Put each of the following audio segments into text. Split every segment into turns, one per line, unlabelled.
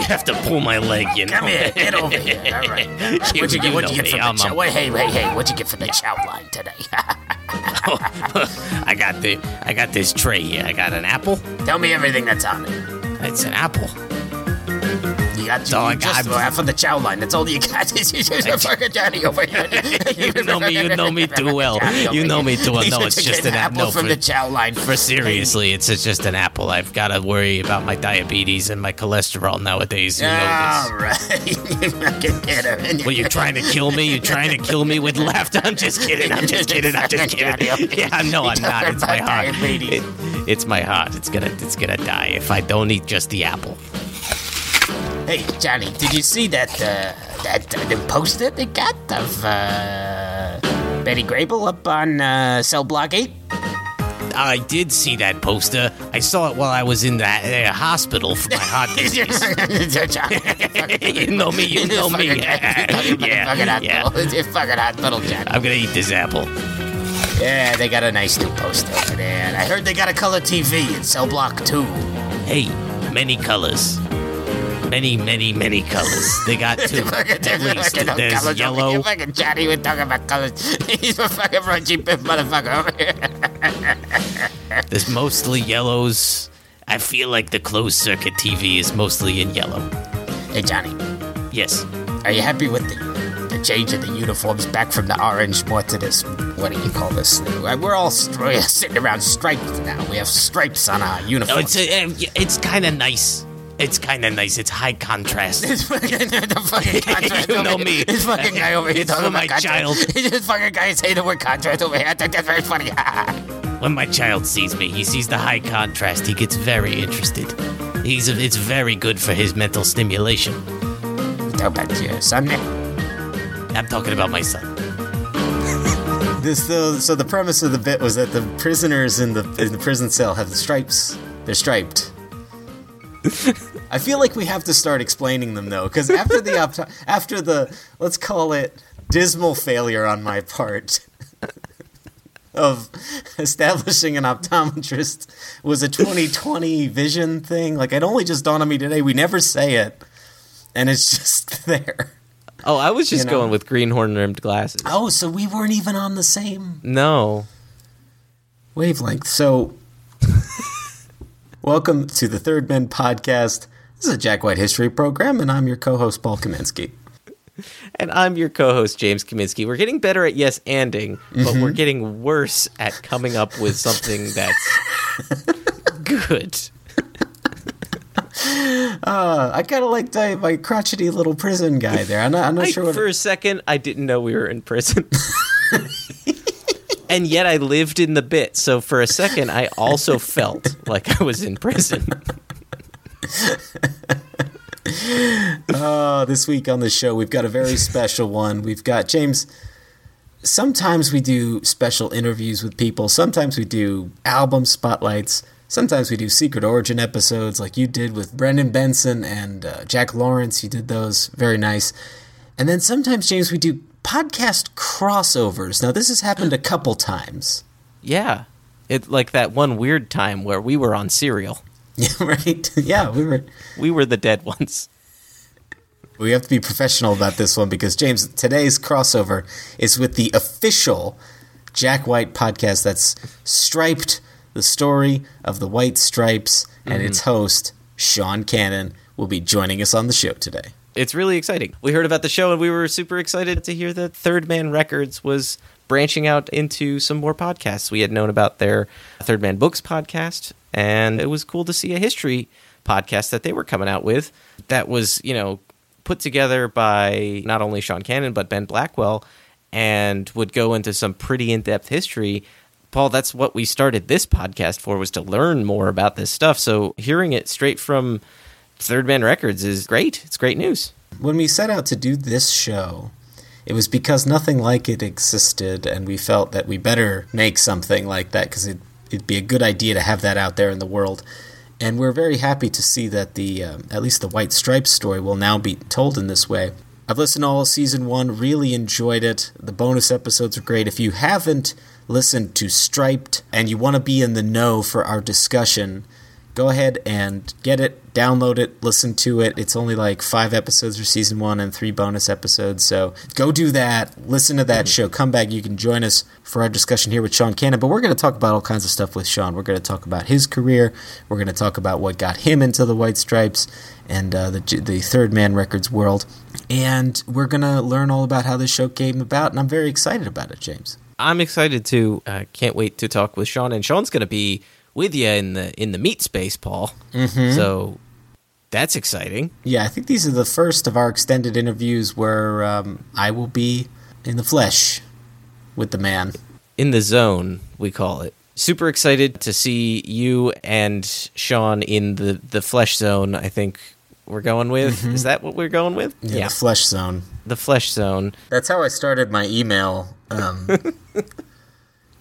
You
have to pull my leg, you know.
Come here. Get over here. All right.
You-
What'd you get?
you
What'd you get from the chow? hey, hey, hey. What'd you get from the chow line today?
I got the I got this tray here. I got an apple.
Tell me everything that's on it.
It's an apple.
You got
all I
you just
got.
uh, from the chow line. That's all you got. Is you just a fucking Johnny over here.
You know me. You know me too well. You know me too well. No, it's just an
apple
apple
from
for-
the chow line.
For seriously, it's it's just an apple. I've got to worry about my diabetes and my cholesterol nowadays. You know
All
this.
right. you get her.
Well, you're trying to kill me. You're trying to kill me with laughter. I'm just kidding. I'm just kidding. I'm just kidding. Yeah, no, I'm not. It's my heart. It, it's my heart. It's gonna it's gonna die if I don't eat just the apple.
Hey, Johnny, did you see that uh, that uh, the poster they got of uh, Betty Grable up on uh, cell block eight?
I did see that poster. I saw it while I was in that uh, hospital for my heart disease. you know me. You know me.
yeah,
yeah.
Fucking hospital, Johnny.
I'm gonna eat this apple.
Yeah, they got a nice new poster over there. And I heard they got a color TV in cell block two.
Hey, many colors. Many, many, many colors. They got two. At least. There's
colors over here.
yellow.
Fucking Johnny, we're talking about colors. He's a fucking raunchy pimp motherfucker.
There's mostly yellows. I feel like the closed circuit TV is mostly in yellow.
Hey, Johnny,
Yes.
are you happy with the, the change of the uniforms back from the orange more to this? What do you call this? Uh, We're all sitting around striped now. We have stripes on our
No,
uniforms.
it's uh, it's kind of nice. It's kind of nice. It's high contrast.
This fucking, the fucking contrast
You know me.
This fucking guy over here
It's
talking
for
about
my
contrast.
child.
This fucking guy saying the word contrast over here. I think that's very funny.
When my child sees me, he sees the high contrast. He gets very interested. He's it's very good for his mental stimulation.
Talk about your son.
I'm talking about my son.
This so, so the premise of the bit was that the prisoners in the in the prison cell have the stripes. They're striped. I feel like we have to start explaining them though, because after the opt- after the let's call it dismal failure on my part of establishing an optometrist was a 2020 vision thing. Like it only just dawned on me today. We never say it, and it's just there.
Oh, I was just
You know.
going with greenhorn rimmed glasses.
Oh, so we weren't even on the same
No.
wavelength. So, welcome to the Third Men podcast. This is a Jack White history program, and I'm your co-host Paul Kaminsky.
And I'm your co-host James Kaminsky. We're getting better at yes anding, but we're getting worse at coming up with something that's good.
Uh, I kind of like the, my crotchety little prison guy there. I'm not, I'm not
I,
sure what.
for a second, I didn't know we were in prison. and yet I lived in the bit. So for a second, I also felt like I was in prison.
Oh, this week on the show, we've got a very special one. We've got James. Sometimes we do special interviews with people. Sometimes we do album spotlights. Sometimes we do secret origin episodes, like you did with Brendan Benson and uh, Jack Lawrence. You did those very nice. And then sometimes, James, we do podcast crossovers. Now, this has happened a couple times.
Yeah. It like that one weird time where we were on Serial.
Yeah, right. yeah, we were.
We were the dead ones.
We have to be professional about this one because James, today's crossover is with the official Jack White podcast that's striped the story of the White Stripes, and its mm-hmm. host Sean Cannon will be joining us on the show today.
It's really exciting. We heard about the show and we were super excited to hear that Third Man Records was branching out into some more podcasts. We had known about their Third Man Books podcast, and it was cool to see a history podcast that they were coming out with that was, you know, put together by not only Sean Cannon but Ben Blackwell and would go into some pretty in-depth history. Paul, that's what we started this podcast for was to learn more about this stuff. So hearing it straight from Third Man Records is great. It's great news.
When we set out to do this show, it was because nothing like it existed, and we felt that we better make something like that because it, it'd be a good idea to have that out there in the world. And we're very happy to see that the um, at least the White Stripes story will now be told in this way. I've listened to all of season one, really enjoyed it. The bonus episodes are great. If you haven't listened to Striped and you want to be in the know for our discussion, go ahead and get it, download it, listen to it. It's only like five episodes for season one and three bonus episodes. So go do that, listen to that show, come back. You can join us for our discussion here with Sean Cannon. But we're going to talk about all kinds of stuff with Sean. We're going to talk about his career, we're going to talk about what got him into the White Stripes and uh, the, the Third Man Records world. And we're going to learn all about how this show came about. And I'm very excited about it, James.
I'm excited to. Uh, can't wait to talk with Sean, and Sean's going to be with you in the in the meat space, Paul. Mm-hmm. So that's exciting.
Yeah, I think these are the first of our extended interviews where um, I will be in the flesh with the man.
In the zone, we call it. Super excited to see you and Sean in the the flesh zone. I think we're going with. Is that what we're going with?
Yeah, the flesh zone.
the flesh zone.
That's how I started my email. Um,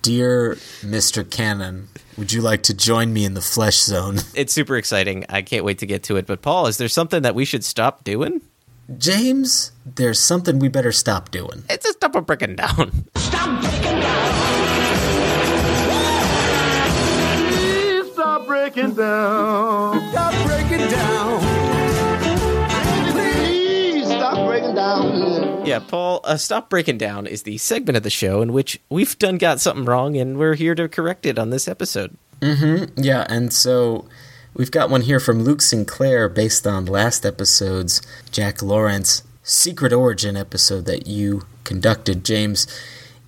Dear Mr. Cannon, would you like to join me in the flesh zone?
It's super exciting. I can't wait to get to it. But Paul, is there something that we should stop doing?
James, there's something we better stop doing.
It's a stop of breaking down.
Stop breaking down.
Please stop breaking down. Stop breaking down.
Yeah, Paul, uh, Stop Breaking Down is the segment of the show in which we've done got something wrong and we're here to correct it on this episode.
Yeah, and so we've got one here from Luke Sinclair based on last episode's Jack Lawrence Secret Origin episode that you conducted, James.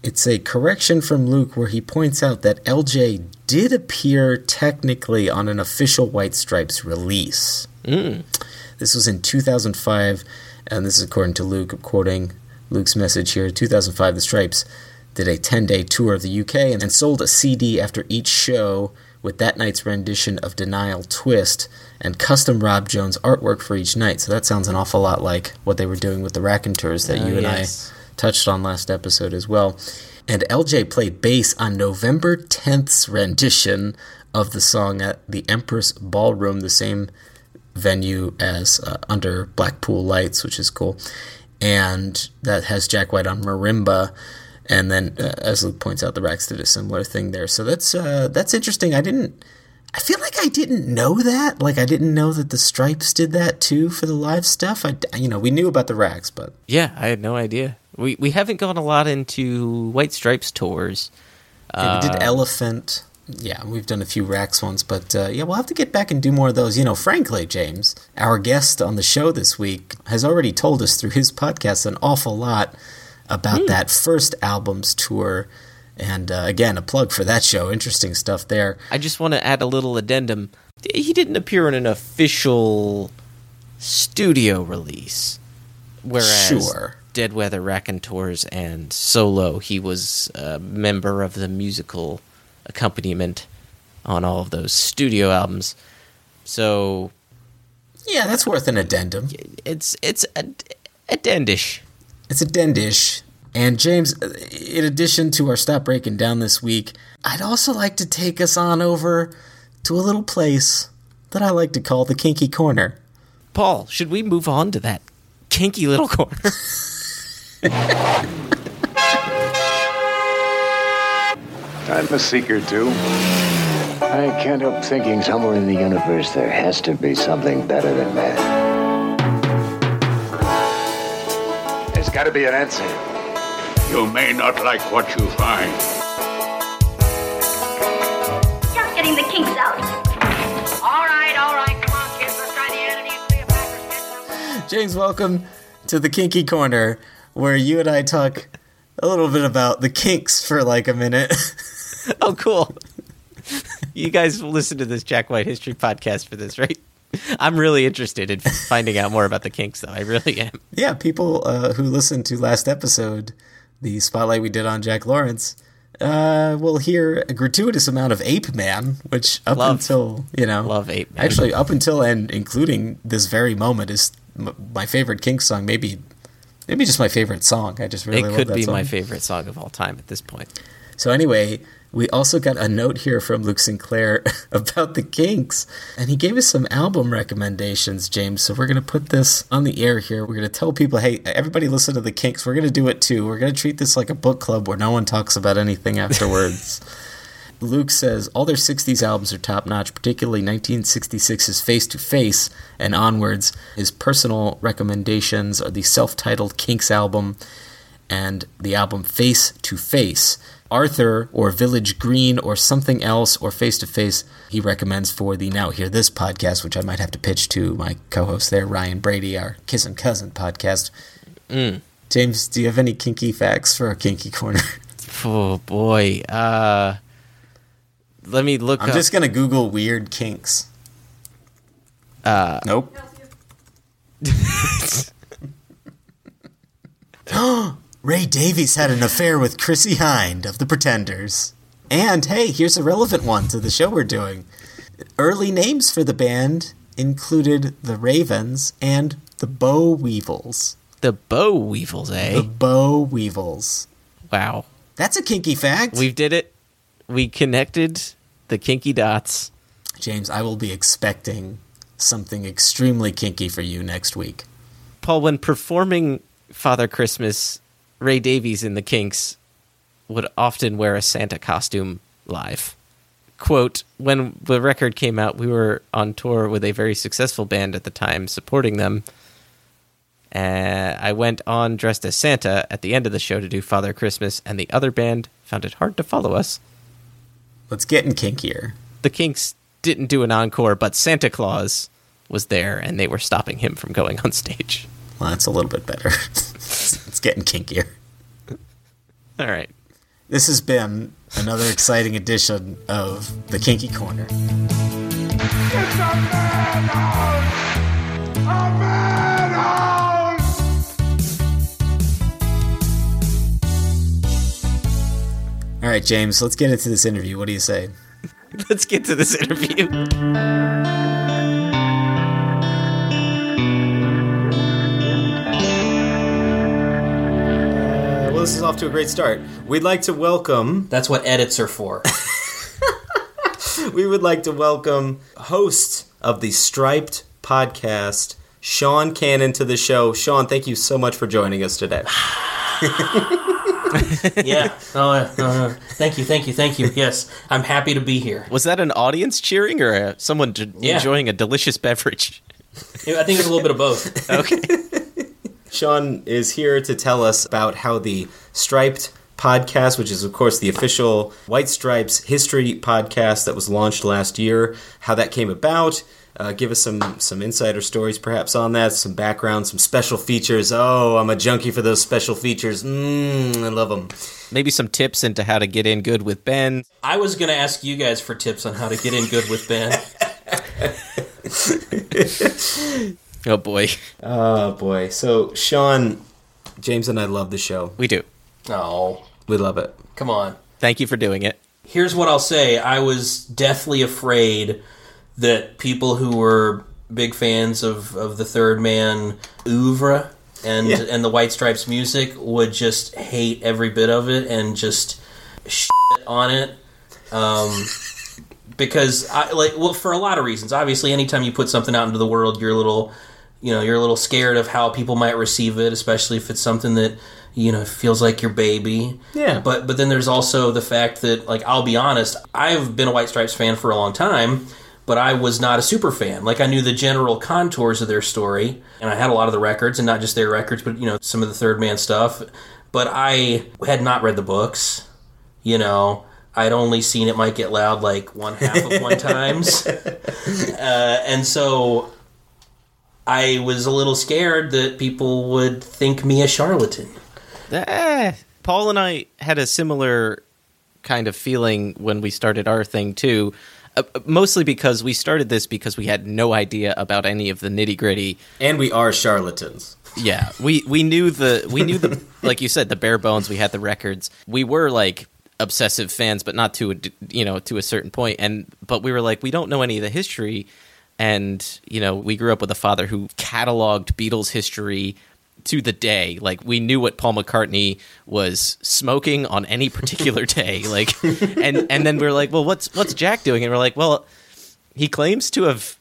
It's a correction from Luke where he points out that LJ did appear technically on an official White Stripes release. This was in 2005, and this is according to Luke, quoting Luke's message here. 2005, the Stripes did a 10 day tour of the UK and, and sold a CD after each show with that night's rendition of Denial Twist and custom Rob Jones artwork for each night. So that sounds an awful lot like what they were doing with the Raconteurs that
Oh,
you and
yes.
I touched on last episode as well. And LJ played bass on November 10th's rendition of the song at the Empress Ballroom, the same venue as uh, Under Blackpool Lights, which is cool. And that has Jack White on marimba. And then, uh, as Luke points out, the Rax did a similar thing there. So that's uh, that's interesting. I didn't. I feel like I didn't know that. Like I didn't know that the Stripes did that too for the live stuff. I, you know, we knew about the Rax, but
Yeah, I had no idea. We we haven't gone a lot into White Stripes tours.
yeah, we
Uh,
did Elephant. Yeah, we've done a few Rax ones, but uh, yeah, we'll have to get back and do more of those. You know, frankly, James, our guest on the show this week has already told us through his podcast an awful lot about that first album's tour. And uh, again, a plug for that show. Interesting stuff there.
I just want to add a little addendum. He didn't appear in an official studio release, whereas
Sure.
Dead Weather Raconteurs and Solo, he was a member of the musical accompaniment on all of those studio albums. So
Yeah, that's worth an addendum.
it's it's a, addendish.
It's a dendish. And James, in addition to our stop breaking down this week, I'd also like to take us on over to a little place that I like to call the Kinky Corner.
Paul, should we move on to that kinky little corner?
I'm a seeker too. I can't help thinking somewhere in the universe there has to be something better than man. There's got to be an answer.
You may not like what you find.
Just getting the kinks out.
All right, all right, come on, kids. Let's try the Antony and Cleopatra sketch.
James, welcome to the Kinky Corner, where you and I talk a little bit about the kinks for like a minute.
oh, cool. You guys listen to this Jack White history podcast for this, right? I'm really interested in finding out more about the kinks, though. I really am.
yeah, people uh, who listened to last episode, the spotlight we did on Jack Lawrence, uh, will hear a gratuitous amount of Ape Man, which up
Love.
until you know,
Love Ape Man.
Actually, up until and including this very moment is m- my favorite Kinks song. Maybe, maybe just my favorite song. I just really
it could be
song.
my favorite song of all time at this point.
So anyway, we also got a note here from Luke Sinclair about the Kinks, and he gave us some album recommendations, James. So we're gonna put this on the air here. We're gonna tell people, hey, everybody, listen to the Kinks. We're gonna do it too. We're gonna treat this like a book club where no one talks about anything afterwards. Luke says all their 60s albums are top notch, particularly 1966's Face to Face and onwards. His personal recommendations are the self titled Kinks album and the album Face to Face. Arthur or Village Green or something else or Face to Face, he recommends for the Now Hear This podcast, which I might have to pitch to my co host there, Ryan Brady, our Kiss and Cousin podcast. James, do you have any kinky facts for our kinky corner?
Oh boy. Uh, let me look
I'm
up.
just gonna Google weird kinks. Uh, nope. Ray Davies had an affair with Chrissie Hynde of the Pretenders. And hey, here's a relevant one to the show we're doing. Early names for the band included the Ravens and the Boll Weevils.
the Boll Weevils, eh?
The Boll Weevils.
wow.
That's a kinky fact.
We did it. We connected the kinky dots.
James, I will be expecting something extremely kinky for you next week.
Paul, when performing Father Christmas, Ray Davies in the Kinks would often wear a Santa costume live. Quote, when the record came out, we were on tour with a very successful band at the time supporting them. Uh, I went on dressed as Santa at the end of the show to do Father Christmas, and the other band found it hard to follow us.
Let's get in kinkier.
The Kinks didn't do an encore, but Santa Claus was there, and they were stopping him from going on stage.
Well, that's a little bit better. it's getting kinkier.
All right.
This has been another exciting edition of the Kinky Corner. All right, James, let's get into this interview. What do you say?
Let's get to this interview.
this is off to a great start. We'd like to welcome
That's what edits are for.
we would like to welcome host of the Striped podcast, Sean Cannon, to the show. Sean, thank you so much for joining us today.
yeah. Oh, uh, uh, thank you, thank you, thank you. Yes, I'm happy to be here.
Was that an audience cheering or uh someone d-
Yeah.
enjoying a delicious beverage?
I think it's a little bit of both.
Okay.
Sean is here to tell us about how the Striped podcast, which is, of course, the official White Stripes history podcast that was launched last year. How that came about. Uh, give us some some insider stories, perhaps on that, some background, some special features. Oh, I'm a junkie for those special features. Mmm, I love them.
Maybe some tips into how to get in good with Ben.
I was going to ask you guys for tips on how to get in good with Ben.
Oh boy,
Oh boy. So Sean, James, and I love the show.
we do.
oh,
We love it.
come on.
Thank you for doing it.
Here's what I'll say. I was deathly afraid that people who were big fans of, of the Third Man oeuvre and
Yeah.
and the White Stripes music would just hate every bit of it and just shit on it. Um, because I like well for a lot of reasons. Obviously, anytime you put something out into the world, you're a little you know, you're a little scared of how people might receive it, especially if it's something that you know feels like your baby.
Yeah.
But but then there's also the fact that like I'll be honest, I've been a White Stripes fan for a long time, but I was not a super fan. Like I knew the general contours of their story, and I had a lot of the records, and not just their records, but you know some of the Third Man stuff. But I had not read the books. You know, I'd only seen it might get loud like one half of one times, uh, and so I was a little scared that people would think me a charlatan.
Eh, Paul and I had a similar kind of feeling when we started our thing too. Uh, mostly because we started this because we had no idea about any of the nitty gritty.
And we are charlatans.
Yeah, we we knew the we knew the like you said the bare bones. We had the records. We were like obsessive fans, but not to a d- you know to a certain point. And but we were like we don't know any of the history. And you know we grew up with a father who cataloged Beatles history to the day. Like we knew what Paul McCartney was smoking on any particular day. Like and and then we are like, well, what's what's Jack doing? And we're like, well, he claims to have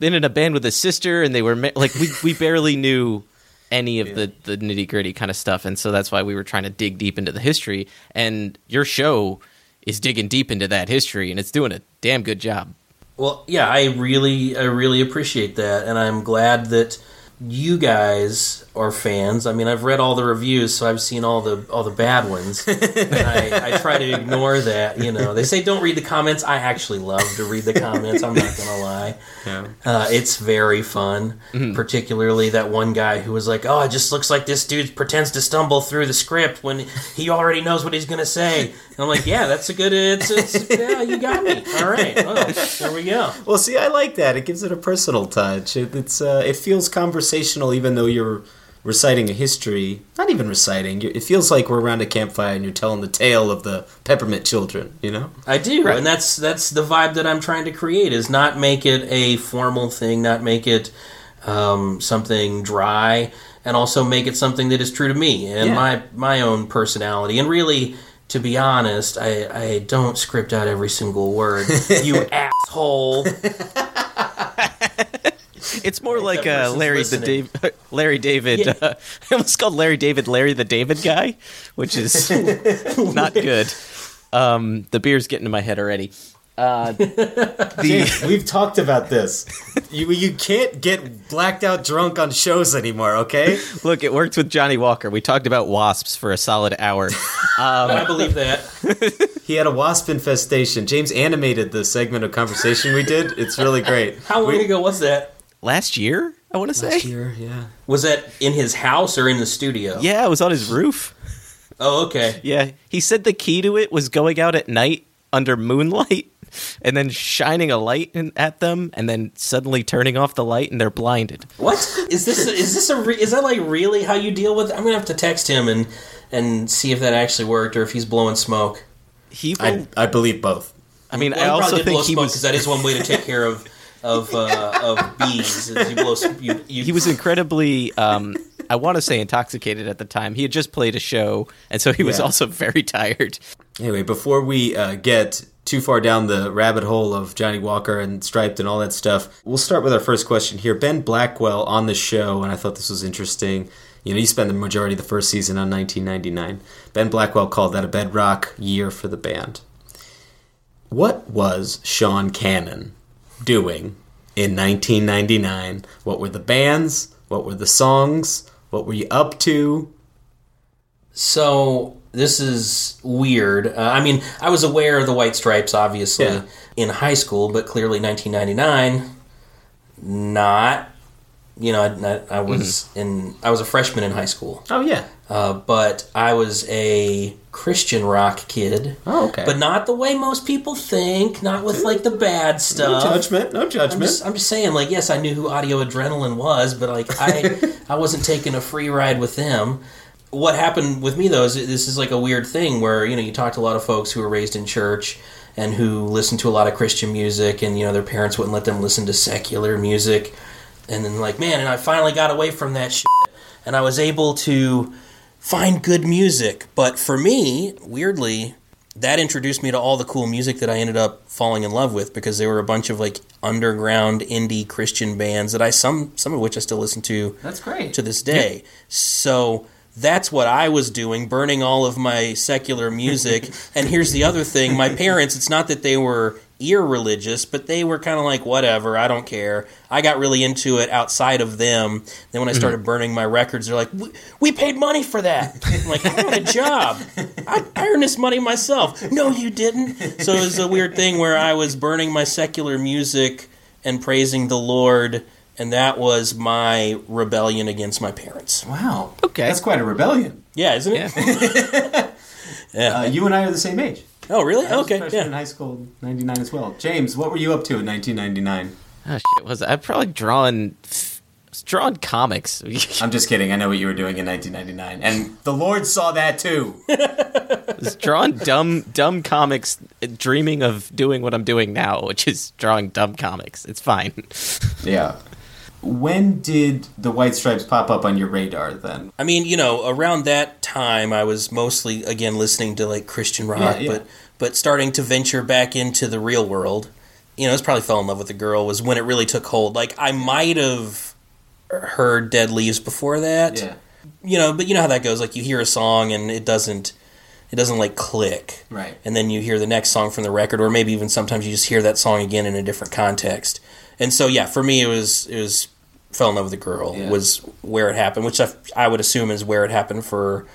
been in a band with his sister, and they were ma- like we we barely knew any of the the nitty gritty kind of stuff, and so that's why we were trying to dig deep into the history. And your show is digging deep into that history, and it's doing a damn good job.
Well, yeah, I really, I really appreciate that, and I'm glad that you guys are fans. I mean, I've read all the reviews, so I've seen all the all the bad ones. and I, I try to ignore that. You know, they say don't read the comments. I actually love to read the comments. I'm not gonna lie.
Yeah.
Uh, it's very fun, particularly that one guy who was like, "Oh, it just looks like this dude pretends to stumble through the script when he already knows what he's gonna say." And I'm like, "Yeah, that's a good. It's, it's yeah, you got me. All right, well, there we go."
Well, see, I like that. It gives it a personal touch. It, it's uh, it feels conversational, even though you're reciting a history. Not even reciting. It feels like we're around a campfire and you're telling the tale of the peppermint children. You know?
I do, and that's that's the vibe that I'm trying to create. Is not make it a formal thing, not make it um, something dry, and also make it something that is true to me and
Yeah.
my my own personality. And really, to be honest, I I don't script out every single word. you asshole.
It's more like
that
uh, Larry
listening.
the Dave, Larry David.
Yeah.
Uh, I almost called Larry David Larry the David guy, which is not good. Um, the beer's getting to my head already. Uh, the
We've talked about this. You you can't get blacked out drunk on shows anymore. Okay?
look, it worked with Johnny Walker. We talked about wasps for a solid hour.
I believe that.
He had a wasp infestation. James animated the segment of conversation we did. It's really great.
How long ago was that?
Last year, I want to say.
Last year, yeah.
Was that in his house or in the studio?
Yeah, it was on his roof.
Oh, okay.
Yeah, he said the key to it was going out at night under moonlight and then shining a light in, at them and then suddenly turning off the light and they're blinded.
What is this? Is this a? Re- is that like really how you deal with? It? I'm gonna have to text him and and see if that actually worked or if he's blowing smoke.
He,
I, I believe both.
I mean,
Well,
I
he
also
probably did blow
think he
smoke
was
because that is one way to take care of of uh, of bees. You blow. You, you,
he was incredibly um I want to say intoxicated at the time. He had just played a show and so he was
Yeah.
also very tired.
Anyway, before we uh, get too far down the rabbit hole of Johnny Walker and Striped and all that stuff, we'll start with our first question here. Ben Blackwell on the show, and I thought this was interesting. You know, you spent the majority of the first season on 1999. Ben Blackwell called that a bedrock year for the band. What was Sean Cannon doing in 1999? What were the bands? What were the songs? What were you up to?
So this is weird. Uh, I mean, I was aware of the White Stripes, obviously,
Yeah.
in high school, but clearly 1999, not. You know, I, I was in. I was a freshman in high school,
Oh yeah.
uh, but I was a Christian rock kid.
Oh okay.
But not the way most people think. Not with like the bad stuff.
no judgment. No
I'm
judgment.
just, I'm just saying, like, yes, I knew who Audio Adrenaline was, but like, I, I wasn't taking a free ride with them. What happened with me though is this is like a weird thing where you know you talk to a lot of folks who were raised in church and who listened to a lot of Christian music, and you know their parents wouldn't let them listen to secular music, and then like, man, and I finally got away from that shit, and I was able to find good music. But for me, weirdly, that introduced me to all the cool music that I ended up falling in love with because there were a bunch of like underground indie Christian bands that I some some of which I still listen to
That's great.
to this day. So that's what I was doing, burning all of my secular music. and here's the other thing: my parents. It's not that they were irreligious, but they were kind of like, whatever, I don't care. I got really into it outside of them. Then when I started burning my records, they're like, we, we paid money for that. I'm like, I got a job. I, I earned this money myself. No, you didn't. So it was a weird thing where I was burning my secular music and praising the Lord. And that was my rebellion against my parents.
Wow.
Okay.
That's quite a rebellion.
Yeah, isn't it?
Uh, you and I are the same age.
Oh, really?
I was a
Okay,
freshman in
yeah.
high school, '99 as well. James, what were you up to in 1999?
Oh shit! Was I probably drawing drawing comics?
I'm just kidding. I know what you were doing in 1999, and the Lord saw that too.
was drawing dumb dumb comics, dreaming of doing what I'm doing now, which is drawing dumb comics. It's fine.
yeah. When did the White Stripes pop up on your radar? Then
I mean, you know, around that time, I was mostly again listening to like Christian rock,
Yeah, yeah.
but but starting to venture back into the real world. You know, it's probably fell in love with a girl was when it really took hold. Like I might have heard Dead Leaves before that.
yeah,
You know, but you know how that goes. Like you hear a song and it doesn't it doesn't like click.
right.
and then you hear the next song from the record, or maybe even sometimes you just hear that song again in a different context. And so, yeah, for me, it was it was fell in love with a girl
Yeah.
was where it happened, which I, I would assume is where it happened for.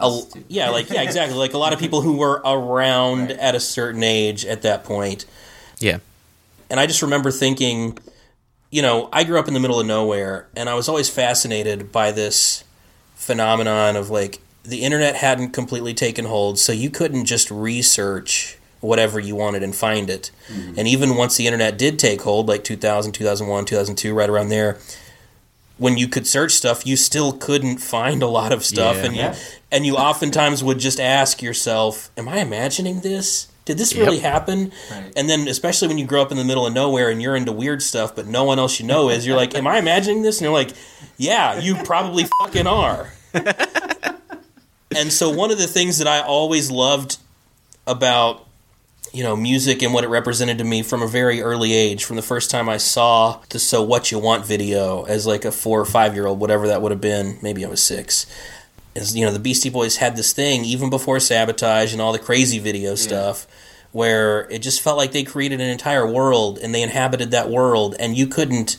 A, yeah, like yeah, exactly. Like a lot of people who were around at a certain age at that point,
Yeah.
and I just remember thinking, you know, I grew up in the middle of nowhere, and I was always fascinated by this phenomenon of like the internet hadn't completely taken hold, so you couldn't just research whatever you wanted and find it. Mm-hmm. And even once the internet did take hold, like 2000, 2001, 2002, right around there, when you could search stuff, you still couldn't find a lot of stuff,
Yeah.
and you
Yeah.
and you oftentimes would just ask yourself, "Am I imagining this? Did this really happen?"
Right.
And then, especially when you grow up in the middle of nowhere and you're into weird stuff, but no one else you know is, you're like, "Am I imagining this?" And you're like, "Yeah, you probably fucking are." and so, one of the things that I always loved about you know music and what it represented to me from a very early age from the first time i saw the so what you want video as like a four or five year old whatever that would have been maybe i was six is you know the beastie boys had this thing even before sabotage and all the crazy video stuff where it just felt like they created an entire world and they inhabited that world and you couldn't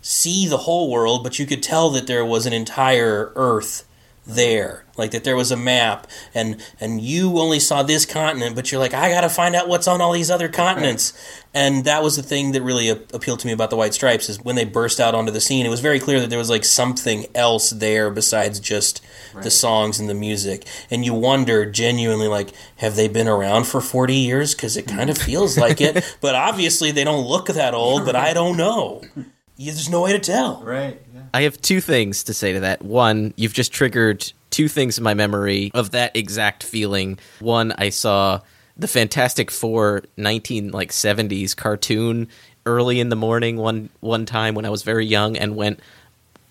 see the whole world but you could tell that there was an entire earth there. Like that there was a map and and you only saw this continent but you're like i gotta find out what's on all these other continents. And that was the thing that really a- appealed to me about the white stripes is when they burst out onto the scene it was very clear that there was like something else there besides just the songs and the music. And you wonder genuinely like have they been around for 40 years? Because it kind of feels like it. But obviously they don't look that old but i don't know. There's no way to tell.
Right.
I have two things to say to that. One, you've just triggered two things in my memory of that exact feeling. One, I saw the Fantastic Four 19 like 70s cartoon early in the morning one one time when I was very young and went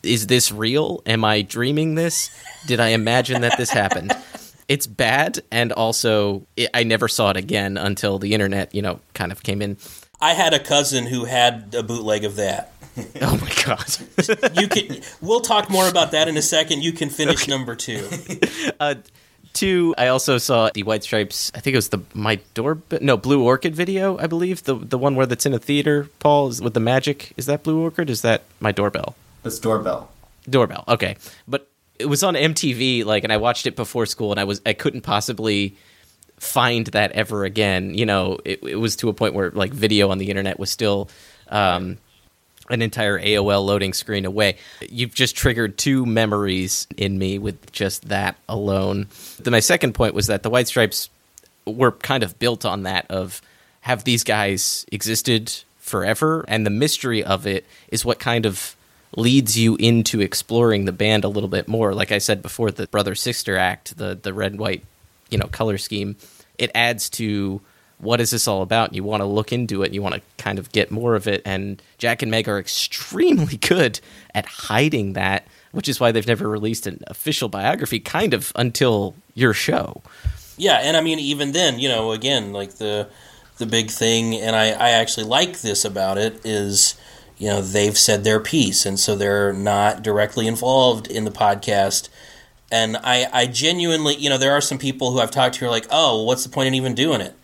is this real? Am I dreaming this? Did I imagine that this happened? It's bad and also it, I never saw it again until the internet, you know, kind of came in.
I had a cousin who had a bootleg of that.
Oh my god.
You can. We'll talk more about that in a second. You can finish number two.
Uh, two, I also saw the White Stripes. I think it was the My Doorbell, no Blue Orchid video. I believe the the one where that's in a theater. Paul is with the magic. Is that Blue Orchid? Is that My Doorbell?
That's doorbell.
Doorbell. Okay, but it was on MTV, like, and I watched it before school, and I was I couldn't possibly find that ever again. You know, it, it was to a point where like video on the internet was still um, an entire AOL loading screen away. You've just triggered two memories in me with just that alone. Then my second point was that the White Stripes were kind of built on that of have these guys existed forever and the mystery of it is what kind of leads you into exploring the band a little bit more like i said before the brother sister act the the red white you know color scheme it adds to what is this all about you want to look into it you want to kind of get more of it and jack and meg are extremely good at hiding that which is why they've never released an official biography kind of until your show
Yeah, and I mean, even then, you know, again, like the the big thing, and I, I actually like this about it is, you know, they've said their piece, and so they're not directly involved in the podcast. And I, I genuinely, you know, there are some people who I've talked to who are like, oh, well, what's the point in even doing it?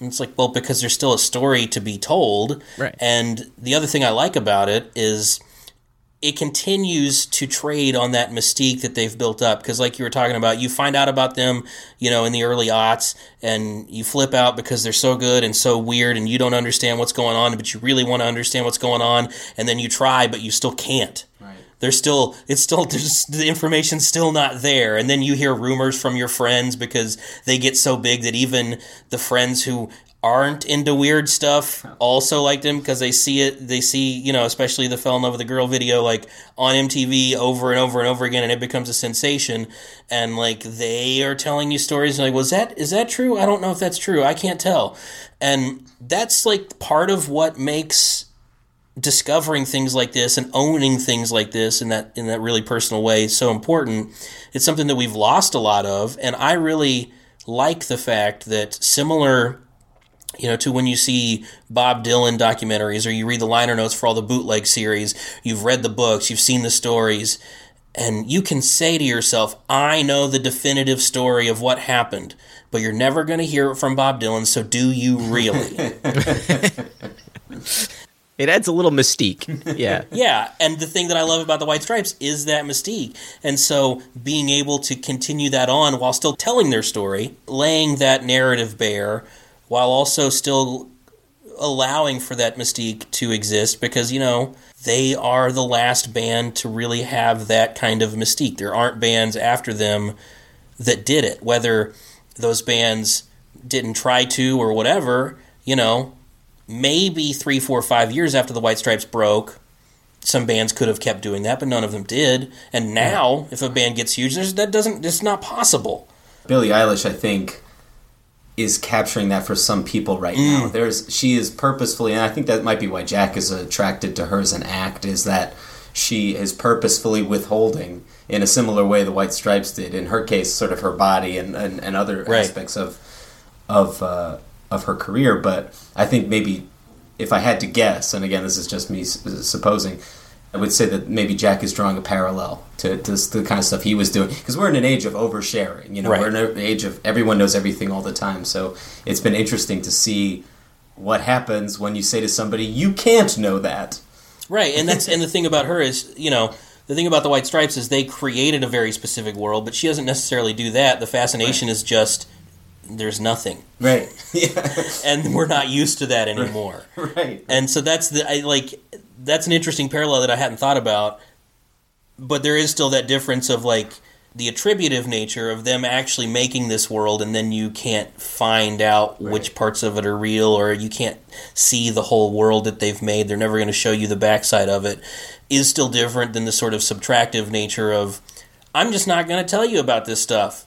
And it's like, well, because there's still a story to be told.
Right.
And the other thing I like about it is it continues to trade on that mystique that they've built up because like you were talking about you find out about them you know in the early aughts and you flip out because they're so good and so weird and you don't understand what's going on but you really want to understand what's going on and then you try but you still can't there's still it's still there's the information's still not there. And then you hear rumors from your friends because they get so big that even the friends who aren't into weird stuff also like them because they see it they see you know especially the fell in love with a girl video like on mtv over and over and over again and it becomes a sensation. And like they are telling you stories like was that is that true? I don't know if that's true. I can't tell. And that's like part of what makes discovering things like this and owning things like this in that in that really personal way is so important. It's something that we've lost a lot of, and I really like the fact that similar you know, to when you see Bob Dylan documentaries or you read the liner notes for all the bootleg series, you've read the books, you've seen the stories, and you can say to yourself, I know the definitive story of what happened, but you're never going to hear it from Bob Dylan, so do you really?
it adds a little mystique yeah
yeah, and the thing that I love about the White Stripes is that mystique. And so being able to continue that on while still telling their story, laying that narrative bare, while also still allowing for that mystique to exist because, you know, they are the last band to really have that kind of mystique. There aren't bands after them that did it, whether those bands didn't try to or whatever, you know, maybe three, four, five years after the White Stripes broke, some bands could have kept doing that, but none of them did. And now, if a band gets huge, there's, that doesn't, it's not possible.
Billie Eilish, I think, is capturing that for some people right
Mm.
now. There's she is purposefully, and I think that might be why Jack is attracted to her as an act, is that she is purposefully withholding in a similar way the White Stripes did. In her case, sort of her body and and, and other
Right.
aspects of of uh, of her career. But I think maybe if I had to guess, and again, this is just me supposing. I would say that maybe Jack is drawing a parallel to, to the kind of stuff he was doing because we're in an age of oversharing. You know,
Right.
we're in an age of everyone knows everything all the time. So it's been interesting to see what happens when you say to somebody, "You can't know that."
Right, and that's and the thing about her is, you know, the thing about the White Stripes is they created a very specific world, but she doesn't necessarily do that. The fascination is just there's nothing,
Right. yeah.
and we're not used to that anymore.
Right.
And so that's the I like that's an interesting parallel that I hadn't thought about. But there is still that difference of like the attributive nature of them actually making this world and then you can't find out which parts of it are real or you can't see the whole world that they've made. They're never going to show you the backside of it. Is still different than the sort of subtractive nature of I'm just not going to tell you about this stuff.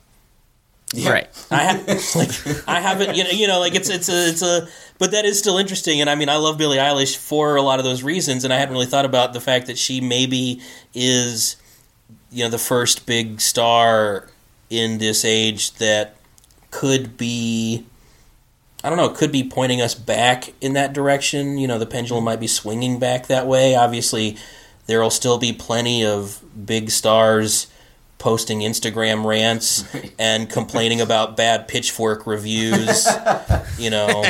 Right
I have like I haven't you know you know like it's it's a it's a but that is still interesting and I mean I love Billie Eilish for a lot of those reasons and I hadn't really thought about the fact that she maybe is you know the first big star in this age that could be I don't know, could be pointing us back in that direction. You know, the pendulum might be swinging back that way. Obviously, there will still be plenty of big stars posting Instagram rants and complaining about bad pitchfork reviews. you know,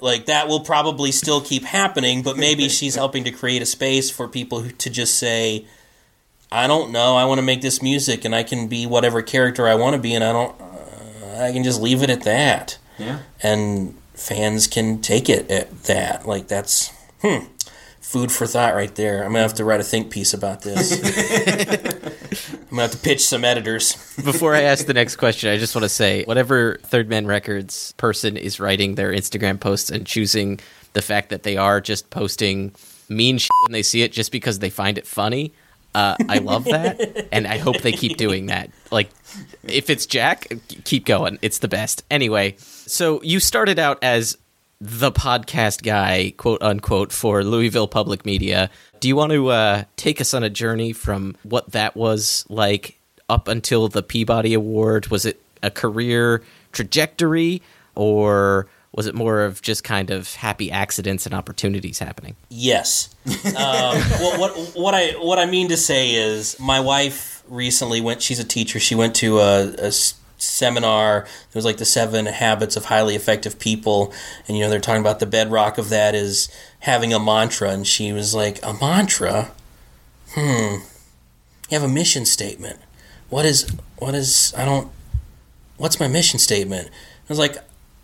like that will probably still keep happening, but maybe she's helping to create a space for people who, to just say, I don't know. I want to make this music, and I can be whatever character I want to be, and I don't. Uh, I can just leave it at that,
Yeah.
and fans can take it at that. Like that's hmm, food for thought right there. I'm gonna have to write a think piece about this. I'm gonna have to pitch some editors.
Before I ask the next question, I just want to say whatever Third Man Records person is writing their Instagram posts and choosing the fact that they are just posting mean shit when they see it just because they find it funny. Uh, I love that, and I hope they keep doing that. Like, if it's Jack, keep going. It's the best. Anyway, so you started out as the podcast guy, quote unquote, for Louisville Public Media. Do you want to uh, take us on a journey from what that was like up until the Peabody Award? Was it a career trajectory, or was it more of just kind of happy accidents and opportunities happening?
Yes. Um, well, what what I what I mean to say is, my wife recently went. She's a teacher. She went to a, a s- seminar. It was like the seven habits of highly effective people, and you know they're talking about the bedrock of that is having a mantra. And she was like, a mantra. Hmm. You have a mission statement. What is what is? I don't. What's my mission statement? I was like,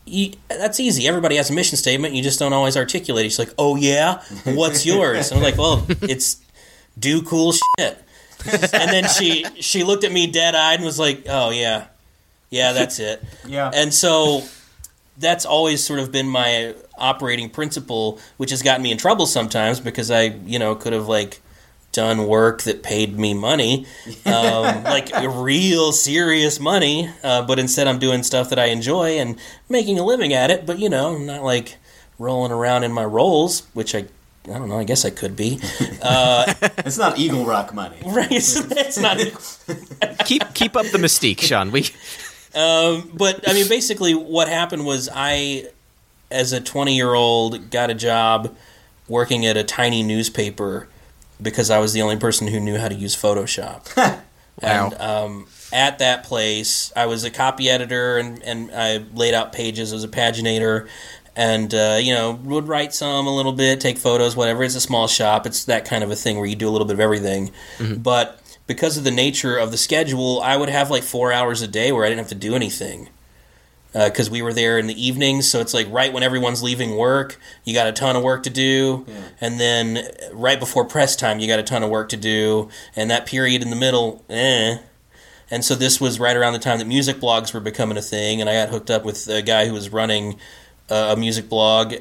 you, that's easy. Everybody has a mission statement. You just don't always articulate it. She's like, oh yeah, what's yours? And I'm like, well, it's do cool shit. And then she she looked at me dead eyed and was like, oh yeah, yeah, that's it.
Yeah.
And so that's always sort of been my operating principle, which has gotten me in trouble sometimes because I, you know, could have like done work that paid me money, um, like real serious money, uh, but instead I'm doing stuff that I enjoy and making a living at it. But you know, I'm not like rolling around in my rolls, which I. I don't know. I guess I could be. Uh,
It's not Eagle Rock money.
right? It's, it's not.
keep keep up the mystique, Sean. We
Um, but I mean, basically, what happened was I, as a 20 year old, got a job working at a tiny newspaper because I was the only person who knew how to use Photoshop. And um, at that place, I was a copy editor and, and I laid out pages as a paginator. And, uh, you know, would write some a little bit, take photos, whatever. It's a small shop. It's that kind of a thing where you do a little bit of everything. But because of the nature of the schedule, I would have like four hours a day where I didn't have to do anything. Because we were there in the evenings, so it's like right when everyone's leaving work, you got a ton of work to do. And then right before press time, you got a ton of work to do. And that period in the middle, eh. And so this was right around the time that music blogs were becoming a thing. And I got hooked up with a guy who was running uh, a music blog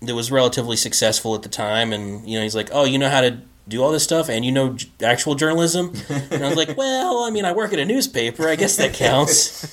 that was relatively successful at the time. And, you know, he's like, oh, you know how to do all this stuff and you know j- actual journalism? and I was like, well, I mean, I work at a newspaper. I guess that counts.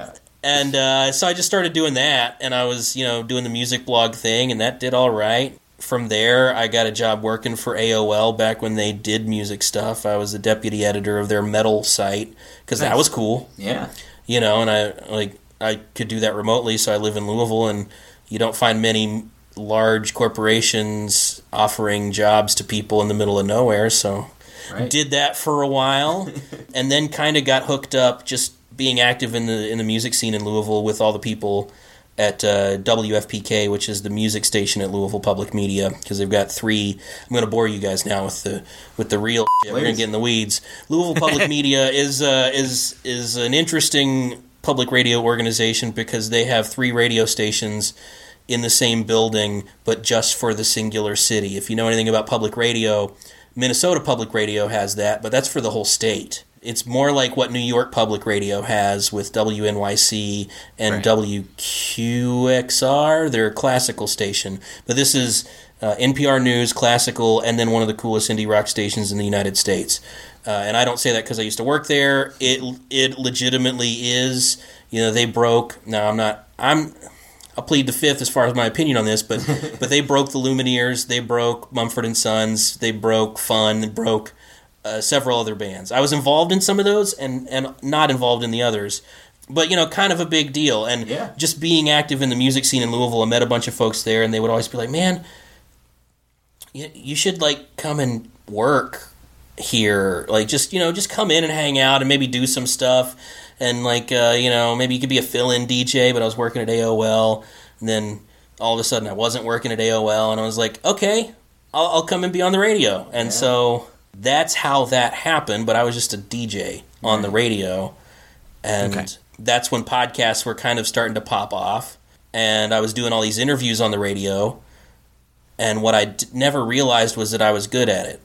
and uh, so I just started doing that. And I was, you know, doing the music blog thing, and that did all right. From there, I got a job working for AOL back when they did music stuff. I was the deputy editor of their metal site because that was cool
Yeah.
you know, and I like I could do that remotely. So I live in Louisville, and you don't find many large corporations offering jobs to people in the middle of nowhere. So
Right.
did that for a while, and then kind of got hooked up just being active in the in the music scene in Louisville with all the people at uh, WFPK, which is the music station at Louisville Public Media, because they've got three. I'm going to bore you guys now with the with the real. Shit. We're going to get in the weeds. Louisville Public Media is uh, is is an interesting public radio organization because they have three radio stations in the same building, but just for the singular city. If you know anything about public radio, Minnesota Public Radio has that, but that's for the whole state. It's more like what New York Public Radio has with WNYC and WQXR, their classical station. But this is uh, NPR News, classical, and then one of the coolest indie rock stations in the United States. Uh, and I don't say that because I used to work there. It it legitimately is. You know, they broke. No, I'm not. I'm. I'll plead the fifth as far as my opinion on this, but but they broke the Lumineers, they broke Mumford and Sons, they broke Fun, they broke uh, several other bands. I was involved in some of those and and not involved in the others, but you know, kind of a big deal. And
Yeah.
just being active in the music scene in Louisville, I met a bunch of folks there, and they would always be like, "Man, you, you should like come and work here like just you know just come in and hang out and maybe do some stuff and like uh, you know maybe you could be a fill-in dj but i was working at aol and then all of a sudden i wasn't working at aol and i was like okay i'll, I'll come and be on the radio and so that's how that happened. But I was just a DJ on the radio, and
Okay.
that's when podcasts were kind of starting to pop off. And I was doing all these interviews on the radio, and what I d- never realized was that I was good at it.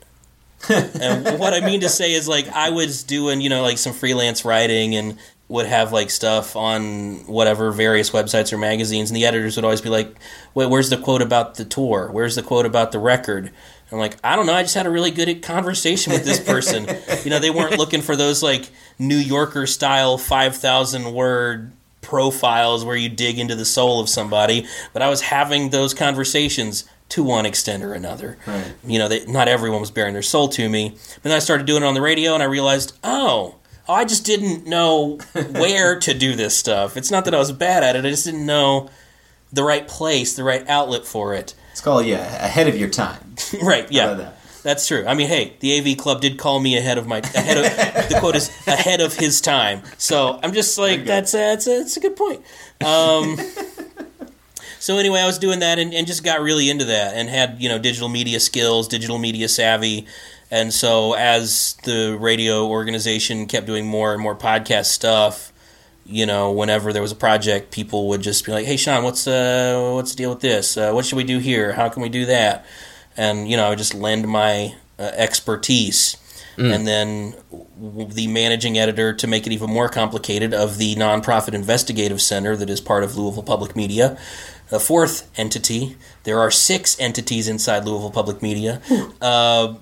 And what I mean to say is like I was doing, you know, like some freelance writing and would have like stuff on whatever various websites or magazines and the editors would always be like, "Wait, where's the quote about the tour? Where's the quote about the record?" I'm like, "I don't know, I just had a really good conversation with this person." you know, they weren't looking for those like New Yorker style 5000 word profiles where you dig into the soul of somebody, but I was having those conversations to one extent or another.
Right.
You know, they, not everyone was bearing their soul to me. But then I started doing it on the radio, and I realized, oh, oh, I just didn't know where to do this stuff. It's not that I was bad at it; I just didn't know the right place, the right outlet for it.
It's called yeah, ahead of your time.
right? Yeah.
That?
That's true. I mean, hey, the AV Club did call me ahead of my ahead of the quote is ahead of his time. So I'm just like that's a, that's a, that's a good point. Um, so anyway, I was doing that and, and just got really into that and had you know digital media skills, digital media savvy, and so as the radio organization kept doing more and more podcast stuff, you know, whenever there was a project, people would just be like, "Hey, Sean, what's uh, what's the deal with this? Uh, what should we do here? How can we do that?" And you know, I would just lend my uh, expertise, and then w- the managing editor, to make it even more complicated, of the nonprofit investigative center that is part of Louisville Public Media. A fourth entity. There are six entities inside Louisville Public Media. Uh,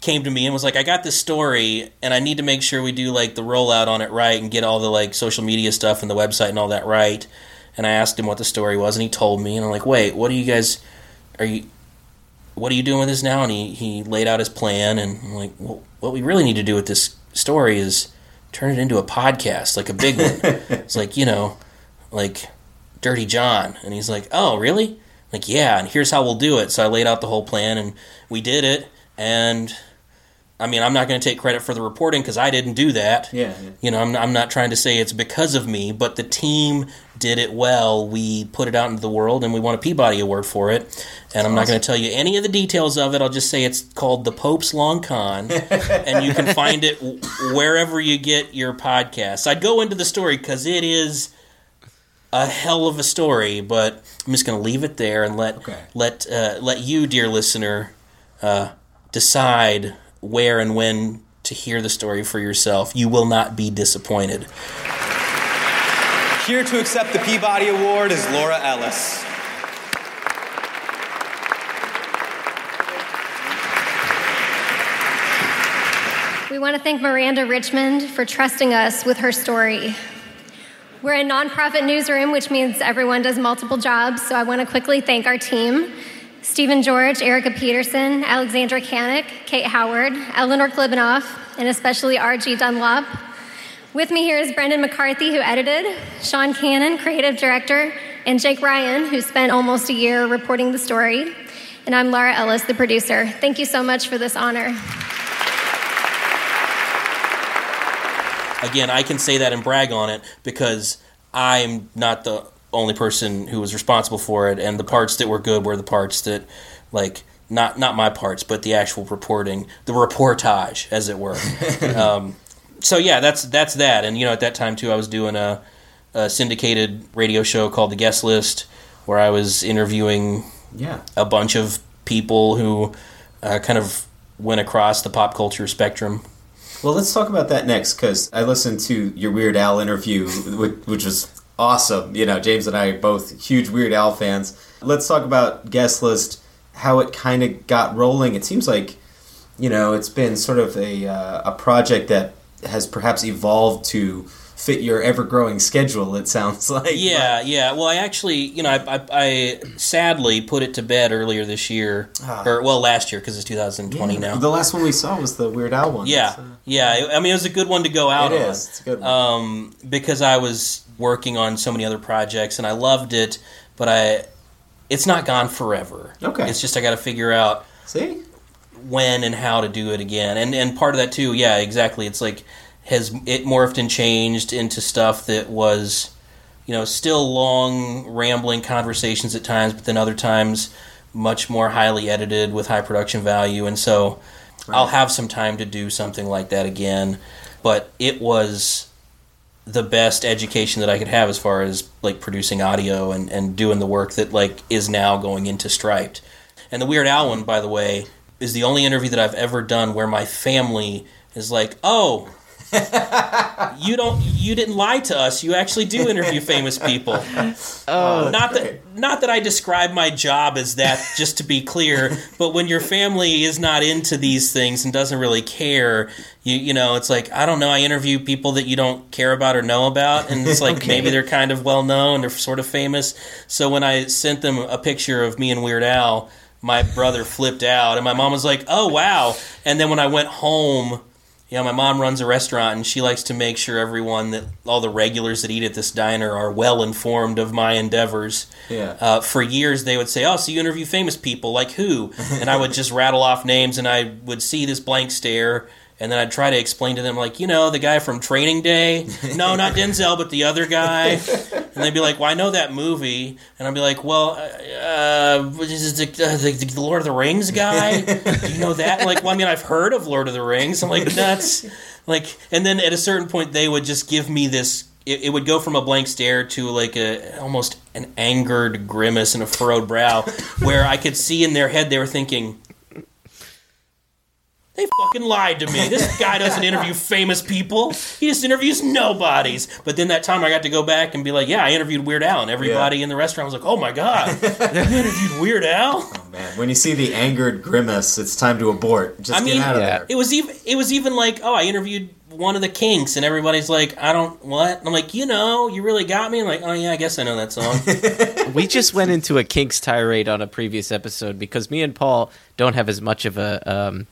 came to me and was like, I got this story and I need to make sure we do like the rollout on it right and get all the like social media stuff and the website and all that right. And I asked him what the story was and he told me and I'm like, wait, what are you guys, are you, what are you doing with this now? And he, he laid out his plan and I'm like, well, what we really need to do with this story is turn it into a podcast, like a big one. it's like, you know, like Dirty John. And he's like, oh, really? Like, yeah, and here's how we'll do it. So I laid out the whole plan and we did it. And I mean, I'm not going to take credit for the reporting because I didn't do that.
Yeah, yeah.
You know, I'm I'm not trying to say it's because of me, but the team did it well. We put it out into the world and we won a Peabody Award for it. And I'm not going to tell you any of the details of it. I'll just say it's called The Pope's Long Con. and you can find it wherever you get your podcasts. I'd go into the story because it is a hell of a story, but I'm just going to leave it there and let
Okay.
let uh, let you, dear listener, uh, decide where and when to hear the story for yourself. You will not be disappointed.
Here to accept the Peabody Award is Laura Ellis.
We want to thank Miranda Richmond for trusting us with her story. We're a nonprofit newsroom, which means everyone does multiple jobs, so I want to quickly thank our team Stephen George, Erica Peterson, Alexandra Kanik, Kate Howard, Eleanor Klibanoff, and especially RG Dunlop. With me here is Brendan McCarthy, who edited, Sean Cannon, creative director, and Jake Ryan, who spent almost a year reporting the story. And I'm Laura Ellis, the producer. Thank you so much for this honor.
Again, I can say that and brag on it because I'm not the only person who was responsible for it, and the parts that were good were the parts that, like, not not my parts, but the actual reporting, the reportage, as it were. um, so yeah, that's that's that. And you know, at that time too, I was doing a, a syndicated radio show called The Guest List, where I was interviewing
Yeah.
a bunch of people who uh, kind of went across the pop culture spectrum.
Well, let's talk about that next because I listened to your Weird Al interview, which, was awesome. You know, James and I are both huge Weird Al fans. Let's talk about guest list, how it kind of got rolling. It seems like, you know, it's been sort of a uh, a project that has perhaps evolved to fit your ever growing schedule. It sounds like.
Yeah, yeah. Well, I actually, you know, I, I, I sadly put it to bed earlier this year,
Ah.
or well, last year because it's 2020 now.
The last one we saw was the Weird Al one.
Yeah,
uh,
yeah. I mean, it was a good one to go out
It
on.
is. It's a good one.
Um, because I was working on so many other projects and I loved it, but I, it's not gone forever.
Okay.
It's just I got to figure out
See?
when and how to do it again. And and part of that too, yeah, exactly. It's like has it morphed and changed into stuff that was, you know, still long rambling conversations at times, but then other times much more highly edited with high production value. And so I'll have some time to do something like that again. But it was the best education that I could have as far as like producing audio and, and doing the work that like is now going into Striped. And the Weird Al one, by the way, is the only interview that I've ever done where my family is like, "Oh, you don't you didn't lie to us. You actually do interview famous people."
Oh, uh,
not that not that I describe my job as that just to be clear, but when your family is not into these things and doesn't really care, you you know, it's like I don't know, I interview people that you don't care about or know about and it's like
Okay.
maybe they're kind of well known, they're sort of famous. So when I sent them a picture of me and Weird Al, my brother flipped out and my mom was like, "Oh, wow." And then when I went home, you know, my mom runs a restaurant and she likes to make sure everyone that all the regulars that eat at this diner are well informed of my endeavors.
Yeah.
Uh, for years, they would say, "Oh, so you interview famous people like who?" And I would just rattle off names, and I would see this blank stare, and then I'd try to explain to them, like, you know, the guy from Training Day. No, not Denzel, but the other guy. And they'd be like, "Well, I know that movie," and I'd be like, "Well, uh, uh, is the, uh, the, the Lord of the Rings guy? Do you know that?" Like, well, I mean, I've heard of Lord of the Rings. I'm like, that's like, and then at a certain point, they would just give me this. It, it would go from a blank stare to like a almost an angered grimace and a furrowed brow, where I could see in their head they were thinking. They fucking lied to me. This guy doesn't interview famous people. He just interviews nobodies. But then that time I got to go back and be like, yeah, I interviewed Weird Al, and everybody in the restaurant was like, oh my god, you interviewed Weird Al.
Oh man, when you see the angered grimace, it's time to abort. Just
I mean,
get out of there.
it was even it was even like, oh, I interviewed one of the Kinks, and everybody's like, I don't what? And I'm like, you know, you really got me. I'm like, oh yeah, I guess I know that song.
we just went into a Kinks tirade on a previous episode because me and Paul don't have as much of a um,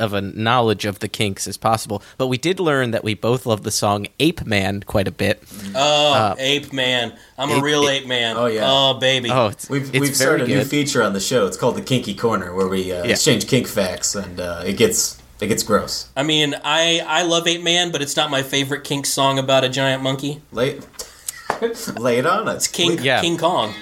of a knowledge of the Kinks as possible, but we did learn that we both love the song "Ape Man" quite a bit.
Oh,
Uh,
ape man, I'm a real
Ape-
ape man.
Oh, yeah.
oh baby.
Oh, it's,
We've,
it's
we've
very
started a new feature on the show. It's called the Kinky Corner, where we uh,
Yeah.
exchange kink facts, and uh, it gets it gets gross.
I mean, I I love Ape Man, but it's not my favorite Kink song about a giant monkey.
Lay, lay it on us.
King
Yeah.
King Kong.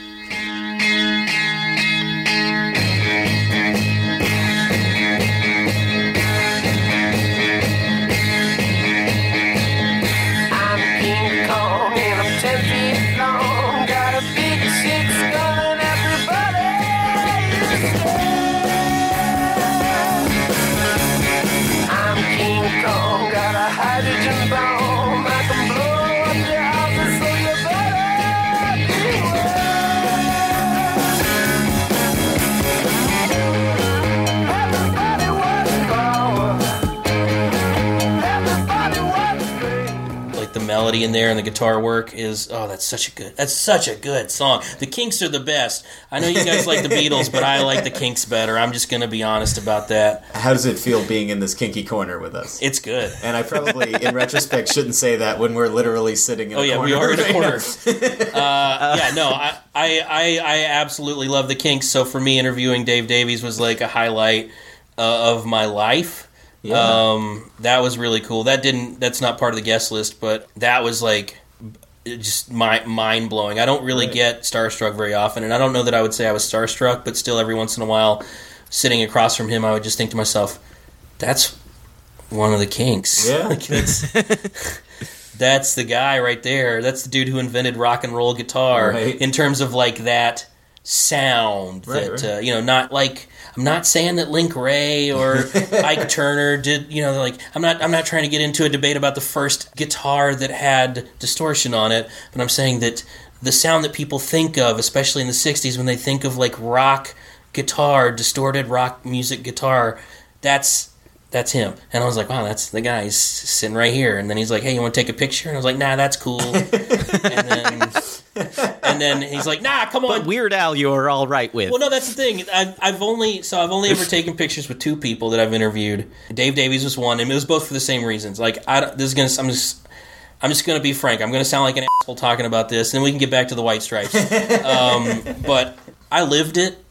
Melody in there and the guitar work is oh that's such a good that's such a good song. The kinks are the best. I know you guys like the beatles but i like the kinks better. I'm just gonna be honest about that.
How does it feel being in this kinky corner with us?
it's good.
And I probably, in retrospect, shouldn't say that when we're literally sitting in
oh
a
yeah
corner.
we are in a corner. Uh, yeah no I, I i i absolutely love the kinks. So for me interviewing dave davies was like a highlight uh, of my life
Yeah.
um that was really cool that didn't that's not part of the guest list but that was like just my, mind blowing. I don't really
Right.
get starstruck very often, and I don't know that I would say I was starstruck, but still, every once in a while, sitting across from him, I would just think to myself, "That's one of the Kinks.
Yeah.
Like, that's, that's the guy right there. That's the dude who invented rock and roll guitar
Right.
in terms of like that sound.
Right,
that
right.
Uh, you know, not like I'm not saying that Link Wray or Ike Turner did. You know, like I'm not. I'm not trying to get into a debate about the first guitar that had distortion on it, but I'm saying that the sound that people think of, especially in the '60s, when they think of like rock guitar, distorted rock music guitar, that's that's him. And I was like, wow, that's the guy. He's sitting right here. And then he's like, hey, you want to take a picture? And I was like, nah, that's cool. and then and then he's like, nah, come on.
But Weird Al, you're all right with.
Well, no, that's the thing. I've, I've only so I've only ever taken pictures with two people that I've interviewed. Dave Davies was one, and it was both for the same reasons. Like, I don't- this is gonna. I'm just. I'm just gonna be frank. I'm gonna sound like an asshole talking about this, and then we can get back to the white stripes. um, but I lived it.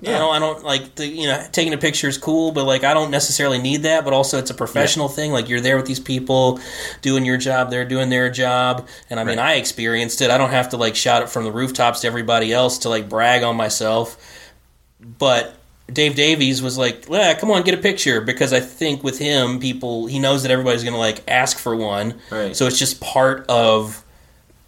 I don't. I don't like the you know taking a picture is cool, but like I don't necessarily need that. But also, it's a professional thing. Like you're there with these people, doing your job. They're doing their job, and I mean, I experienced it. I don't have to like shout it from the rooftops to everybody else to like brag on myself. But Dave Davies was like, "Yeah, come on, get a picture," because I think with him, people he knows that everybody's going to like ask for one,
Right.
so it's just part of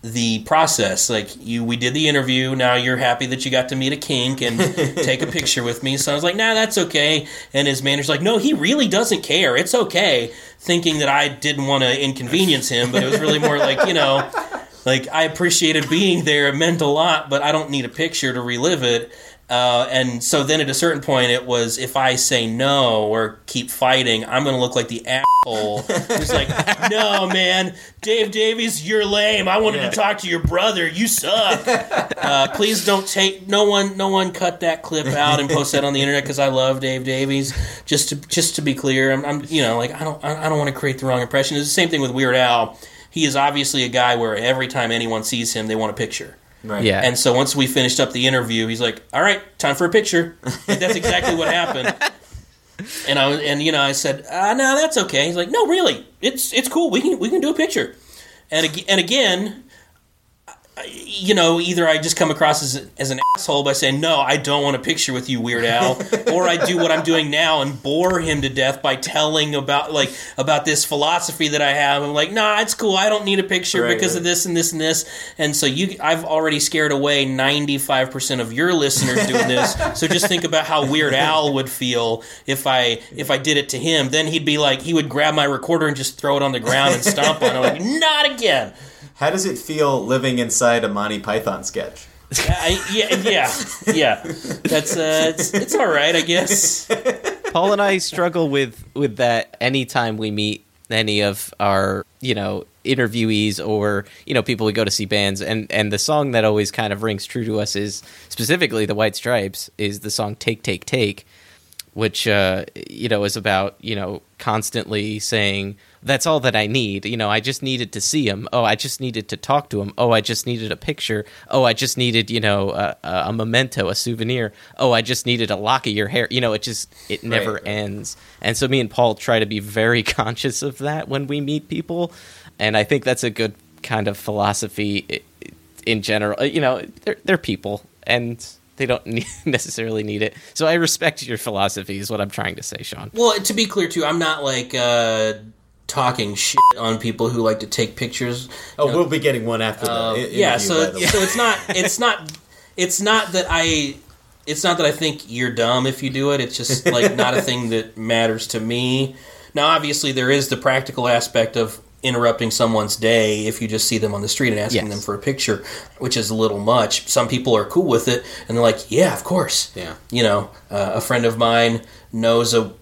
the process. Like you, we did the interview. Now you're happy that you got to meet a kink and take a picture with me. So I was like, "Nah, that's okay." And his manager's like, "No, he really doesn't care. It's okay." Thinking that I didn't want to inconvenience him, but it was really more like you know. Like I appreciated being there; it meant a lot, but I don't need a picture to relive it. Uh, and so then at a certain point, it was if I say no or keep fighting, I'm going to look like the asshole who's like, "No, man, Dave Davies, you're lame. I wanted to talk to your brother. You suck. Uh, please don't take no one, no one cut that clip out and post that on the internet because I love Dave Davies. Just to just to be clear, I'm, I'm you know like I don't I I don't want to create the wrong impression. It's the same thing with Weird Al. He is obviously a guy where every time anyone sees him, they want a picture.
Right.
Yeah.
And so once we finished up the interview, he's like, "All right, time for a picture." Like, that's exactly what happened. And I was, and you know, I said, uh, "No, that's okay." He's like, "No, really, it's it's cool. We can we can do a picture." And ag- and again, I- you know, either I just come across as as an asshole by saying, "No, I don't want a picture with you, Weird Al," or I do what I'm doing now and bore him to death by telling about like about this philosophy that I have. I'm like, "Nah, it's cool. I don't need a picture
Right,
because
right.
of this and this and this." And so you, I've already scared away 95 percent of your listeners doing this. so just think about how Weird Al would feel if I if I did it to him. Then he'd be like, he would grab my recorder and just throw it on the ground and stomp on it. I'm like, not again.
How does it feel living inside a Monty Python sketch?
I, yeah, yeah, yeah. That's uh, it's, it's all right, I guess.
Paul and I struggle with with that anytime we meet any of our you know interviewees or you know people we go to see bands and and the song that always kind of rings true to us is specifically the White Stripes is the song Take Take Take which uh, you know is about you know constantly saying that's all that I need. You know, I just needed to see him. Oh, I just needed to talk to him. Oh, I just needed a picture. Oh, I just needed you know a, a memento, a souvenir. Oh, I just needed a lock of your hair. You know, it just it never
Right.
ends. And so me and Paul try to be very conscious of that when we meet people, and I think that's a good kind of philosophy in general. You know, they're they're people and. They don't need, necessarily need it, so I respect your philosophy. Is what I'm trying to say, Sean.
Well, to be clear too, I'm not like uh, talking shit on people who like to take pictures.
Oh, we'll be getting one after the
Um,
i-
yeah, so
by the way.
so it's not it's not it's not that I it's not that I think you're dumb if you do it. It's just like not a thing that matters to me. Now, obviously, there is the practical aspect of interrupting someone's day if you just see them on the street and asking
Yes.
them for a picture, which is a little much. Some people are cool with it and they're like, "Yeah, of course."
Yeah.
You know, uh, a friend of mine knows a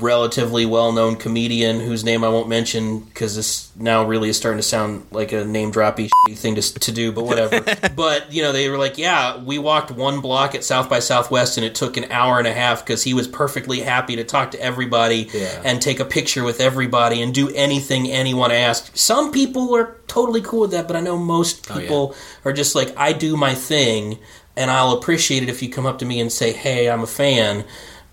relatively well-known comedian whose name I won't mention because this now really is starting to sound like a name droppy thing to, to do, but whatever. but you know, they were like, "Yeah, we walked one block at South by Southwest, and it took an hour and a half because he was perfectly happy to talk to everybody
Yeah.
and take a picture with everybody and do anything anyone asked." Some people are totally cool with that, but I know most
Oh, yeah.
people are just like, "I do my thing." And I'll appreciate it if you come up to me and say, "Hey, I'm a fan."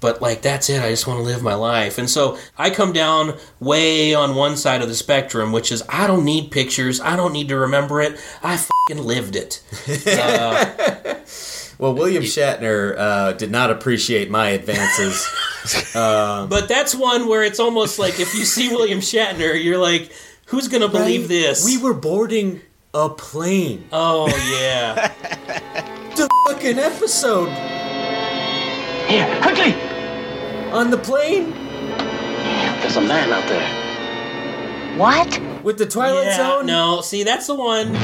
But like that's it i just want to live my life and so i come down way on one side of the spectrum which is i don't need pictures i don't need to remember it i fucking lived it uh,
Well, William Shatner uh, did not appreciate my advances. um,
but that's one where it's almost like if you see william shatner you're like who's gonna believe
Right?
this
We were boarding a plane.
oh yeah
The fucking episode
Here, quickly!
On the plane
There's a man out there. What?
with the Twilight
yeah,
Zone.
no see that's the one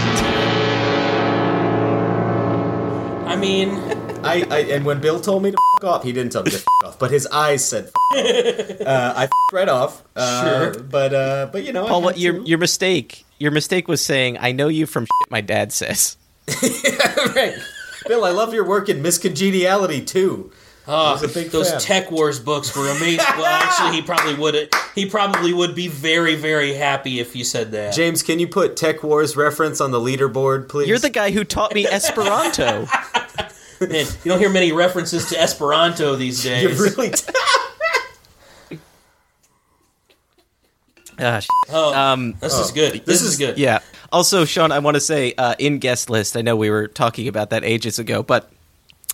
i mean
I, I and when Bill told me to f- off, he didn't tell me to f- off, but his eyes said f- off. Uh, I f- right off. Uh,
Sure.
but uh, but you know,
Paul,
had
what your
to.
your mistake? Your mistake was saying, "I know you from shit my dad says."
right. Bill, I love your work in Miss Congeniality too.
Oh,
was a big
those
fan.
TekWars books were amazing. well, actually, he probably would. He probably would be very, very happy if you said that.
James, can you put TekWars reference on the leaderboard, please?
You're the guy who taught me Esperanto.
Man, you don't hear many references to Esperanto these days.
You really.
Ah,
oh,
um,
this is good. This, is, good.
yeah. Also, Sean, I want to say uh, in guest list. I know we were talking about that ages ago, but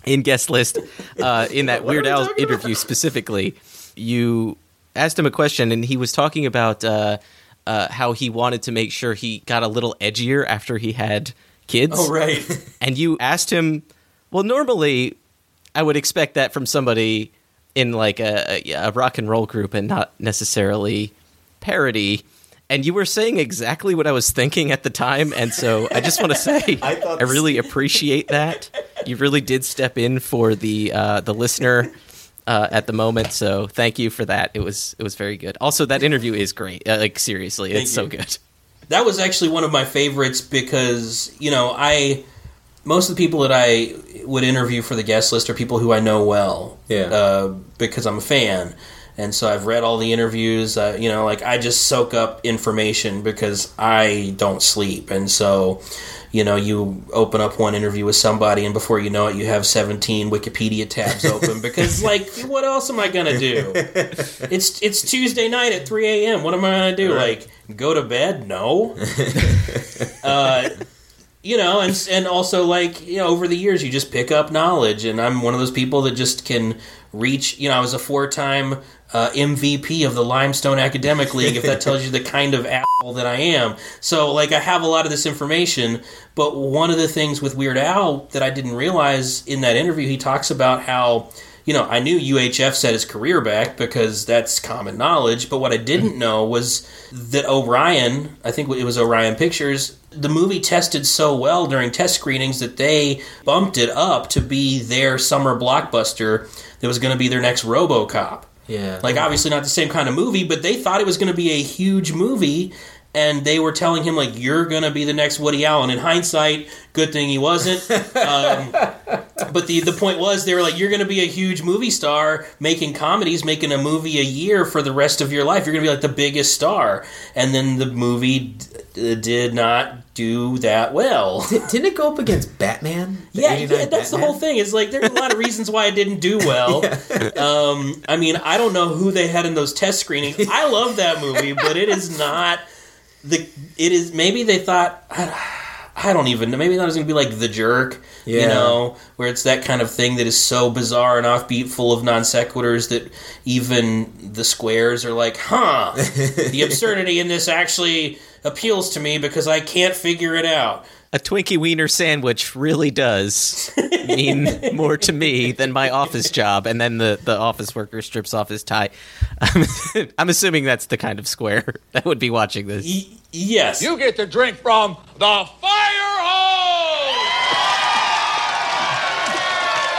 in guest list uh, in that Weird Al interview specifically, you asked him a question, and he was talking about uh, uh, how he wanted to make sure he got a little edgier after he had kids.
Oh, right.
and you asked him, well, normally I would expect that from somebody in like a, a, a rock and roll group and not necessarily parody. And you were saying exactly what I was thinking at the time, and so I just want to say
I
I,
thought the
really appreciate that. You really did step in for the uh, the listener uh, at the moment, so thank you for that. It was it was very good. Also, that interview is great. Uh, like seriously,
Thank
it's so good.
that was actually one of my favorites because you know I most of the people that I would interview for the guest list are people who I know well.
Yeah.
Uh, because I'm a fan, and so I've read all the interviews. Uh, you know, like I just soak up information because I don't sleep, and so. You know, you open up one interview with somebody, and before you know it, you have 17 Wikipedia tabs open because, like, what else am I gonna do? It's it's Tuesday night at 3 a.m. What am I gonna do? Like, go to bed? No. uh, you know, and and also like you know, over the years, you just pick up knowledge, and I'm one of those people that just can reach. You know, I was a four-time uh, MVP of the Limestone Academic League. If that tells you the kind of asshole that I am, so like I have a lot of this information. But one of the things with Weird Al that I didn't realize in that interview, he talks about how. You know, I knew UHF set his career back because that's common knowledge, but what I didn't know was that Orion, I think it was Orion Pictures, the movie tested so well during test screenings that they bumped it up to be their summer blockbuster that was going to be their next RoboCop.
Yeah.
Like obviously not the same kind of movie, but they thought it was going to be a huge movie and they were telling him like you're going to be the next Woody Allen. In hindsight, good thing he wasn't. um, but the the point was they were like you're going to be a huge movie star making comedies, making a movie a year for the rest of your life. You're going to be like the biggest star. And then the movie d- did not do that well.
Didn't it go up against Batman?
Yeah, yeah, that's the whole thing. Is like there's a lot of reasons why it didn't do well. um, I mean, I don't know who they had in those test screenings. I love that movie, but it is not the. It is maybe they thought. I don't even know. Maybe that was going to be like The Jerk, you know, where it's that kind of thing that is so bizarre and offbeat, full of non sequiturs that even the squares are like, huh, the absurdity in this actually appeals to me because I can't figure it out.
A Twinkie Wiener sandwich really does mean more to me than my office job. And then the, the office worker strips off his tie. I'm, I'm assuming that's the kind of square that would be watching this.
Yes.
You get to drink from the fire hose!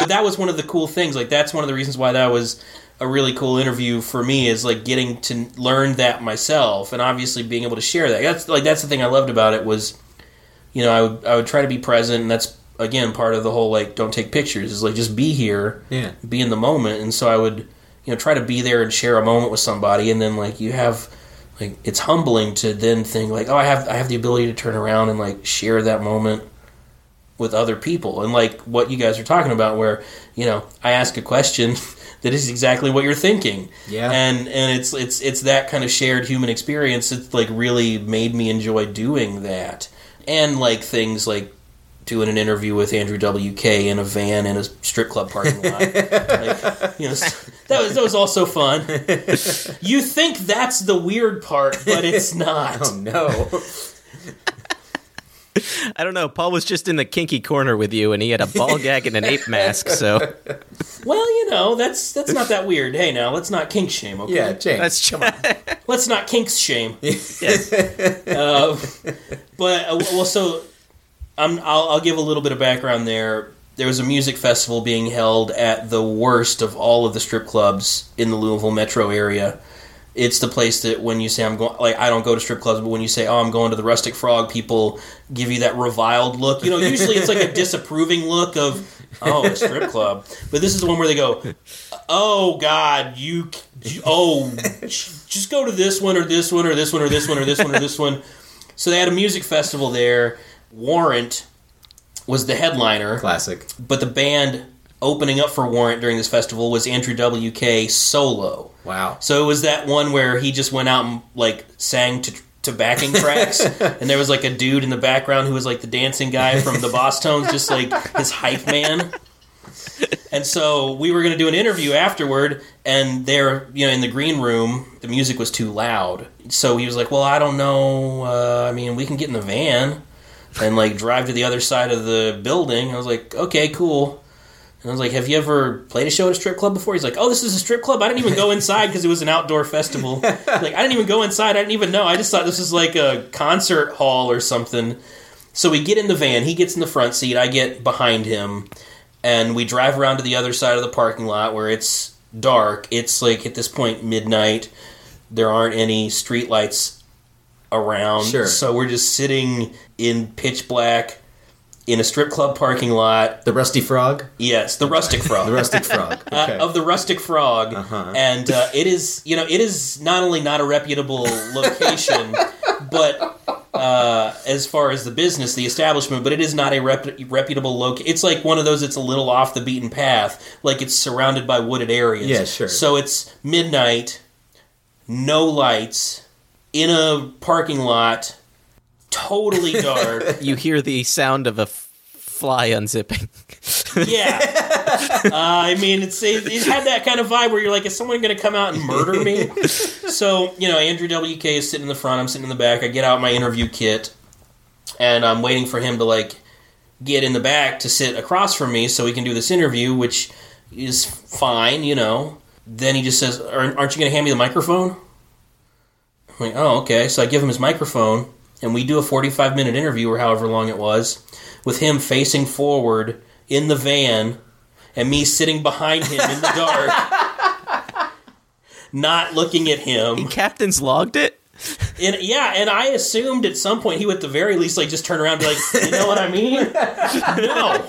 but that was one of the cool things. Like that's one of the reasons why that was a really cool interview for me is like getting to learn that myself and obviously being able to share that. That's like that's the thing I loved about it was, you know, I would I would try to be present, and that's again part of the whole like don't take pictures is like just be here,
Yeah.
be in the moment, and so I would you know try to be there and share a moment with somebody, and then like you have. Like it's humbling to then think like, oh, I have I have the ability to turn around and like share that moment with other people and like what you guys are talking about where you know i ask a question that is exactly what you're thinking
Yeah.
and and it's it's it's that kind of shared human experience that like really made me enjoy doing that and like things like doing an interview with Andrew WK in a van in a strip club parking lot. like, you know, that was that was also fun. You think that's the weird part, but it's not.
Oh no.
I don't know. Paul was just in the kinky corner with you, and he had a ball gag and an ape mask. So
Well, you know, that's that's not that weird. Hey, now let's not kink shame, okay?
Yeah, James.
that's
come on.
Let's not kinks shame. uh, but uh, well, so I'm, I'll, I'll give a little bit of background there. There was a music festival being held at the worst of all of the strip clubs in the Louisville metro area. It's the place that when you say I'm going, like I don't go to strip clubs, but when you say, "Oh, I'm going to the Rustic Frog," people give you that reviled look. You know, usually it's like a disapproving look of, "Oh, a strip club," but this is the one where they go, "Oh God, you, you oh, just go to this one or this one or this one or this one or this one or this one." So they had a music festival there. Warrant was the headliner.
Classic.
But the band opening up for Warrant during this festival was Andrew WK solo.
Wow.
So it was that one where he just went out and like sang to to backing tracks, and there was like a dude in the background who was like the dancing guy from the Bosstones, just like his hype man. And so we were going to do an interview afterward, and there, you know, in the green room, the music was too loud. So he was like, "Well, I don't know. Uh, I mean, we can get in the van and like drive to the other side of the building." I was like, "Okay, cool." And I was like, "Have you ever played a show at a strip club before?" He's like, "Oh, this is a strip club. I didn't even go inside because it was an outdoor festival. like, I didn't even go inside. I didn't even know. I just thought this was like a concert hall or something." So we get in the van. He gets in the front seat. I get behind him, and we drive around to the other side of the parking lot where it's dark. It's like at this point midnight. There aren't any streetlights around,
Sure.
so we're just sitting in pitch black in a strip club parking lot.
The Rusty Frog.
Yes, the rustic frog.
The Rustic Frog. Okay.
Uh, of the rustic frog, and uh, it is you know it is not only not a reputable location, but uh, as far as the business, the establishment, but it is not a rep- reputable location. It's like one of those. that's a little off the beaten path, like it's surrounded by wooded areas.
Yeah, sure.
So it's midnight, no lights, in a parking lot, totally dark.
you hear the sound of a f- fly unzipping.
Yeah. Uh, I mean, it's it, it had that kind of vibe where you're like, is someone going to come out and murder me? so, you know, Andrew WK is sitting in the front, I'm sitting in the back. I get out my interview kit, and I'm waiting for him to, like, get in the back to sit across from me so we can do this interview, which is fine, you know. Then he just says, "Aren't aren't you going to hand me the microphone? I'm like, oh, okay. So I give him his microphone, and we do a 45 minute interview, or however long it was, with him facing forward in the van, and me sitting behind him in the dark, not looking at him.
Captain's logged it?
And yeah, and I assumed at some point he would at the very least like just turn around and be like, you know what I mean? no.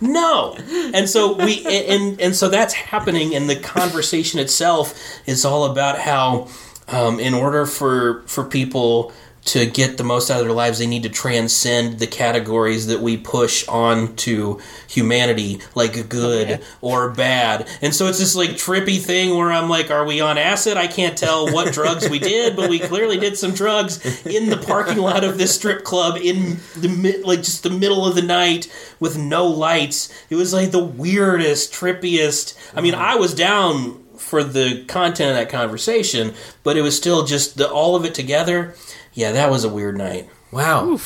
No. And so we and and so that's happening and the conversation itself is all about how um, in order for for people to get the most out of their lives, they need to transcend the categories that we push on to humanity, like good or bad. And so it's this like trippy thing where I'm like, are we on acid? I can't tell what drugs we did, but we clearly did some drugs in the parking lot of this strip club in the mid, like just the middle of the night with no lights. It was like the weirdest, trippiest. I mean, I was down for the content of that conversation, but it was still just the all of it together. Yeah, that was a weird night.
Wow.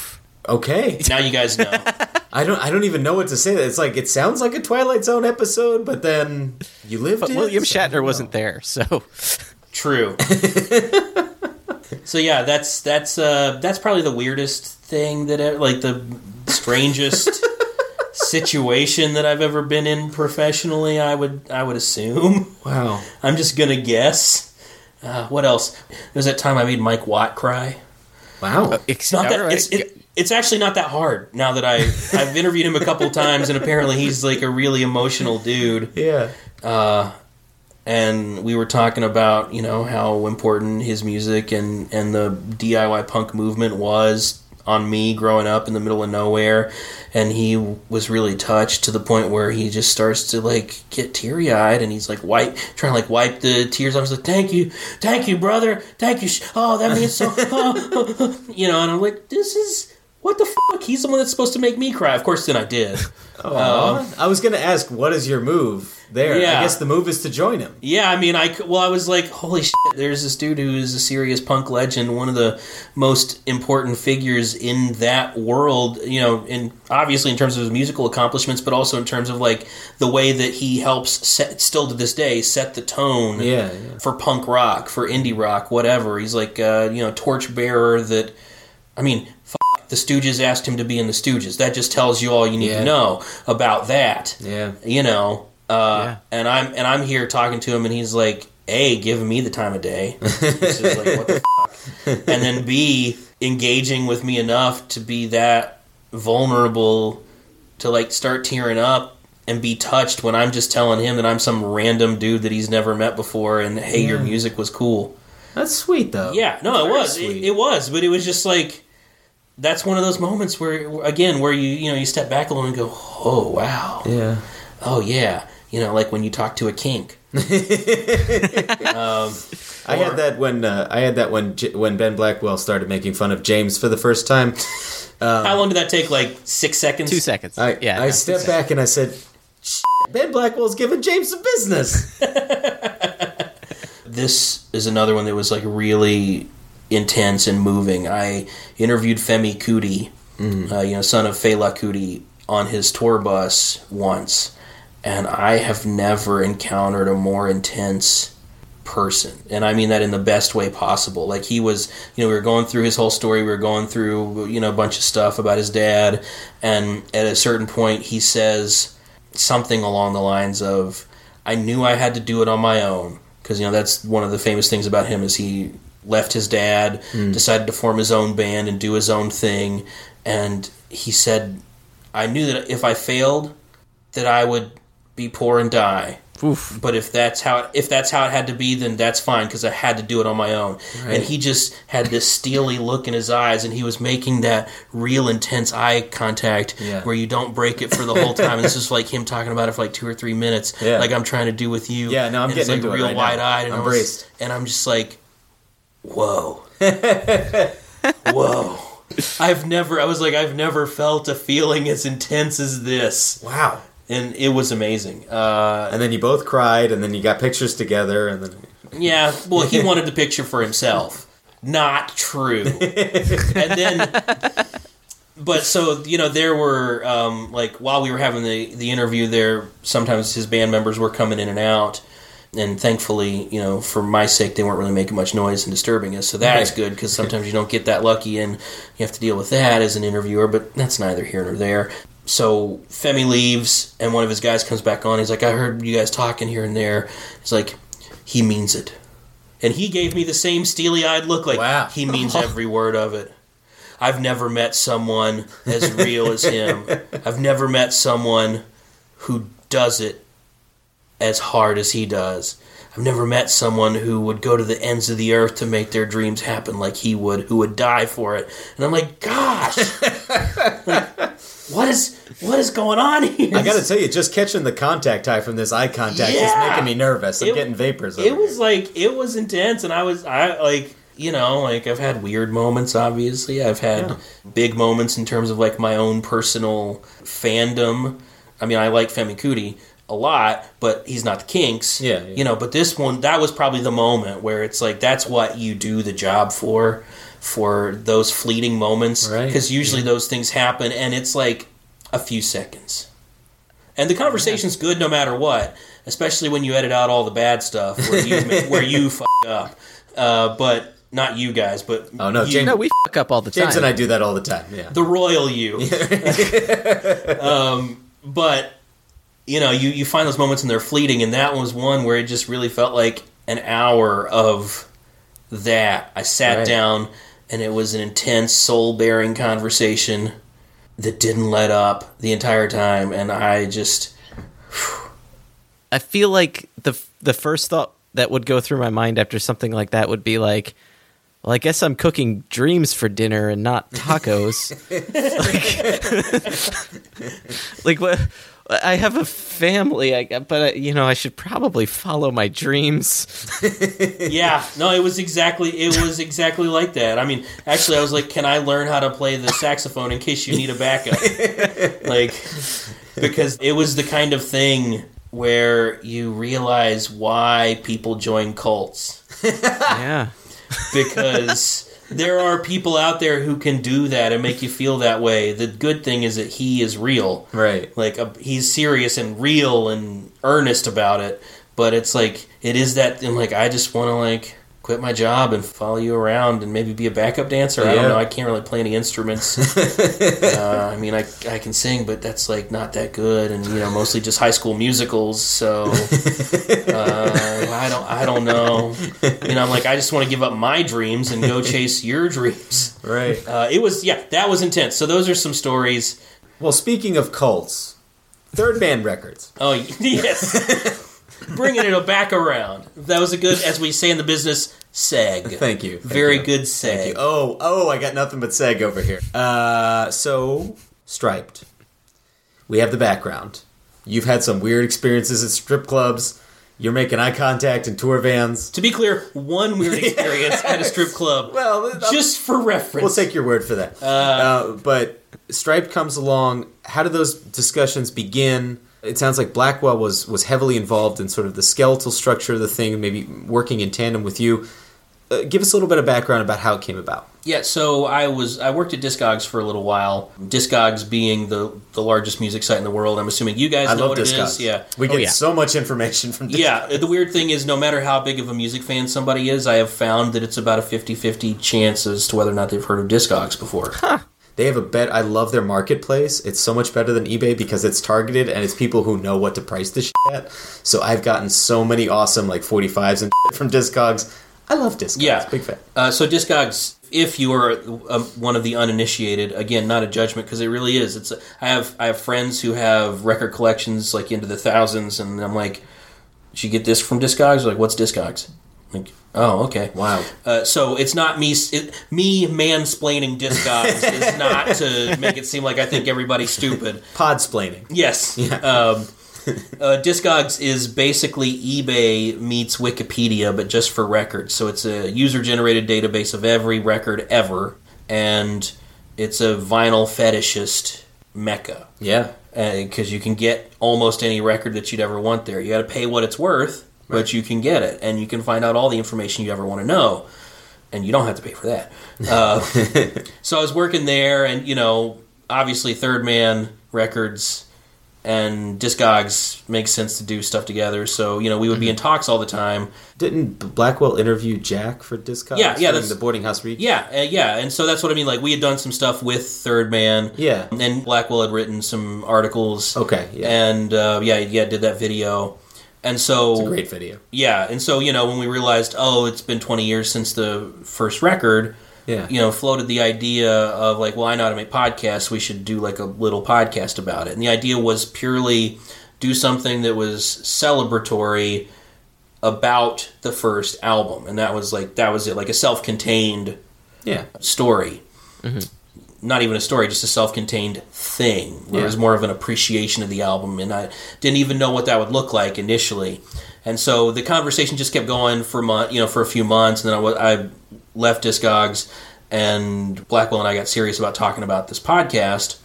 Okay.
Now you guys know.
I don't. I don't even know what to say. It's like it sounds like a Twilight Zone episode, but then you lived
But
it.
William
so-
Shatner wasn't there, so
True. so yeah, that's that's uh that's probably the weirdest thing that e- like the strangest situation that I've ever been in professionally. I would I would assume.
Wow.
I'm just gonna guess. Uh, what else? There was that time I made Mike Watt cry.
Wow.
It's not that. It's, it, it's actually not that hard now that I I've interviewed him a couple times and apparently he's like a really emotional dude.
Yeah.
Uh, and we were talking about you know how important his music and and the DIY punk movement was on me growing up in the middle of nowhere and he was really touched to the point where he just starts to like get teary eyed and he's like wipe trying to like wipe the tears off. He's like, "Thank you, thank you, brother, thank you." Oh, that means so. Oh, you know, and I'm like, "This is what the fuck." He's the one that's supposed to make me cry. Of course, then I did.
Aw. I was gonna ask, what is your move there?
Yeah.
I guess the move is to join him.
Yeah, I mean, I well, I was like, holy shit! There's this dude who is a serious punk legend, one of the most important figures in that world. You know, and obviously in terms of his musical accomplishments, but also in terms of like the way that he helps set, still to this day, set the tone.
Yeah, yeah.
for punk rock, for indie rock, whatever. He's like, uh, you know, torchbearer. That, I mean, the Stooges asked him to be in the Stooges. That just tells you all you need
Yeah.
to know about that
Yeah.
you know uh, and i'm and i'm here talking to him and he's like a giving me the time of day like what the fuck and then b engaging with me enough to be that vulnerable to like start tearing up and be touched when i'm just telling him that i'm some random dude that he's never met before and hey your music was cool
That's sweet though.
yeah, no, it was. It, it was, but it was just like that's one of those moments where, again, where you you know you step back a little and go, oh wow,
Yeah.
oh yeah, you know, like when you talk to a kink. um,
I had that when uh, I had that when J- when Ben Blackwell started making fun of James for the first time.
how long did that take? Like six seconds.
two seconds.
I
yeah,
I
no,
stepped back and I said, Ben Blackwell's giving James some business.
this is another one that was like really intense and moving. I interviewed Femi Kuti, uh, you know, son of Fela Kuti, on his tour bus once, and I have never encountered a more intense person, and I mean that in the best way possible. Like he was, you know, we were going through his whole story. We were going through, you know, a bunch of stuff about his dad, and at a certain point, he says something along the lines of, "I knew I had to do it on my own." Because you know that's one of the famous things about him is he left his dad,
Mm.
decided to form his own band and do his own thing, and he said, "I knew that if I failed, that I would be poor and die." But if that's how if that's how it had to be, then that's fine because I had to do it on my own.
Right.
And he just had this steely look in his eyes, and he was making that real intense eye contact
Yeah.
where you don't break it for the whole time. it's just like him talking about it for like two or three minutes,
Yeah.
like I'm trying to do with you.
Yeah, no, I'm
And
getting
like
it
real
right
wide eyed, and
I'm braced.
and I'm just like, whoa, whoa. I've never. I was like, I've never felt a feeling as intense as this.
Wow.
And it was amazing. Uh,
and then you both cried, and then you got pictures together, and then
yeah, well, he wanted the picture for himself. Not true. and then, but so you know, there were um, like while we were having the the interview, there sometimes his band members were coming in and out, and thankfully, you know, for my sake, they weren't really making much noise and disturbing us. So that's
Right.
good because sometimes you don't get that lucky, and you have to deal with that as an interviewer. But that's neither here nor there. So Femi leaves, and one of his guys comes back on. He's like, "I heard you guys talking here and there." He's like, "He means it." And he gave me the same steely eyed look like wow. he means every word of it. I've never met someone as real as him. I've never met someone who does it as hard as he does. I've never met someone who would go to the ends of the earth to make their dreams happen like he would, who would die for it. And I'm like, gosh, like, what is what is going on here?
I got to tell you, just catching the contact high from this eye contact is making me nervous. I'm
It-
getting vapors.
it was like it was intense and i was i like you know like i've had weird moments obviously i've had big moments in terms of like my own personal fandom i mean i like femi kuti a lot but he's not the kinks
Yeah,
you know but this one that was probably the moment where it's like that's what you do the job for for those fleeting moments
Right,
because usually those things happen and it's like a few seconds and the conversation's good no matter what, especially when you edit out all the bad stuff where you where you f up. Uh, but not you guys, but
Oh no,
you,
James,
No, we fuck up all the
James
time.
and I do that all the time. Yeah.
the royal you. um, but you know, you you find those moments and they're fleeting, and that was one where it just really felt like an hour of that. I sat
Right.
down, and it was an intense, soul bearing conversation that didn't let up the entire time, and I just.
I feel like the the first thought that would go through my mind after something like that would be like, well, I guess I'm cooking dreams for dinner and not tacos. like, like what? I have a family, I, but uh, you know, I should probably follow my dreams.
yeah, no, it was exactly it was exactly like that. I mean, actually, I was like, "Can I learn how to play the saxophone in case you need a backup?" like, because it was the kind of thing where you realize why people join cults
yeah.
because there are people out there who can do that and make you feel that way. The good thing is that he is real,
Right.
like uh, he's serious and real and earnest about it. But it's like it is that and Like I just want to like quit my job and follow you around and maybe be a backup dancer. I don't know. I can't really play any instruments. uh, I mean, I I can sing, but that's like not that good, and you know, mostly just high school musicals. So uh, I don't I don't know. You know, I'm like I just want to give up my dreams and go chase your dreams.
Right.
Uh, it was yeah, that was intense. So those are some stories.
Well, speaking of cults, Third Man Records.
Oh yes, bringing it back around. That was a good, as we say in the business, seg.
Thank you. Thank
Very
you.
good seg.
Thank you. Oh, oh, I got nothing but seg over here. Uh, so striped. We have the background. You've had some weird experiences at strip clubs. You're making eye contact in tour vans.
To be clear, one weird experience at a strip club.
Well,
just for reference.
We'll take your word for that. Uh, but Striped comes along. How do those discussions begin? It sounds like Blackwell was was heavily involved in sort of the skeletal structure of the thing, maybe working in tandem with you. Uh, give us a little bit of background about how it came about.
Yeah, so I was I worked at Discogs for a little while. Discogs being the the largest music site in the world. I'm assuming you guys
I
know
love
what it
Discogs.
is. Yeah,
we get yeah so much information from. Discogs.
Yeah, the weird thing is, no matter how big of a music fan somebody is, I have found that it's about a 50 50 chance as to whether or not they've heard of Discogs before.
They have a bet. I love their marketplace. It's so much better than eBay because it's targeted and it's people who know what to price this shit at. So I've gotten so many awesome like 45s and shit from Discogs. I love Discogs.
Yeah.
big fan.
Uh, so Discogs, if you are um, one of the uninitiated, again, not a judgment because it really is. It's. A, I have I have friends who have record collections like into the thousands, and I'm like, "Did you get this from Discogs?" Like, what's Discogs? Like, oh, okay,
wow.
Uh, so it's not me it, me mansplaining Discogs is not to make it seem like I think everybody's stupid.
Podsplaining.
Yes. Um, uh, Discogs is basically eBay meets Wikipedia, but just for records. So it's a user generated database of every record ever, and it's a vinyl fetishist mecca.
Yeah.
Because you can get almost any record that you'd ever want there. You got to pay what it's worth, but you can get it, and you can find out all the information you ever want to know, and you don't have to pay for that. Uh, so I was working there, and you know, obviously, Third Man Records and Discogs makes sense to do stuff together. So you know, we would be in talks all the time.
Didn't Blackwell interview Jack for Discogs?
Yeah, yeah, that's-
the Boarding House Reach.
Yeah, uh, yeah, and so that's what I mean. Like we had done some stuff with Third Man.
Yeah.
and Blackwell had written some articles.
Okay, yeah.
and uh, yeah, yeah, did that video, and so
It's a great video.
Yeah, and so you know when we realized, oh, it's been twenty years since the first record.
Yeah.
you know, floated the idea of like, well, I know how to make podcasts. We should do like a little podcast about it. And the idea was purely do something that was celebratory about the first album, and that was like that was it, like a self-contained
Yeah.
story. Mm-hmm. Not even a story, just a self-contained thing. Where it was more of an appreciation of the album, and I didn't even know what that would look like initially. And so the conversation just kept going for month, you know, for a few months, and then I, I left Discogs, and Blackwell and I got serious about talking about this podcast,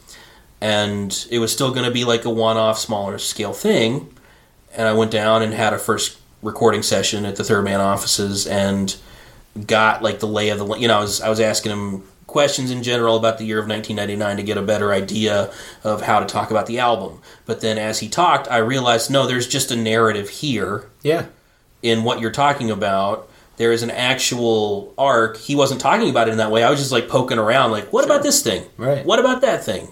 and it was still going to be like a one-off, smaller scale thing. And I went down and had a first recording session at the Third Man offices, and got like the lay of the you know I was I was asking him questions in general about the year of 1999 to get a better idea of how to talk about the album. But then as he talked, I realized no, there's just a narrative here
Yeah.
in what you're talking about. There is an actual arc. He wasn't talking about it in that way. I was just like poking around, like, what about this thing?
Right.
What about that thing?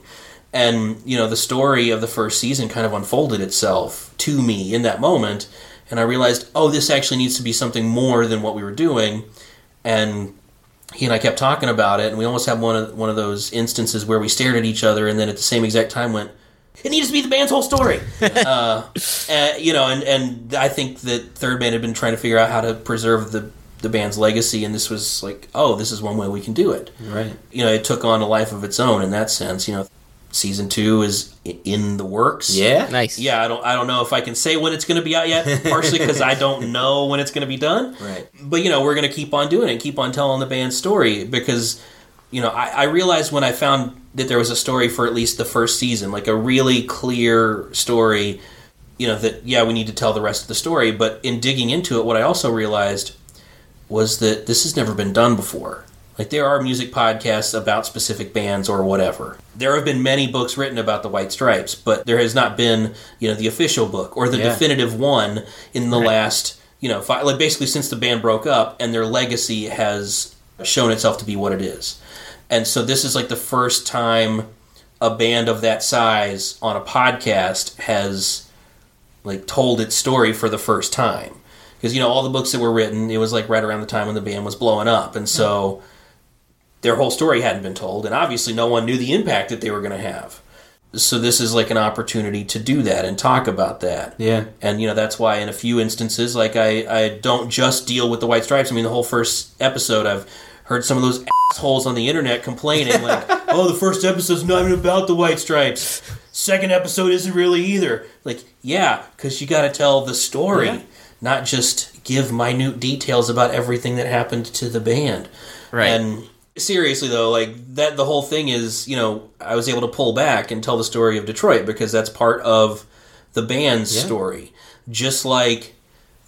And you know, the story of the first season kind of unfolded itself to me in that moment, and I realized, oh, this actually needs to be something more than what we were doing. And he and I kept talking about it, and we almost had one of one of those instances where we stared at each other, and then at the same exact time went, "It needs to be the band's whole story." uh, uh, you know, and and I think that Third Man had been trying to figure out how to preserve the the band's legacy, and this was like, oh, this is one way we can do it.
Right.
You know, it took on a life of its own in that sense. You know, season two is in the works.
Yeah.
Nice.
Yeah, I don't I don't know if I can say when it's going to be out yet, partially because I don't know when it's going to be done.
Right.
But you know, we're going to keep on doing it, keep on telling the band's story because you know I, I realized when I found that there was a story for at least the first season, like a really clear story. You know that yeah, we need to tell the rest of the story. But in digging into it, what I also realized was that this has never been done before. Like there are music podcasts about specific bands or whatever. There have been many books written about the White Stripes, but there has not been, you know, the official book or the
Yeah.
definitive one in the last, you know, fi like basically since the band broke up and their legacy has shown itself to be what it is. And so this is like the first time a band of that size on a podcast has like told its story for the first time because you know all the books that were written it was like right around the time when the band was blowing up and so their whole story hadn't been told and obviously no one knew the impact that they were going to have so this is like an opportunity to do that and talk about that
Yeah.
and you know that's why in a few instances like i i don't just deal with the white stripes i mean the whole first episode i've heard some of those assholes on the internet complaining like oh the first episode's not even about the white stripes second episode isn't really either like yeah because you got to tell the story
Yeah.
not just give minute details about everything that happened to the band
Right.
and seriously though like that the whole thing is you know i was able to pull back and tell the story of detroit because that's part of the band's
Yeah.
story. Just like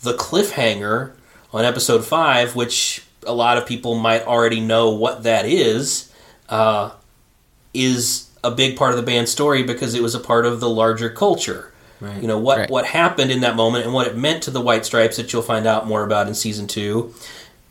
the cliffhanger on episode five, which a lot of people might already know what that is, uh, is a big part of the band's story because it was a part of the larger culture.
Right.
You know what
Right.
what happened in that moment and what it meant to the White Stripes that you'll find out more about in season two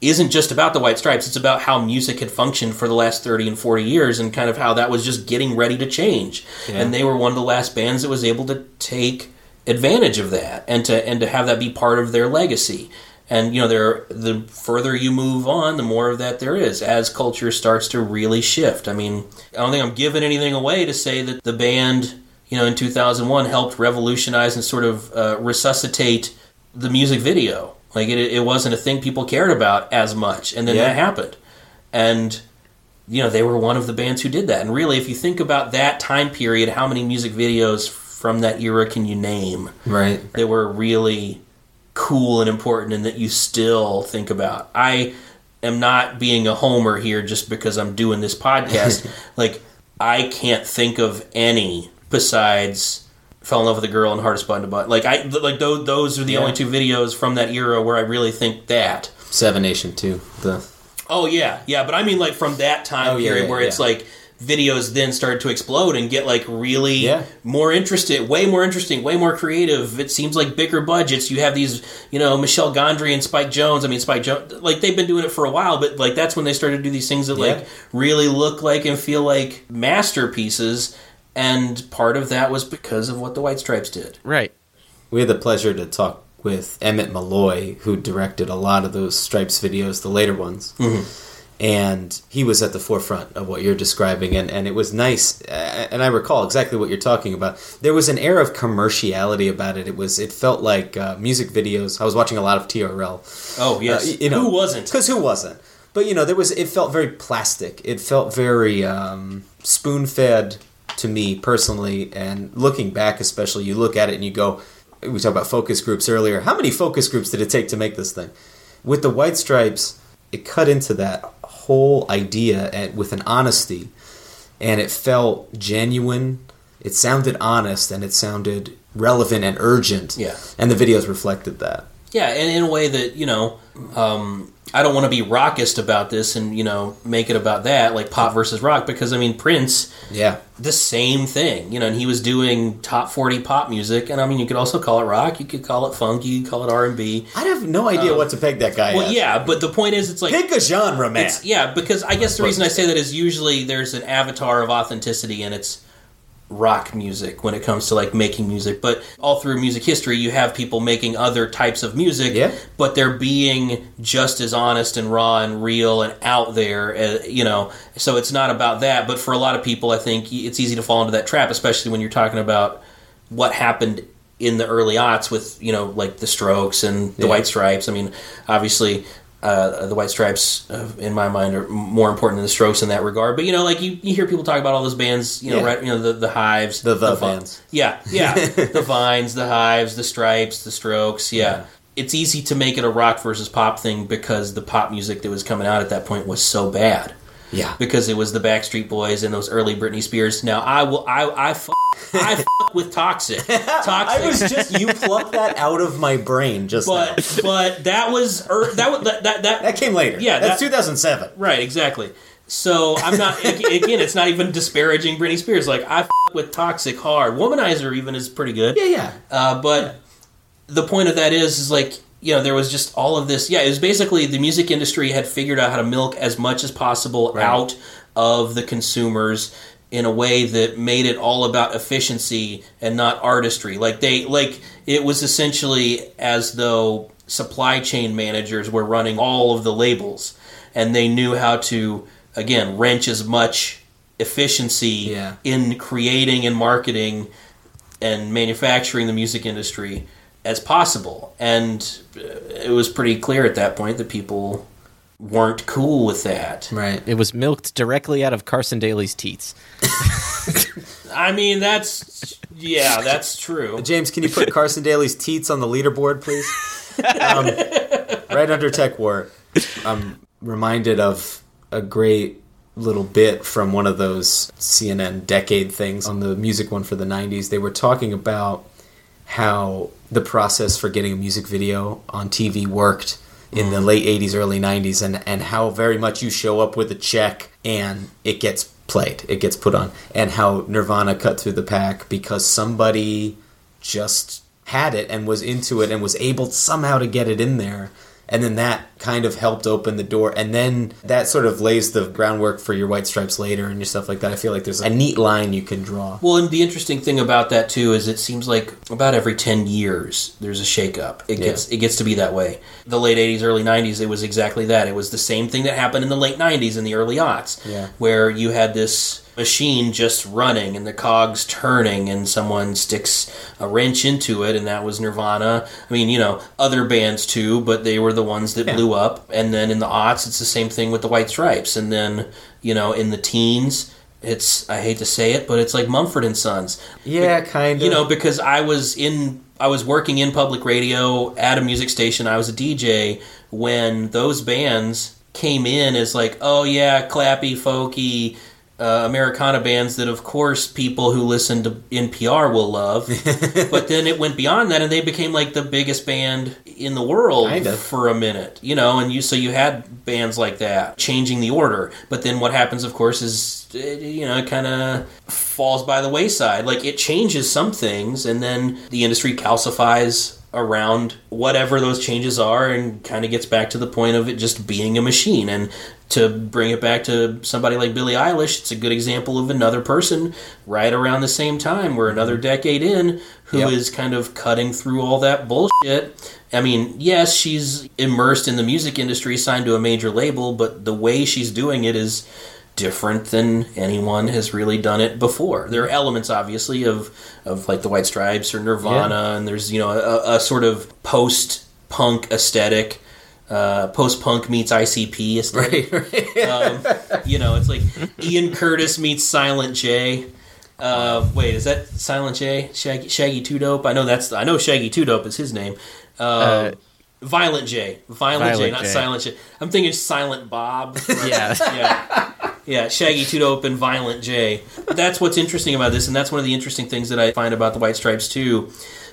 isn't just about the White Stripes. It's about how music had functioned for the last thirty and forty years and kind of how that was just getting ready to change.
Yeah.
And they were one of the last bands that was able to take advantage of that and to and to have that be part of their legacy. And you know, there the further you move on, the more of that there is as culture starts to really shift. I mean, I don't think I'm giving anything away to say that the band, you know, in 2001 helped revolutionize and sort of uh, resuscitate the music video. Like it, it wasn't a thing people cared about as much, and then
Yeah.
that happened, and you know they were one of the bands who did that. And really, if you think about that time period, how many music videos from that era can you name?
Right.
that were really cool and important and that you still think about. I am not being a homer here just because I'm doing this podcast. like I can't think of any besides Fell in Love with a Girl and Hardest Button to Button. Like I like those those are the
Yeah.
only two videos from that era where I really think that.
Seven Nation too. The
Oh yeah, yeah, but I mean like from that time
Oh, yeah,
period
yeah,
where it's like videos then started to explode and get like really
Yeah.
more interested, way more interesting, way more creative. It seems like bigger budgets. You have these, you know, Michel Gondry and Spike Jonze. I mean, Spike Jonze, like they've been doing it for a while, but like that's when they started to do these things that
Yeah.
like really look like and feel like masterpieces. And part of that was because of what the White Stripes did.
Right.
we had the pleasure to talk with Emmett Malloy, who directed a lot of those Stripes videos, the later ones. And he was at the forefront of what you're describing, and, and it was nice. uh, And I recall exactly what you're talking about. There was an air of commerciality about it. It was it felt like uh, music videos. I was watching a lot of TRL.
Oh yes,
Uh, you know,
who wasn't?
Because who wasn't? But you know, there was. It felt very plastic. It felt very um, spoon fed to me personally. And looking back, especially, you look at it and you go. We talked about focus groups earlier. How many focus groups did it take to make this thing? With the White Stripes, it cut into that whole idea and with an honesty, and it felt genuine. It sounded honest and it sounded relevant and urgent.
Yeah.
And the videos reflected that.
Yeah, and in a way that you know, um, I don't want to be rockist about this and you know make it about that, like pop versus rock, because I mean Prince,
Yeah.
the same thing, you know, and he was doing top forty pop music, and I mean you could also call it rock, you could call it funk, you could call it R and B.
I have no idea
Um,
what to peg that guy
Well,
as.
yeah, but the point is, it's like
Pick a genre, man.
it's, yeah, because I guess the reason I say that is usually there's an avatar of authenticity and it's rock music when it comes to like making music. But all through music history, you have people making other types of music,
Yeah.
but they're being just as honest and raw and real and out there, uh, you know. So it's not about that. But for a lot of people, I think it's easy to fall into that trap, especially when you're talking about what happened in the early aughts with you know like the Strokes and the
Yeah.
White Stripes. I mean, obviously. Uh, the White Stripes, uh, in my mind, are more important than the Strokes in that regard. But you know, like you, you hear people talk about all those bands, you know,
Yeah.
right? You know, the the Hives,
The The
Vi-
bands.
yeah, yeah, the Vines, the Hives, the Stripes, the Strokes, yeah.
Yeah.
It's easy to make it a rock versus pop thing because the pop music that was coming out at that point was so bad
Yeah.
because it was the Backstreet Boys and those early Britney Spears. Now I will, I, I, f- I f- with Toxic, Toxic.
I was just you plucked that out of my brain just now.
but but that was er, that was that that, that
That came later.
Yeah,
that's
that-
2007.
Right, exactly. So I'm not again. It's not even disparaging Britney Spears. Like I f- with Toxic hard. Womanizer even is pretty good.
Yeah, yeah.
Uh, but the point of that is, is like you know, there was just all of this. Yeah, it was basically the music industry had figured out how to milk as much as possible
Right.
out of the consumers in a way that made it all about efficiency and not artistry. Like they like it was essentially as though supply chain managers were running all of the labels and they knew how to again wrench as much efficiency
Yeah.
in creating and marketing and manufacturing the music industry as possible. And uh, it was pretty clear at that point that people weren't cool with that.
Right.
It was milked directly out of Carson Daly's teats.
I mean, that's yeah, that's true.
James, can you put Carson Daly's teats on the leaderboard, please? Um, right under TekWar. I'm reminded of a great little bit from one of those CNN decade things on the music one for the 90s. They were talking about how the process for getting a music video on TV worked in the late 80s, early 90s, and, and how very much you show up with a check and it gets played, it gets put on, and how Nirvana cut through the pack because somebody just had it and was into it and was able somehow to get it in there. And then that kind of helped open the door. And then that sort of lays the groundwork for your White Stripes later and your stuff like that. I feel like there's a neat line you can draw.
Well, and the interesting thing about that too is it seems like about every ten years there's a shakeup. It
Yeah.
gets it gets to be that way. The late '80s, early '90s, it was exactly that. It was the same thing that happened in the late '90s and the early aughts,
Yeah.
where you had this machine just running and the cogs turning, and someone sticks a wrench into it, and that was Nirvana. I mean, you know, other bands too, but they were the ones that
Yeah.
blew up. And then in the aughts, it's the same thing with the White Stripes, and then you know, in the teens. It's I hate to say it, but it's like Mumford and Sons.
Yeah, kind of.
You know, because I was in I was working in public radio at a music station. I was a DJ when those bands came in as like, oh yeah, clappy, folky, uh, Americana bands that, of course, people who listen to NPR will love. but then it went beyond that, and they became like the biggest band in the world
Kind of.
for a minute. You know, and you so you had bands like that changing the order. But then what happens, of course, is it, you know it kind of falls by the wayside. Like it changes some things, and then the industry calcifies around whatever those changes are and kind of gets back to the point of it just being a machine and to bring it back to somebody like Billie Eilish it's a good example of another person right around the same time we're another decade in who is
Yep.
kind of cutting through all that bullshit I mean yes she's immersed in the music industry signed to a major label but the way she's doing it is different than anyone has really done it before. There are elements, obviously, of of like the White Stripes or Nirvana,
Yeah.
and there's you know a, a sort of post punk aesthetic. Uh, post punk meets ICP aesthetic. um, you know, it's like Ian Curtis meets Silent J. Uh, wait, is that Silent J? Shaggy, Shaggy Two Dope? I know that's I know Shaggy Two Dope is his name. Uh, Violent J, Violent, J, not
J.
Silent J. I'm thinking Silent Bob.
Yeah.
yeah. Yeah, Shaggy Two Dope and Violent J. That's what's interesting about this, and that's one of the interesting things that I find about the White Stripes too,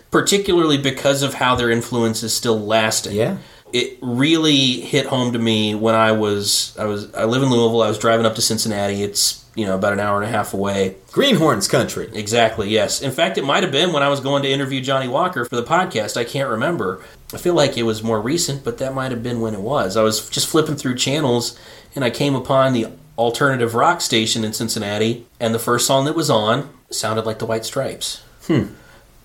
particularly because of how their influence is still lasting.
Yeah.
It really hit home to me when I was I was I live in Louisville. I was driving up to Cincinnati. It's you know about an hour and a half away.
Greenhornes country.
Exactly. Yes. In fact, it might have been when I was going to interview Johnny Walker for the podcast. I can't remember. I feel like it was more recent, but that might have been when it was. I was just flipping through channels and I came upon the alternative rock station in Cincinnati, and the first song that was on sounded like the White Stripes.
Hmm.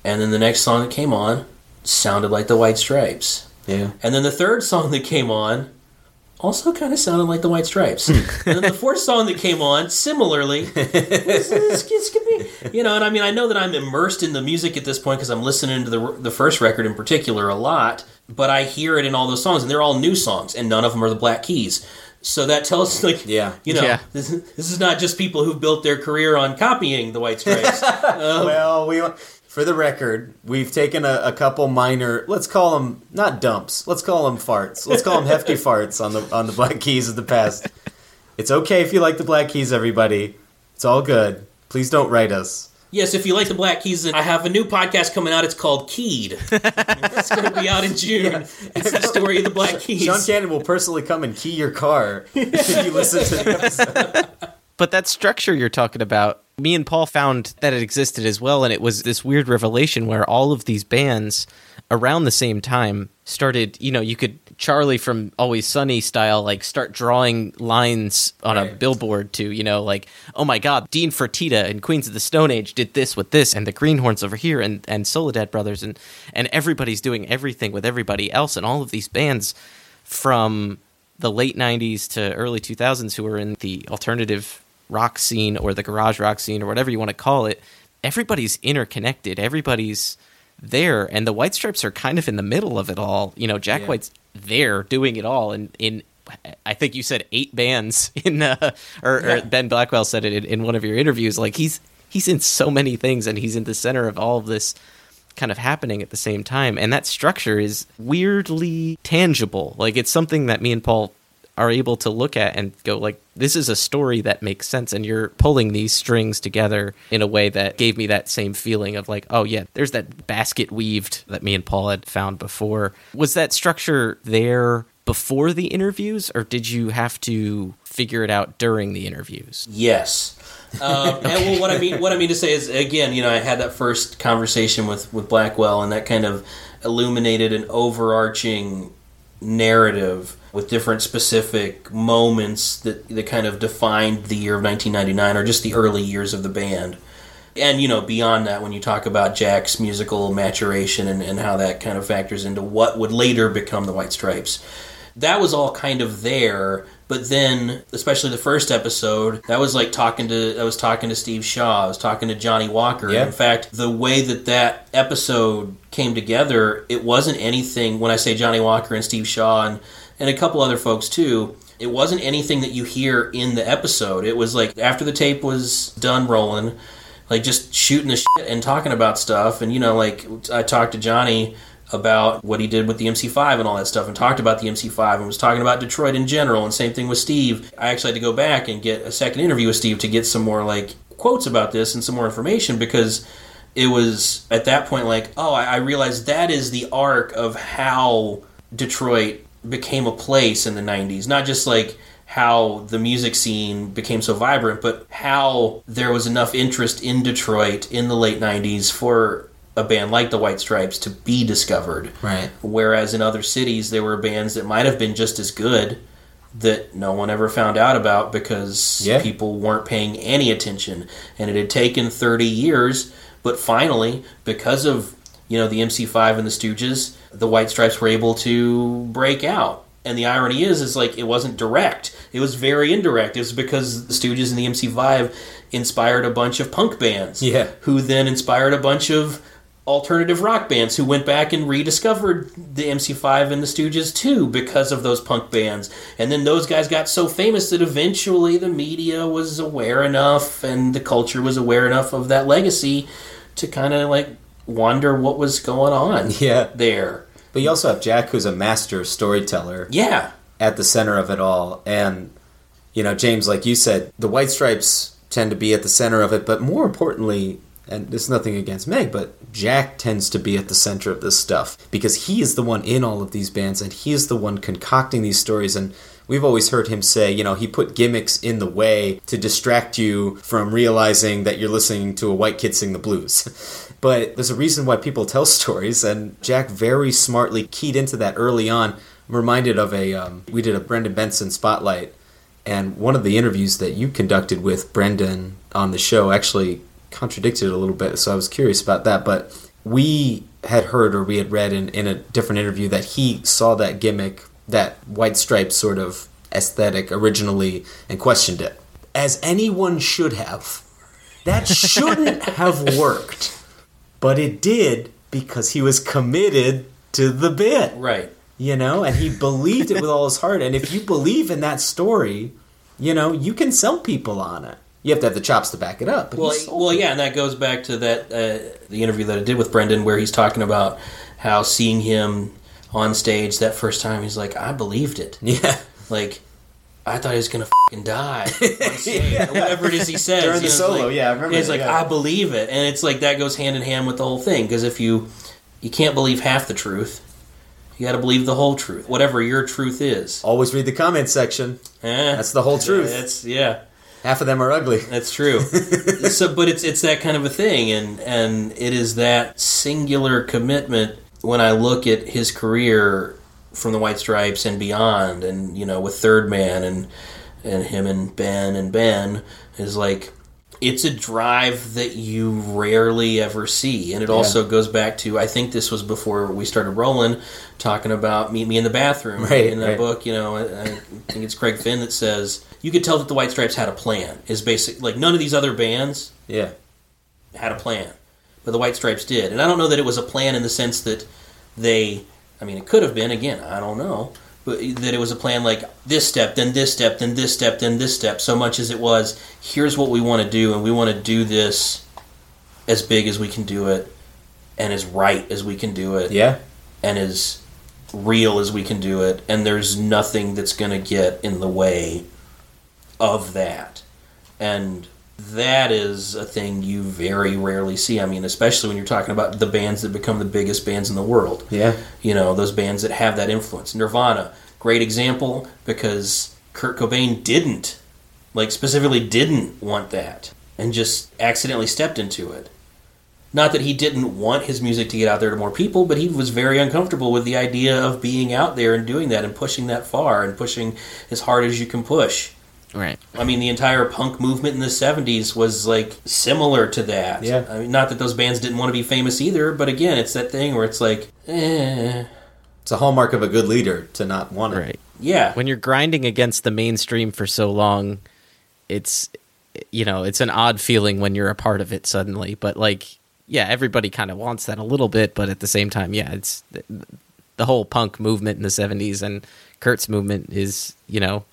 And then the next song that came on sounded like the White Stripes.
Yeah.
And then the third song that came on also kind of sounded like the White Stripes. and then the fourth song that came on, similarly, was- uh, it's- it's gonna be- you know, and I mean, I know that I'm immersed in the music at this point because I'm listening to the the first record in particular a lot, but I hear it in all those songs, and they're all new songs, and none of them are the Black Keys. So that tells, like,
Yeah.
you know,
Yeah.
this, this is not just people who've built their career on copying the White Stripes.
Um, well, we for the record, we've taken a, a couple minor. Let's call them not dumps. Let's call them farts. Let's call them hefty farts on the on the Black Keys of the past. It's okay if you like the Black Keys, everybody. It's all good. Please don't write us.
Yes, if you like the Black Keys, I have a new podcast coming out. It's called Keyed. it's going to be out in June. It's the story of the Black Keys.
Sean Cannon will personally come and key your car if you listen to the episode.
But that structure you're talking about, me and Paul found that it existed as well, and it was this weird revelation where all of these bands around the same time started, you know, you could Charlie from Always Sunny style, like start drawing lines on a billboard to, you know, like, oh my god, Dean Fertita and Queens of the Stone Age did this with this, and the Greenhornes over here, and and Soledad Brothers, and and everybody's doing everything with everybody else, and all of these bands from the late 90s to early 2000s who were in the alternative rock scene or the garage rock scene or whatever you want to call it everybody's interconnected everybody's there and the white stripes are kind of in the middle of it all you know jack
Yeah.
white's there doing it all and in I think you said eight bands in, uh, or, or Ben Blackwell said it in, in one of your interviews. Like he's he's in so many things, and he's in the center of all of this kind of happening at the same time. And that structure is weirdly tangible. Like it's something that me and Paul are able to look at and go like this is a story that makes sense and you're pulling these strings together in a way that gave me that same feeling of like oh yeah there's that basket weaved that me and paul had found before was that structure there before the interviews or did you have to figure it out during the interviews
Yes. Um, and well, what I mean, what I mean to say is, again, you know, I had that first conversation with with Blackwell, and that kind of illuminated an overarching narrative with different specific moments that that kind of defined the year of 1999, or just the early years of the band. And you know, beyond that, when you talk about Jack's musical maturation and, and how that kind of factors into what would later become the White Stripes, that was all kind of there. But then, especially the first episode, that was like talking to I was talking to Steve Shaw, I was talking to Johnny Walker.
Yeah.
In fact, the way that that episode came together, it wasn't anything. When I say Johnny Walker and Steve Shaw and and a couple other folks too, it wasn't anything that you hear in the episode. It was like after the tape was done rolling, like just shooting the shit and talking about stuff. And you know, like I talked to Johnny about what he did with the MC5 and all that stuff, and talked about the MC5 and was talking about Detroit in general. And same thing with Steve. I actually had to go back and get a second interview with Steve to get some more like quotes about this and some more information because it was at that point like, oh, I, I realized that is the arc of how Detroit became a place in the 90s. Not just like how the music scene became so vibrant, but how there was enough interest in Detroit in the late 90s for a band like the White Stripes to be discovered.
Right.
Whereas in other cities, there were bands that might have been just as good that no one ever found out about because
Yeah.
people weren't paying any attention. And it had taken 30 years, but finally, because of you know the MC5 and the Stooges, the White Stripes were able to break out. And the irony is, is like it wasn't direct; it was very indirect. It was because the Stooges and the MC5 inspired a bunch of punk bands,
Yeah.
who then inspired a bunch of alternative rock bands who went back and rediscovered the MC5 and the Stooges too because of those punk bands. And then those guys got so famous that eventually the media was aware enough and the culture was aware enough of that legacy to kind of like wonder what was going on
Yeah.
there.
But you also have Jack, who's a master storyteller.
Yeah.
At the center of it all. And, you know, James, like you said, the White Stripes tend to be at the center of it. But more importantly, and this is nothing against Meg, but Jack tends to be at the center of this stuff because he is the one in all of these bands and he is the one concocting these stories. And we've always heard him say, you know, he put gimmicks in the way to distract you from realizing that you're listening to a white kid sing the blues. But there's a reason why people tell stories, and Jack very smartly keyed into that early on. I'm reminded of a um, we did a Brendan Benson spotlight, and one of the interviews that you conducted with Brendan on the show actually contradicted it a little bit. So I was curious about that. But we had heard or we had read in, in a different interview that he saw that gimmick, that white stripe sort of aesthetic originally, and questioned it, as anyone should have. That shouldn't have worked. But it did because he was committed to the bit.
Right.
You know, and he believed it with all his heart. And if you believe in that story, you know, you can sell people on it. You have to have the chops to back it up.
Well, well, yeah, and that goes back to that uh, the interview that I did with Brendan, where he's talking about how seeing him on stage that first time, he's like, I believed it.
Yeah.
Like, I thought he was gonna fucking die or whatever it is he says
During the
know, it's
solo,
like-
yeah, I remember
He's
that,
like,
yeah.
I believe it, and it's like that goes hand in hand with the whole thing because if you you can't believe half the truth, you got to believe the whole truth, whatever your truth is.
Always read the comment section.
Eh,
That's the whole truth.
That's yeah.
Half of them are ugly.
That's true. so, but it's it's that kind of a thing, and and it is that singular commitment. When I look at his career from the White Stripes and beyond, and you know, with Third Man and and him and Ben and Ben is like it's a drive that you rarely ever see and it
Yeah.
also goes back to i think this was before we started rolling talking about meet me in the bathroom
Right,
in that
right.
book you know I, I think it's craig finn that says you could tell that the white stripes had a plan is basic like none of these other bands
Yeah.
had a plan but the white stripes did and i don't know that it was a plan in the sense that they i mean it could have been again i don't know but that it was a plan like this step then this step then this step then this step so much as it was here's what we want to do and we want to do this as big as we can do it and as right as we can do it
Yeah.
and as real as we can do it, and there's nothing that's going to get in the way of that. And that is a thing you very rarely see. I mean, especially when you're talking about the bands that become the biggest bands in the world.
Yeah.
You know, those bands that have that influence. Nirvana, great example because Kurt Cobain didn't, like, specifically didn't want that and just accidentally stepped into it. Not that he didn't want his music to get out there to more people, but he was very uncomfortable with the idea of being out there and doing that and pushing that far and pushing as hard as you can push.
Right.
I mean, the entire punk movement in the 70s was like similar to that.
Yeah.
I mean, not that those bands didn't want to be famous either, but again, it's that thing where it's like, eh.
It's a hallmark of a good leader to not want it.
Right.
Yeah.
When you're grinding against the mainstream for so long, it's you know, it's an odd feeling when you're a part of it suddenly, but like yeah, everybody kind of wants that a little bit, but at the same time, yeah, it's the whole punk movement in the 70s and Kurt's movement is, you know,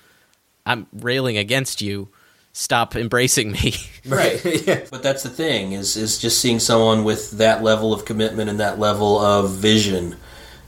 I'm railing against you. Stop embracing me.
Right. yeah. But that's the thing is is just seeing someone with that level of commitment and that level of vision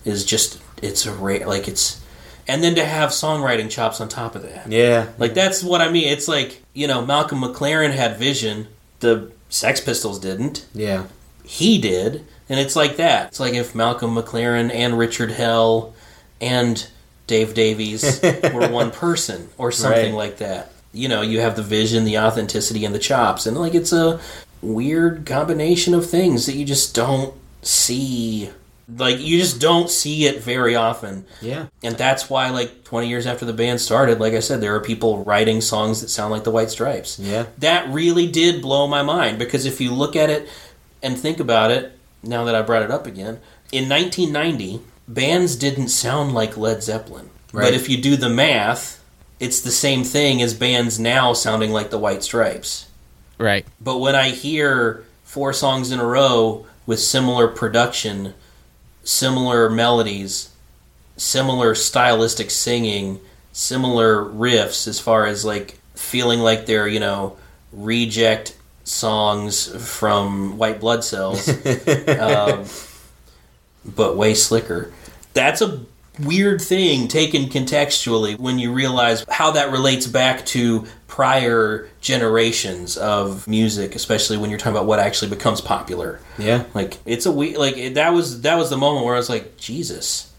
is just it's a ra- like it's and then to have songwriting chops on top of that.
Yeah.
Like that's what I mean. It's like, you know, Malcolm McLaren had vision, the Sex Pistols didn't.
Yeah.
He did, and it's like that. It's like if Malcolm McLaren and Richard Hell and Dave Davies were one person or something
Right.
like that. You know, you have the vision, the authenticity, and the chops, and like it's a weird combination of things that you just don't see. Like you just don't see it very often.
Yeah.
And that's why, like, 20 years after the band started, like I said, there are people writing songs that sound like the White Stripes.
Yeah.
That really did blow my mind because if you look at it and think about it, now that I brought it up again, in 1990, bands didn't sound like Led Zeppelin.
Right.
But if you do the math, it's the same thing as bands now sounding like the White Stripes.
right.
But when I hear four songs in a row with similar production, similar melodies, similar stylistic singing, similar riffs as far as like feeling like they're, you know, reject songs from White Blood Cells, um, but way slicker. That's a weird thing taken contextually when you realize how that relates back to prior generations of music, especially when you're talking about what actually becomes popular.
Yeah.
Like it's a we like it, that was that was the moment where I was like, Jesus,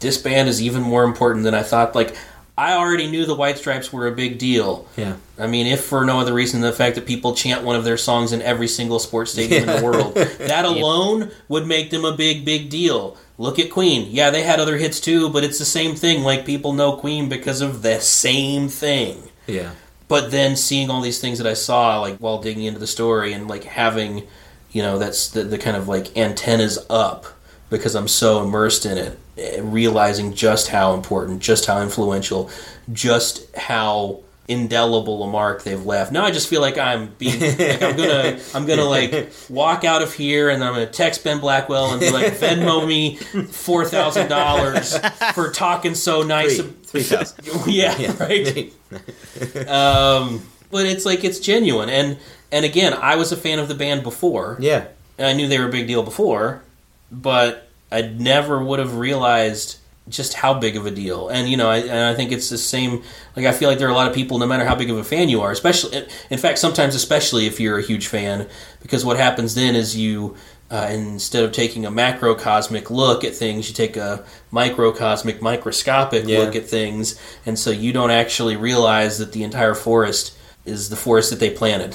this band is even more important than I thought. Like I already knew the White Stripes were a big deal.
Yeah.
I mean, if for no other reason than the fact that people chant one of their songs in every single sports stadium in the world, that alone would make them a big, big deal. Look at Queen. Yeah, they had other hits too, but it's the same thing. Like people know Queen because of the same thing.
Yeah.
But then seeing all these things that I saw, like while digging into the story, and like having, you know, that's the, the kind of like antennas up because I'm so immersed in it, realizing just how important, just how influential, just how indelible a mark they've left. Now I just feel like I'm being, like I'm gonna, I'm gonna like walk out of here and I'm gonna text Ben Blackwell and be like, Venmo me four thousand dollars for talking so nice.
Three thousand.
yeah, right. um, but it's like it's genuine, and and again, I was a fan of the band before.
Yeah.
and I knew they were a big deal before, but I never would have realized just how big of a deal. And you know, I, and I think it's the same. Like I feel like there are a lot of people, no matter how big of a fan you are, especially in fact, sometimes especially if you're a huge fan, because what happens then is you. Uh, instead of taking a macrocosmic look at things, you take a microcosmic, microscopic
Yeah.
look at things, and so you don't actually realize that the entire forest is the forest that they planted.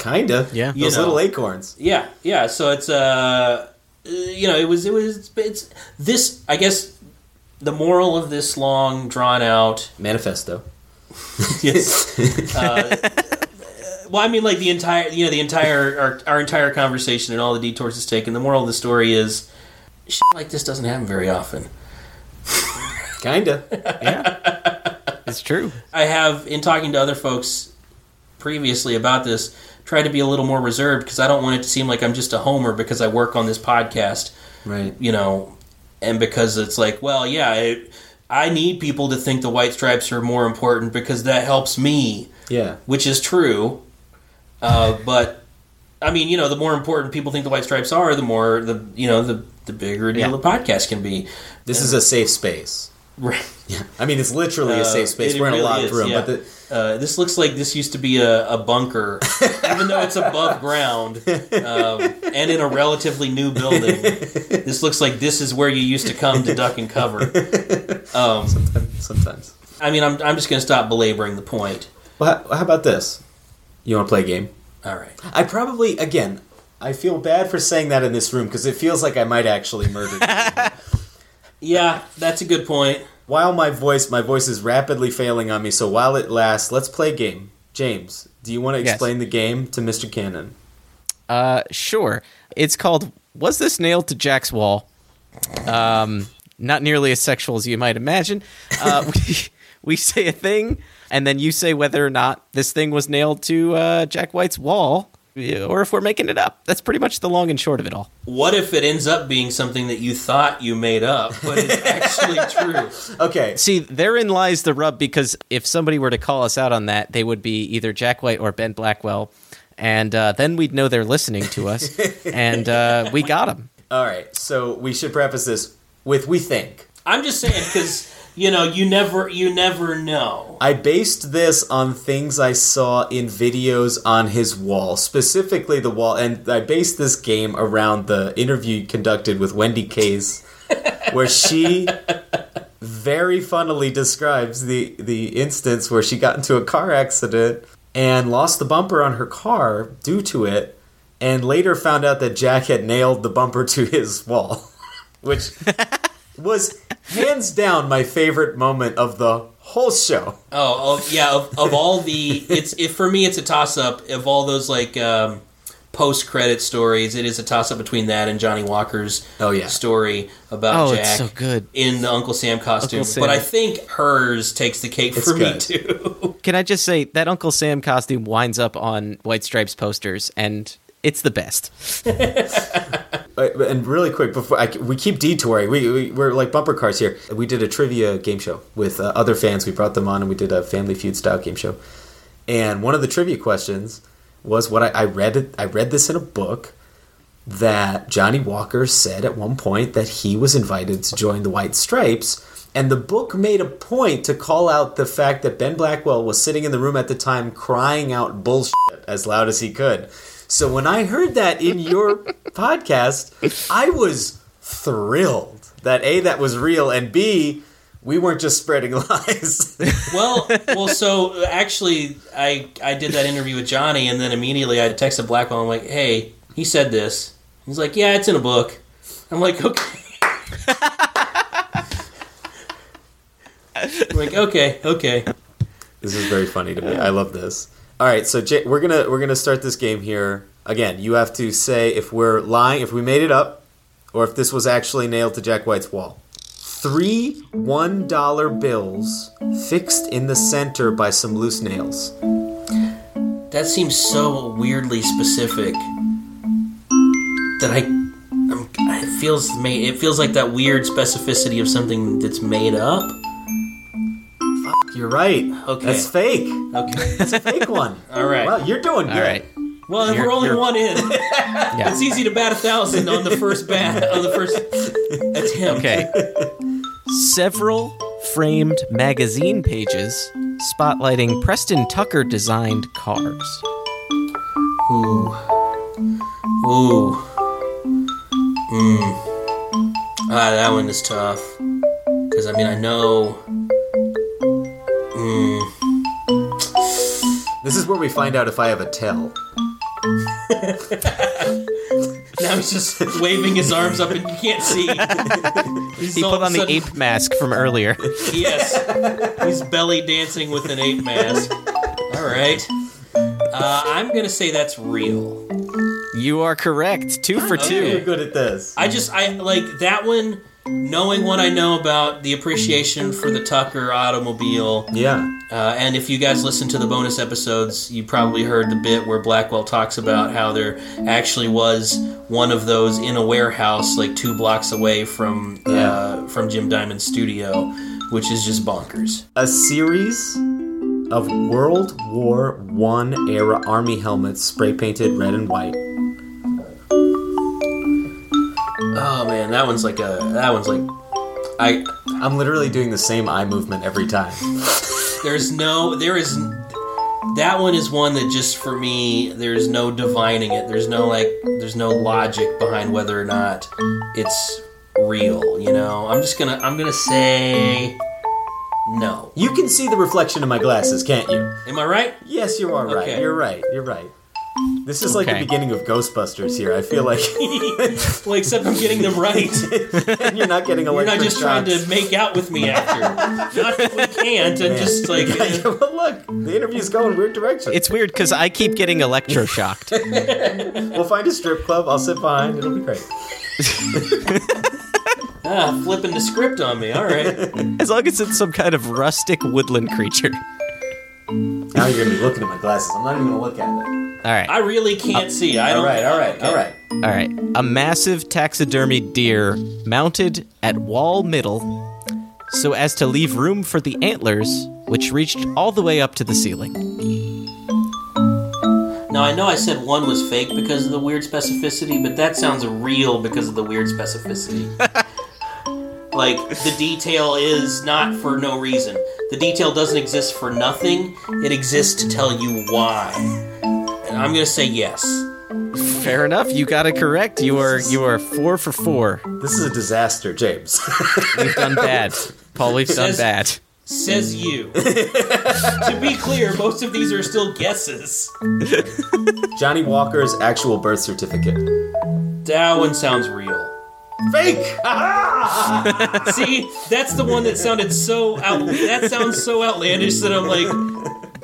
Kinda.
Yeah.
You
Those
know.
little acorns.
Yeah, yeah. So it's uh, uh, you know, it was it was it's this. I guess the moral of this long drawn out
Manifesto.
yes. Uh, well, I mean, like the entire you know the entire our, our entire conversation and all the detours it's taken. The moral of the story is, shit like this doesn't happen very often.
Kinda. Yeah.
it's true.
I have, in talking to other folks previously about this, tried to be a little more reserved because I don't want it to seem like I'm just a homer because I work on this podcast.
Right.
You know, and because it's like, well, yeah, it, I need people to think the white stripes are more important because that helps me,
Yeah.
which is true. Uh, but I mean, you know, the more important people think the white stripes are, the more the you know the the bigger deal
Yeah.
the podcast can be.
This is a safe space.
Right.
Yeah. I mean, it's literally a
Uh,
safe space.
it
We're in a
really
locked
is,
room,
yeah.
but the,
Uh, this looks like this used to be a, a bunker, even though it's above ground um, and in a relatively new building. This looks like this is where you used to come to duck and cover. Um,
sometimes.
I mean, I'm, I'm just going to stop belaboring the point.
Well, how, how about this? You want to play a game?
All right.
I probably, again, I feel bad for saying that in this room because it feels like I might actually murder you.
Yeah, that's a good point.
while my voice, my voice is rapidly failing on me, so while it lasts, let's play a game. James, do you want to
Yes.
explain the game to Mr. Cannon?
Uh, sure. It's called "Was This Nailed to Jack's Wall?" Um, not nearly as sexual as you might imagine. Uh, we, we say a thing, and then you say whether or not this thing was nailed to uh, Jack White's wall, or if we're making it up. That's pretty much the long and short of it all.
What if it ends up being something that you thought you made up, but is actually true?
Okay.
See, therein lies the rub because if somebody were to call us out on that, they would be either Jack White or Ben Blackwell, and uh, then we'd know they're listening to us, and uh, we got them.
All right, so we should preface this with we think.
I'm just saying because you know you never you never know.
I based this on things I saw in videos on his wall, specifically the wall, and I based this game around the interview conducted with Wendy Case, where she very funnily describes the the instance where she got into a car accident and lost the bumper on her car due to it, and later found out that Jack had nailed the bumper to his wall, which was hands down my favorite moment of the whole show.
Oh, oh yeah. Of, of all the, it's it, for me. It's a toss up. Of all those like um, post credit stories, it is a toss up between that and Johnny Walker's
oh yeah
story about
Oh,
Jack
it's so good.
in the Uncle Sam costume.
Uncle Sam.
But I think hers takes the cake
It's
for me too.
Can I just say that Uncle Sam costume winds up on White Stripes posters, and it's the best.
And really quick before I, we keep detouring, we, we we're like bumper cars here. We did a trivia game show with uh, other fans. We brought them on and we did a Family Feud style game show. And one of the trivia questions was what I, I read. It, I read this in a book that Johnny Walker said at one point that he was invited to join the White Stripes. And the book made a point to call out the fact that Ben Blackwell was sitting in the room at the time crying out bullshit as loud as he could. So when I heard that in your podcast, I was thrilled that A, that was real, and B, we weren't just spreading lies.
well, well. So actually, I I did that interview with Johnny, and then immediately I texted Blackwell. I'm like, hey, he said this. He's like, yeah, it's in a book. I'm like, okay. I'm like, okay, okay.
This is very funny to me. I love this. All right, so Jay, we're gonna we're gonna start this game here. Again, you have to say if we're lying, if we made it up, or if this was actually nailed to Jack White's wall. Three one dollar bills fixed in the center by some loose nails.
That seems so weirdly specific that I, I'm, it feels made. It feels like that weird specificity of something that's made up.
You're right.
Okay,
That's fake.
Okay,
that's a fake one.
All right.
Well, you're doing good.
All right.
Well, if
You're-
we're only
you're-
one in, it's easy to bat a thousand on the first bat on the first attempt.
Okay. Several framed magazine pages spotlighting Preston Tucker designed cars.
Ooh. Ooh. Mm. Ah, that one is tough. Because, I mean, I know. Mm.
This is where we find out if I have a tell.
Now he's just waving his arms up and you can't see. He's
He put
of a
on the ape mask from earlier.
Yes. He's belly dancing with an ape mask. All right. Uh, I'm going to say that's real.
You are correct. Two for two.
You're
two.
good at this.
I just I like that one. Knowing what I know about the appreciation for the Tucker automobile,
Yeah.
uh, and if you guys listen to the bonus episodes, you probably heard the bit where Blackwell talks about how there actually was one of those in a warehouse, like two blocks away from uh, from Jim Diamond's studio, which is just bonkers.
a series of World War One era army helmets spray painted red and white.
Oh man, that one's like a. That one's like. I.
I'm literally doing the same eye movement every time.
There's no. There is. That one is one that just for me, there's no divining it. There's no like. There's no logic behind whether or not it's real. You know. I'm just gonna. I'm gonna say. No.
You can see the reflection in my glasses, can't you?
Am I right?
Yes, you are right.
Okay.
You're right. You're right. This is like the beginning of Ghostbusters here. I feel like
well, except I'm getting them right.
you're not getting
You're not just trying to make out with me after. not that we can't. I'm just like.
Yeah, well, look, the interview's going weird direction.
It's weird because I keep getting electroshocked.
We'll find a strip club. I'll sit behind. It'll be great.
Ah, flipping the script on me. All right.
as long as it's some kind of rustic woodland creature.
Now you're gonna be looking at my glasses. I'm not even gonna look at it.
All right.
I really can't uh, see. I
All
don't.
right, all right,
okay.
all right.
All right. A massive taxidermy deer mounted at wall middle so as to leave room for the antlers, which reached all the way up to the ceiling.
Now I know I said one was fake because of the weird specificity, but that sounds real because of the weird specificity. like the detail is not for no reason. The detail doesn't exist for nothing. It exists to tell you why. And I'm gonna say yes.
Fair enough. You got it correct. You are you are four for four.
This is a disaster, James.
We've done bad, Paul. We've done
Says-
bad.
Says you. to be clear, most of these are still guesses.
Johnny Walker's actual birth certificate.
That one sounds real.
Fake.
See, that's the one that sounded so out. That sounds so outlandish that I'm like,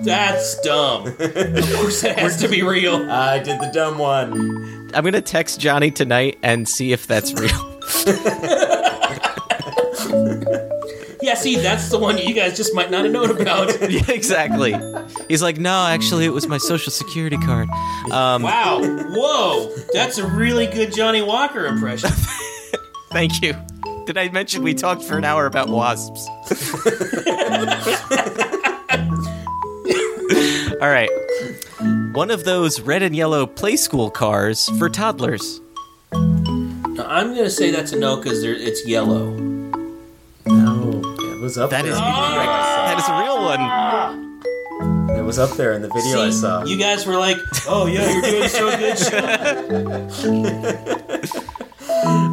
that's dumb. Of course, it has to be real.
I did the dumb one.
I'm gonna text Johnny tonight and see if that's real.
Yeah, see, that's the one you guys just might not have known about.
yeah, exactly. He's like, no, actually, it was my social security card. Um,
Wow, whoa, that's a really good Johnny Walker impression.
Thank you. Did I mention we talked for an hour about wasps? All right. One of those red and yellow play school cars for toddlers.
Now, I'm gonna say that's a no because it's yellow.
No, it was up
That
there.
is that is a real one.
It was up there in the video I
See,
saw.
you guys were like, "Oh yeah, you're doing so good." Sean."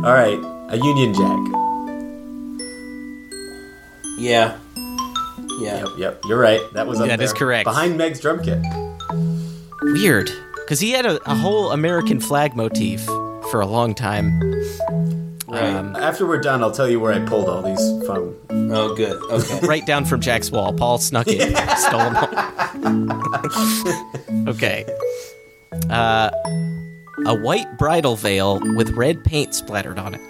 All right, a Union Jack.
Yeah, yeah.
Yep, yep. You're right. That was up
That
there.
is correct.
Behind Meg's drum kit.
Weird, because he had a, a whole American flag motif for a long time. Um,
After we're done, I'll tell you where I pulled all these from.
Oh, good. Okay.
right down from Jack's wall. Paul snuck it, stole them all. okay. Uh, a white bridal veil with red paint splattered on it.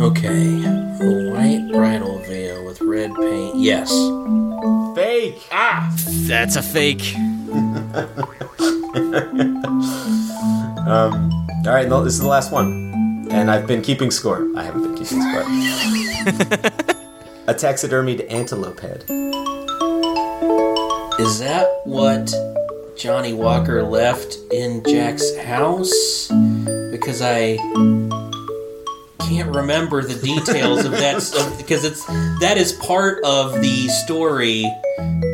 Okay. A white bridal veil with red paint. Yes.
Fake.
Ah.
That's a fake.
Um, all right, no, this is the last one, and I've been keeping score. I haven't been keeping score. a taxidermied antelope head.
Is that what Johnny Walker left in Jack's house? Because I can't remember the details of that stuff because it's that is part of the story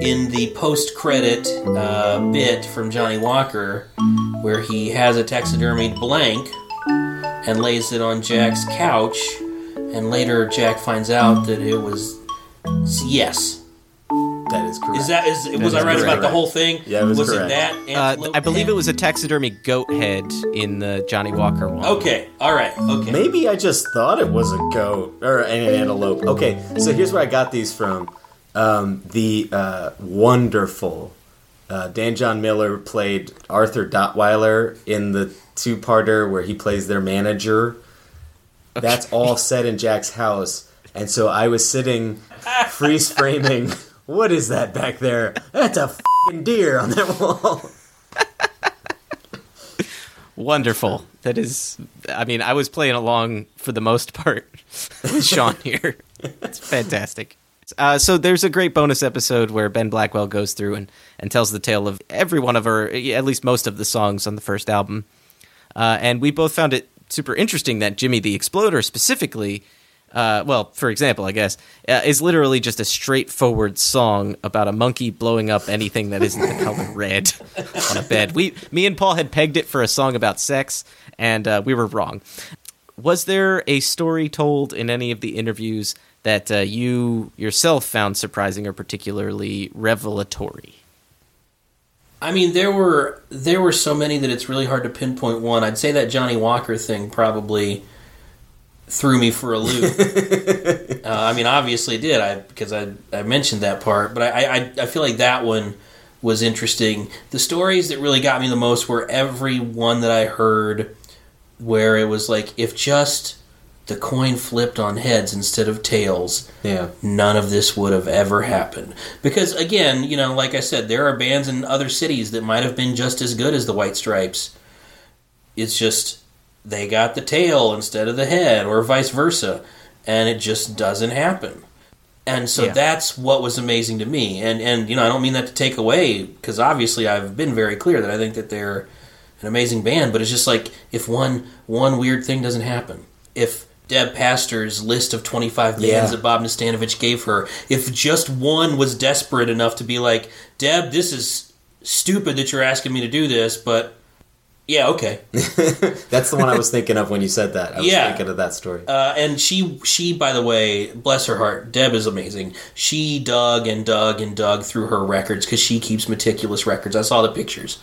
in the post-credit uh, bit from Johnny Walker where he has a taxidermied blank and lays it on Jack's couch and later Jack finds out that it was yes
That is correct.
is that is
That
was
is
I right about the whole thing?
Yeah, it was
it
correct.
that?
Uh, I believe
head?
it was a taxidermy goat head in the Johnny Walker one.
Okay, all right, okay.
Maybe I just thought it was a goat or an antelope. Okay, so here's where I got these from. Um, the uh, wonderful uh, Dan John Miller played Arthur Dotweiler in the two-parter where he plays their manager. That's all set in Jack's house, and so I was sitting freeze framing. What is that back there? That's a fing deer on that wall.
Wonderful. That is, I mean, I was playing along for the most part with Sean here. It's fantastic. Uh, so there's a great bonus episode where Ben Blackwell goes through and, and tells the tale of every one of her, at least most of the songs on the first album. Uh, and we both found it super interesting that Jimmy the Exploder specifically, uh, well, for example, I guess, uh, is literally just a straightforward song about a monkey blowing up anything that isn't the color red on a bed. We, me and Paul had pegged it for a song about sex, and uh, we were wrong. Was there a story told in any of the interviews that uh, you yourself found surprising or particularly revelatory?
I mean, there were there were so many that it's really hard to pinpoint one. I'd say that Johnny Walker thing probably threw me for a loop. uh, I mean, obviously it did, I because I I mentioned that part, but I, I I feel like that one was interesting. The stories that really got me the most were every one that I heard where it was like if just the coin flipped on heads instead of tails,
Yeah.
none of this would have ever happened. Because again, you know, like I said, there are bands in other cities that might have been just as good as the White Stripes. It's just they got the tail instead of the head, or vice versa, and it just doesn't happen. And so
Yeah.
that's what was amazing to me. And and you know, I don't mean that to take away because obviously I've been very clear that I think that they're an amazing band, but it's just like if one one weird thing doesn't happen, if Deb Pastor's list of 25 bands
Yeah.
that Bob Nastanovich gave her, if just one was desperate enough to be like, Deb, this is stupid that you're asking me to do this, but yeah, okay.
That's the one I was thinking of when you said that. I was
Yeah.
thinking of that story.
Uh, and she, she, by the way, bless her heart, Deb is amazing. She dug and dug and dug through her records because she keeps meticulous records. I saw the pictures,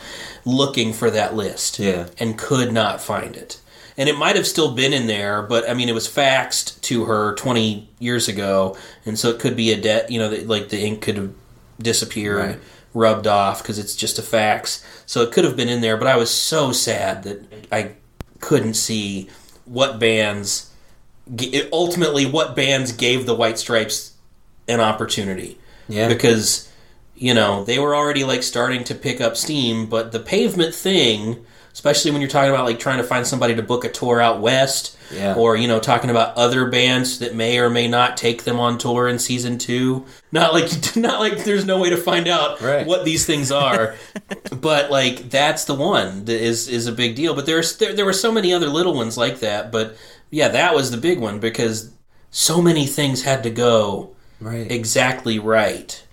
looking for that list,
Yeah.
and could not find it. And it might have still been in there, but I mean, it was faxed to her 20 years ago, and so it could be a debt. You know, like the ink could have disappeared,
Right.
rubbed off because it's just a fax. So it could have been in there, but I was so sad that I couldn't see what bands ultimately what bands gave the White Stripes an opportunity.
Yeah.
Because you know, they were already like starting to pick up steam, but the pavement thing, especially when you're talking about like trying to find somebody to book a tour out west
Yeah.
or you know, talking about other bands that may or may not take them on tour in season 2. Not like not like there's no way to find out
Right.
what these things are. but like that's the one that is is a big deal. But there's there, there were so many other little ones like that. But yeah, that was the big one because so many things had to go
Right.
exactly right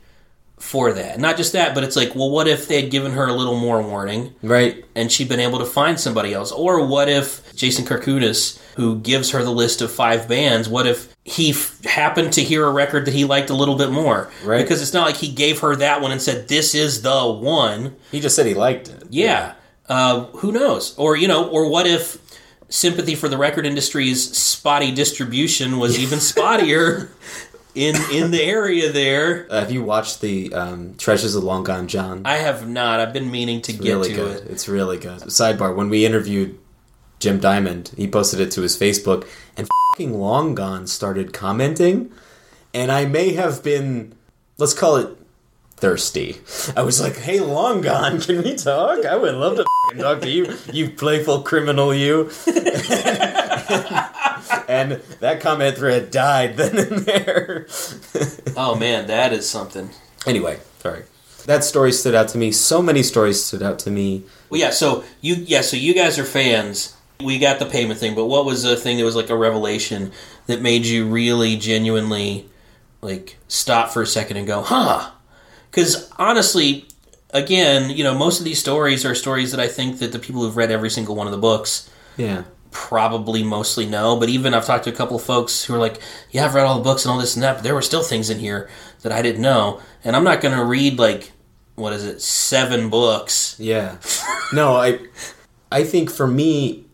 for that. Not just that, but it's like, well, what if they had given her a little more warning
Right.
and she'd been able to find somebody else? Or what if Jason Kourkounis, who gives her the list of five bands, what if he f- happened to hear a record that he liked a little bit more?
Right.
Because it's not like he gave her that one and said, this is the one.
He just said he liked it.
Yeah. Uh, who knows? Or, you know, or what if sympathy for the record industry's spotty distribution was even spottier in in the area there?
Uh, have you watched the um, Treasures of Long Gone John?
I have not. I've been meaning to
It's
get
really
to
good.
it.
It's really good. Sidebar: When we interviewed Jim Diamond, he posted it to his Facebook, and fucking Long Gone started commenting, and I may have been, let's call it, thirsty. I was like, "Hey, Long Gone, can we talk? I would love to talk to you, you playful criminal, you." and that comment thread died then and there.
Oh man, that is something.
anyway, sorry. That story stood out to me. So many stories stood out to me.
Well, yeah. So you, yeah. So you guys are fans. We got the payment thing, but what was the thing that was like a revelation that made you really genuinely like stop for a second and go, huh? Because honestly, again, you know, most of these stories are stories that I think that the people who've read every single one of the books
Yeah.
Probably mostly know. But even I've talked to a couple of folks who are like, "Yeah, I've read all the books and all this and that, but there were still things in here that I didn't know." And I'm not going to read like what is it, seven books?
Yeah. No, I I think for me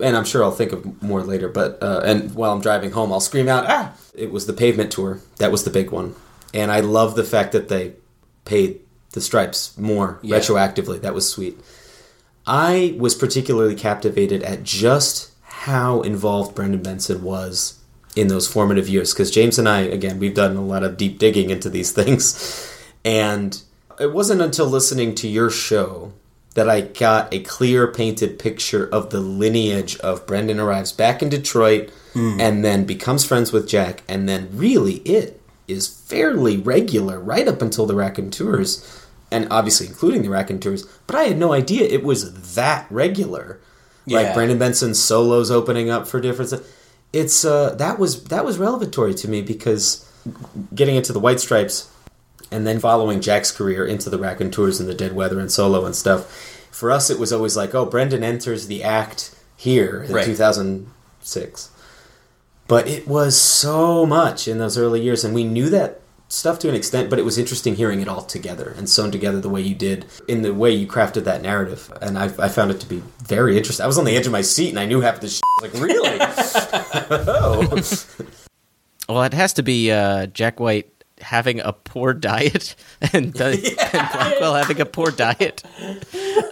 and I'm sure I'll think of more later, but uh, and while I'm driving home I'll scream out, "Ah!" It was the Pavement tour. That was the big one. And I love the fact that they paid the Stripes more
Yeah.
retroactively. That was sweet. I was particularly captivated at just how involved Brendan Benson was in those formative years because James and I again we've done a lot of deep digging into these things. And it wasn't until listening to your show that I got a clear painted picture of the lineage of Brendan arrives back in Detroit mm. and then becomes friends with Jack and then really it is fairly regular right up until the Raconteurs, and obviously including the Raconteurs. But I had no idea it was that regular.
Yeah.
Like Brendan Benson's solos opening up for different stuff. It's uh, that was that was revelatory to me because getting into the White Stripes and then following Jack's career into the Raconteurs and the Dead Weather and solo and stuff. For us, it was always like, oh, Brendan enters the act here in
Right.
2006. But it was so much in those early years, and we knew that stuff to an extent, but it was interesting hearing it all together and sewn together the way you did in the way you crafted that narrative. And I, I found it to be very interesting. I was on the edge of my seat and I knew half of this shit. I was like, really? oh.
Well, it has to be uh, Jack White having a poor diet and, uh, and Blackwell having a poor diet.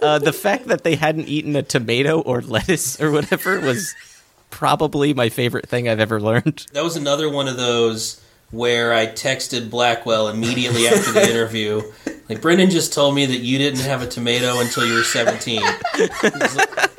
Uh, the fact that they hadn't eaten a tomato or lettuce or whatever was probably my favorite thing I've ever learned.
That was another one of those where I texted Blackwell immediately after the interview. Like, Brendan just told me that you didn't have a tomato until you were 17. Like-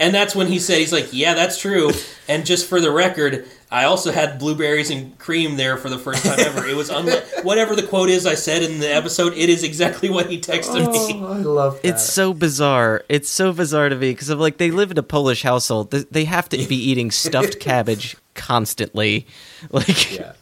and that's when he said, he's like, yeah, that's true. And just for the record, I also had blueberries and cream there for the first time ever. It was unlike whatever the quote is I said in the episode, it is exactly what he texted me.
Oh, I love
It's so bizarre. It's so bizarre to me because of like they live in a Polish household. They- They have to be eating stuffed cabbage constantly. Like
yeah.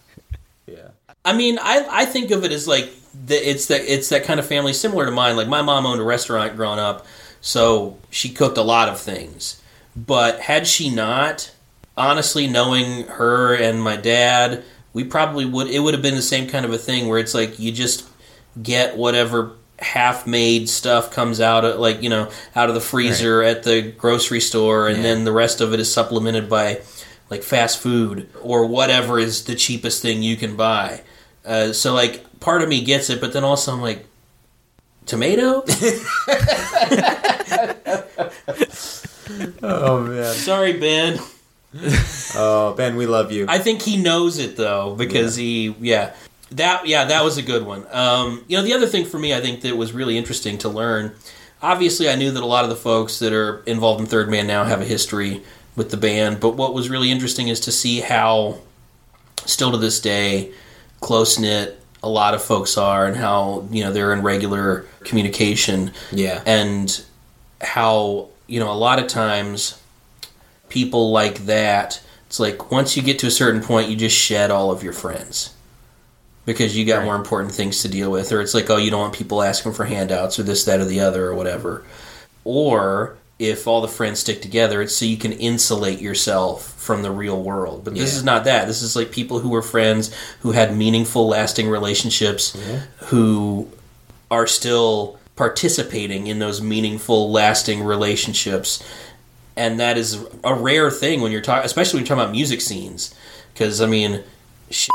I mean, I I think of it as like the, it's that it's that kind of family similar to mine. Like my mom owned a restaurant growing up, so she cooked a lot of things. But had she not, honestly, knowing her and my dad, we probably would. It would have been the same kind of a thing where it's like you just get whatever half-made stuff comes out of like you know out of the freezer at the grocery store and then the rest of it is supplemented by like fast food or whatever is the cheapest thing you can buy uh, so like part of me gets it but then also i'm like tomato
Oh, man.
sorry ben
Oh, Ben, we love you.
I think he knows it though because he yeah that yeah that was a good one. Um, you know the other thing for me I think that was really interesting to learn. Obviously, I knew that a lot of the folks that are involved in Third Man now have a history with the band, but what was really interesting is to see how still to this day close knit a lot of folks are and how you know they're in regular communication.
Yeah.
and how you know a lot of times people like that it's like once you get to a certain point you just shed all of your friends because you got more important things to deal with. Or it's like oh you don't want people asking for handouts or this that or the other or whatever. Or if all the friends stick together it's so you can insulate yourself from the real world. But this
Yeah.
is not that. This is like people who were friends who had meaningful lasting relationships who are still participating in those meaningful lasting relationships. And that is a rare thing when you're talking especially when you're talking about music scenes. Because i mean shit,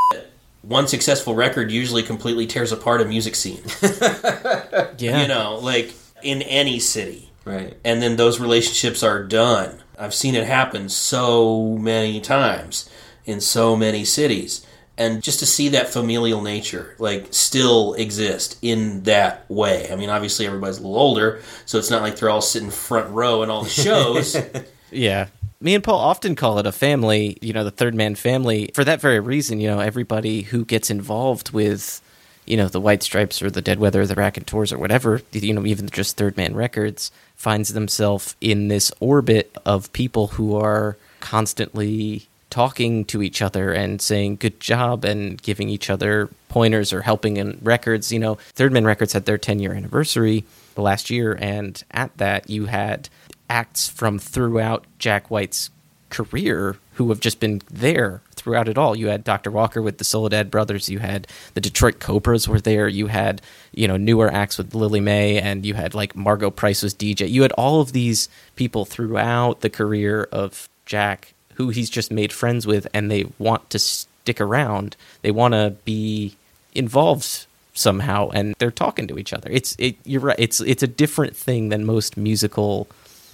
one successful record usually completely tears apart a music scene.
Yeah.
you know like in any city
Right.
and then those relationships are done i've seen it happen so many times in so many cities and just to see that familial nature like still exist in that way i mean obviously everybody's a little older so it's not like they're all sitting front row in all the shows
Yeah. Me and Paul often call it a family, you know, the third man family, for that very reason. You know, everybody who gets involved with, you know, the White Stripes or the Dead Weather or the Raconteurs or whatever, you know, even just third man records, finds themselves in this orbit of people who are constantly talking to each other and saying good job and giving each other pointers or helping in records. You know, Third Man Records had their 10 year anniversary the last year, and at that, you had acts from throughout Jack White's career who have just been there throughout it all. You had Dr. Walker with the Soledad Brothers, you had the Detroit Cobras were there, you had, you know, newer acts with Lillie Mae, and you had like Margo Price was DJ. You had all of these people throughout the career of Jack who he's just made friends with and they want to stick around. They want to be involved somehow and they're talking to each other. It's it you're right. It's it's a different thing than most musical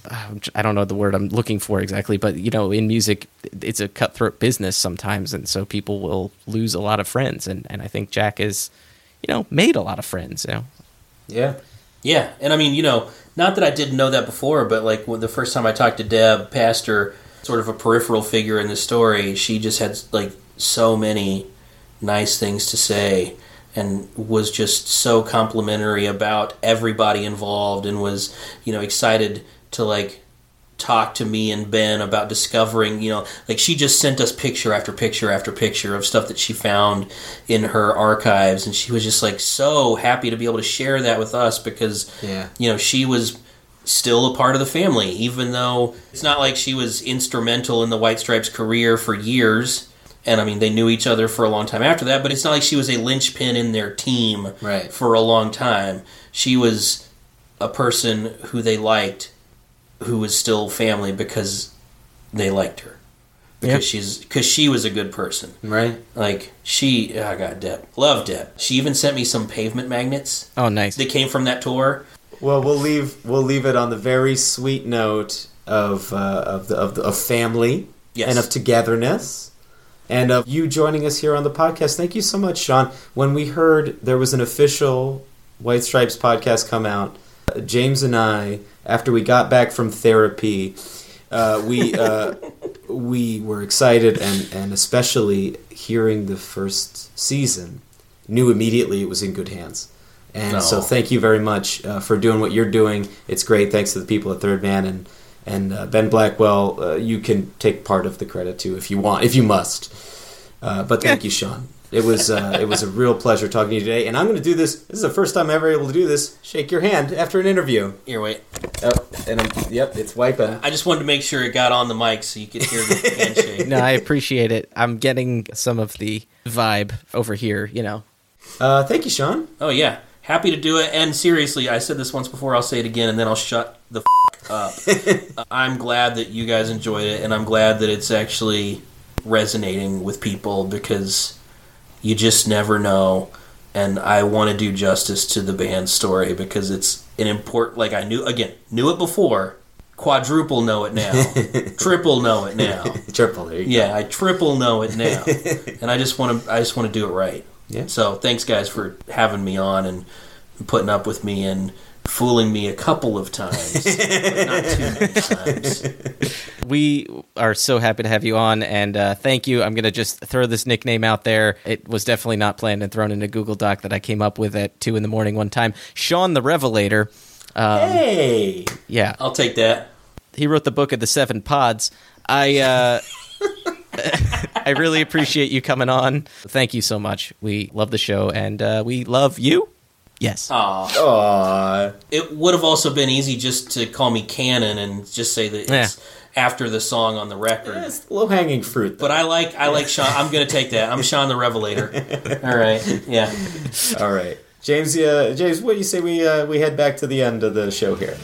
Um, I don't know the word I'm looking for exactly, but you know, in music, it's a cutthroat business sometimes, and so people will lose a lot of friends. And, and I think Jack has, you know, made a lot of friends. You know,
Yeah.
Yeah, and I mean, you know, not that I didn't know that before, but like the first time I talked to Deb, Pastor, sort of a peripheral figure in the story, she just had like so many nice things to say and was just so complimentary about everybody involved and was you know excited to like talk to me and Ben about discovering, you know, like she just sent us picture after picture after picture of stuff that she found in her archives and she was just like so happy to be able to share that with us because
Yeah.
you know, she was still a part of the family even though it's not like she was instrumental in the White Stripes career for years. And I mean, they knew each other for a long time after that, but it's not like she was a linchpin in their team
Right.
for a long time. She was a person who they liked who was still family because they liked her because
Yeah.
she's because she was a good person
Right.
like she i got deb love deb she even sent me some pavement magnets
Oh, nice.
They came from that tour
Well, we'll leave we'll leave it on the very sweet note of uh, of the of, the, of family
Yes.
and of togetherness and of you joining us here on the podcast. Thank you so much, Sean. When we heard there was an official White Stripes podcast come out, uh, James and I, after we got back from therapy, uh, we uh, we were excited and and especially hearing the first season, knew immediately it was in good hands. And
No.
so, thank you very much uh, for doing what you're doing. It's great. Thanks to the people at Third Man and and uh, Ben Blackwell. Uh, you can take part of the credit too if you want, if you must. Uh, but thank you, Sean. It was uh, it was a real pleasure talking to you today. And I'm going to do this. This is the first time I'm ever able to do this. Shake your hand after an interview.
here wait
Oh, and I'm, yep, it's wiping.
i just wanted to make sure it got on the mic so you could hear the handshake
no, I appreciate it. I'm getting some of the vibe over here, you know.
Uh, thank you, Sean.
oh yeah happy to do it and seriously i said this once before i'll say it again and then i'll shut the f- up i'm glad that you guys enjoyed it and i'm glad that it's actually resonating with people because you just never know and i want to do justice to the band's story because it's an important like i knew again knew it before quadruple know it now triple know it now
Triple. There you go.
yeah i triple know it now and i just want to i just want to do it right
Yeah.
so thanks guys for having me on and putting up with me and fooling me a couple of times but not too many times
We are so happy to have you on, and uh, thank you. I'm going to just throw this nickname out there. It was definitely not planned and thrown in a Google Doc that I came up with at 2 in the morning one time. Sean the Revelator. Um,
Hey.
Yeah.
i'll take that
he wrote the book of the seven pods. I uh, I really appreciate you coming on. Thank you so much. We love the show and uh, we love you. Yes.
Aw.
Aw.
it would have also been easy just to call me Cannon and just say that it's after the song on the record
It's low hanging fruit.
but I like I like Sean. I'm gonna take that. I'm Sean the Revelator. All right, yeah.
All right, James. Uh, James, what do you say we uh, we head back to the end of the show here?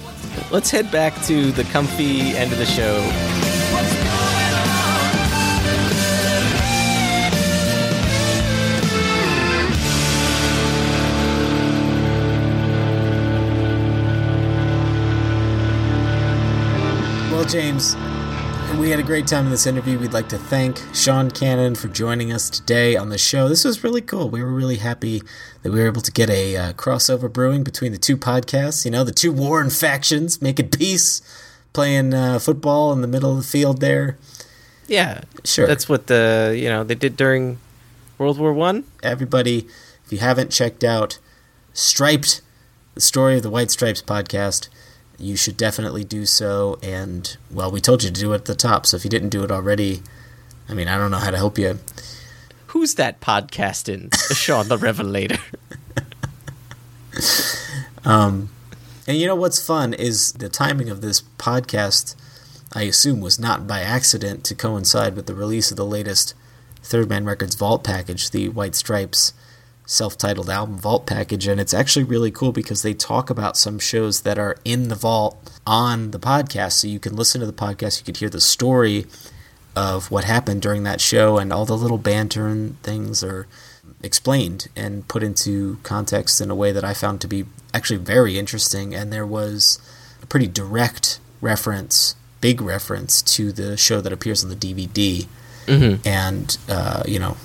Let's head back to the comfy end of the show.
James, we had a great time in this interview. We'd like to thank Sean Cannon for joining us today on the show. This was really cool. We were really happy that we were able to get a uh, crossover brewing between the two podcasts. You know, the two warring factions making peace, playing uh, football in the middle of the field there.
Yeah.
Sure.
That's what the, you know, they did during World War 1.
Everybody, if you haven't checked out Striped, the story of the White Stripes podcast, you should definitely do so. And, well, we told you to do it at the top, so if you didn't do it already, I mean, I don't know how to help you.
Who's that podcasting? Sean the Revelator.
Um, and you know what's fun is the timing of this podcast, I assume, was not by accident to coincide with the release of the latest Third Man Records Vault package, the White Stripes self titled album Vault package. And it's actually really cool because they talk about some shows that are in the vault on the podcast. So you can listen to the podcast, you could hear the story of what happened during that show, and all the little banter and things are explained and put into context in a way that I found to be actually very interesting. And there was a pretty direct reference, big reference to the show that appears on the DVD.
Mhm.
And, uh, you know,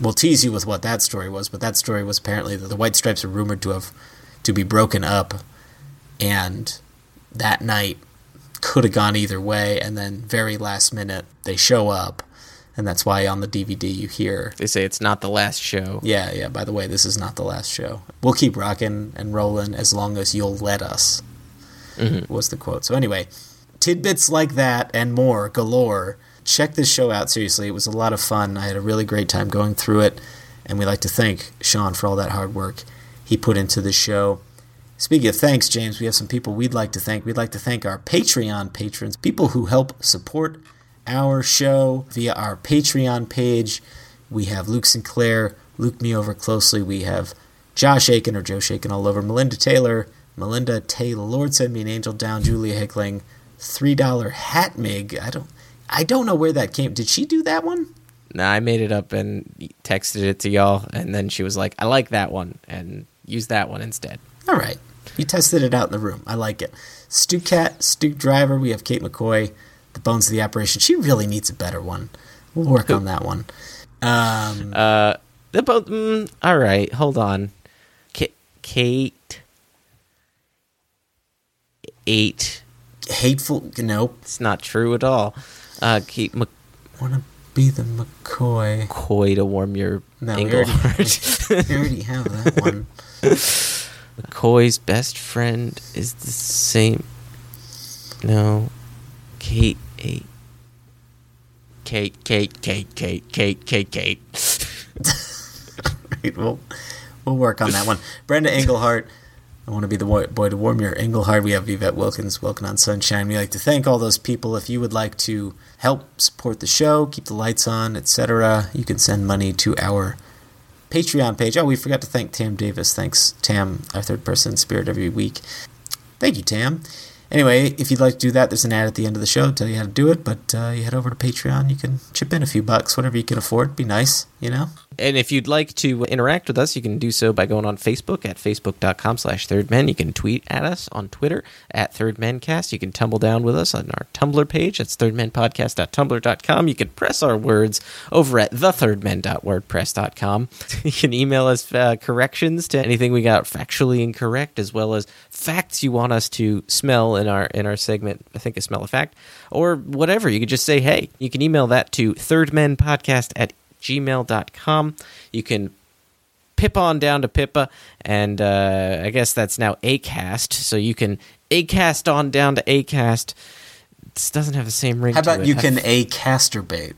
we'll tease you with what that story was, but that story was apparently that the White Stripes are rumored to have to be broken up, and that night could have gone either way, and then very last minute they show up,
And that's why on the DVD you hear
They say it's not the last show.
Yeah, yeah, by the way, this is not the last show. We'll keep rocking and rolling as long as you'll let us.
Mhm.
Was the quote. So anyway, tidbits like that and more galore. Check this show out seriously. It was a lot of fun. I had a really great time going through it, and we'd like to thank Sean for all that hard work he put into the show. Speaking of thanks, James, we have some people we'd like to thank. We'd like to thank our Patreon patrons, people who help support our show via our Patreon page. We have Luke Sinclair, Luke Me Over Closely. We have Josh Aiken or Joe Shaken all over. Melinda Taylor, Melinda Taylor, Lord Send Me an Angel Down, Julia Hickling, three dollar hat mig. I don't I don't know where that came. Did she do that one?
Nah, I made it up and texted it to y'all, and then she was like, "I like that one," and use that one instead.
All right. You tested it out in the room. I like it. Stu Cat, Stu Driver, we have Kate McCoy, The Bones of the Operation. She really needs a better one. We'll work on that one. Um,
Uh, the both. Mm, all right, hold on. K- Kate. Eight.
Hateful. Nope.
It's not true at all. Uh, Kate Mc-
Wanna be the McCoy.
McCoy to warm your
No, we already,
heart.
we already have that one.
McCoy's best friend is the same. No, Kate eight. Kate, Kate, Kate, Kate, Kate, Kate, Kate.
right, we'll, we'll work on that one. Brenda Englehart. I want to be the boy, to warm your Englehart. We have Yvette Wilkins, Wilkin on Sunshine. We like to thank all those people. If you would like to help support the show, keep the lights on, etc., you can send money to our Patreon page. Oh, we forgot to thank Tam Davis. Thanks, Tam, our third person spirit every week. Thank you, Tam. Anyway, if you'd like to do that, there's an ad at the end of the show to tell you how to do it. But uh, you head over to Patreon. You can chip in a few bucks, whatever you can afford. Be nice, you know.
And if you'd like to interact with us, you can do so by going on Facebook at facebook.com slash thirdmen. You can tweet at us on Twitter at thirdmencast. You can tumble down with us on our Tumblr page. That's thirdmenpodcast.tumblr.com. You can press our words over at thethirdmen.wordpress.com. You can email us uh, corrections to anything we got factually incorrect, as well as facts you want us to smell in our in our segment. I think a smell a fact, or whatever. You could just say, hey. You can email that to thirdmenpodcast at gmail.com. You can pip on down to Pippa, and uh, I guess that's now Acast. So you can Acast on down to Acast. This doesn't have the same ring.
How about you
I-
can a casturbate?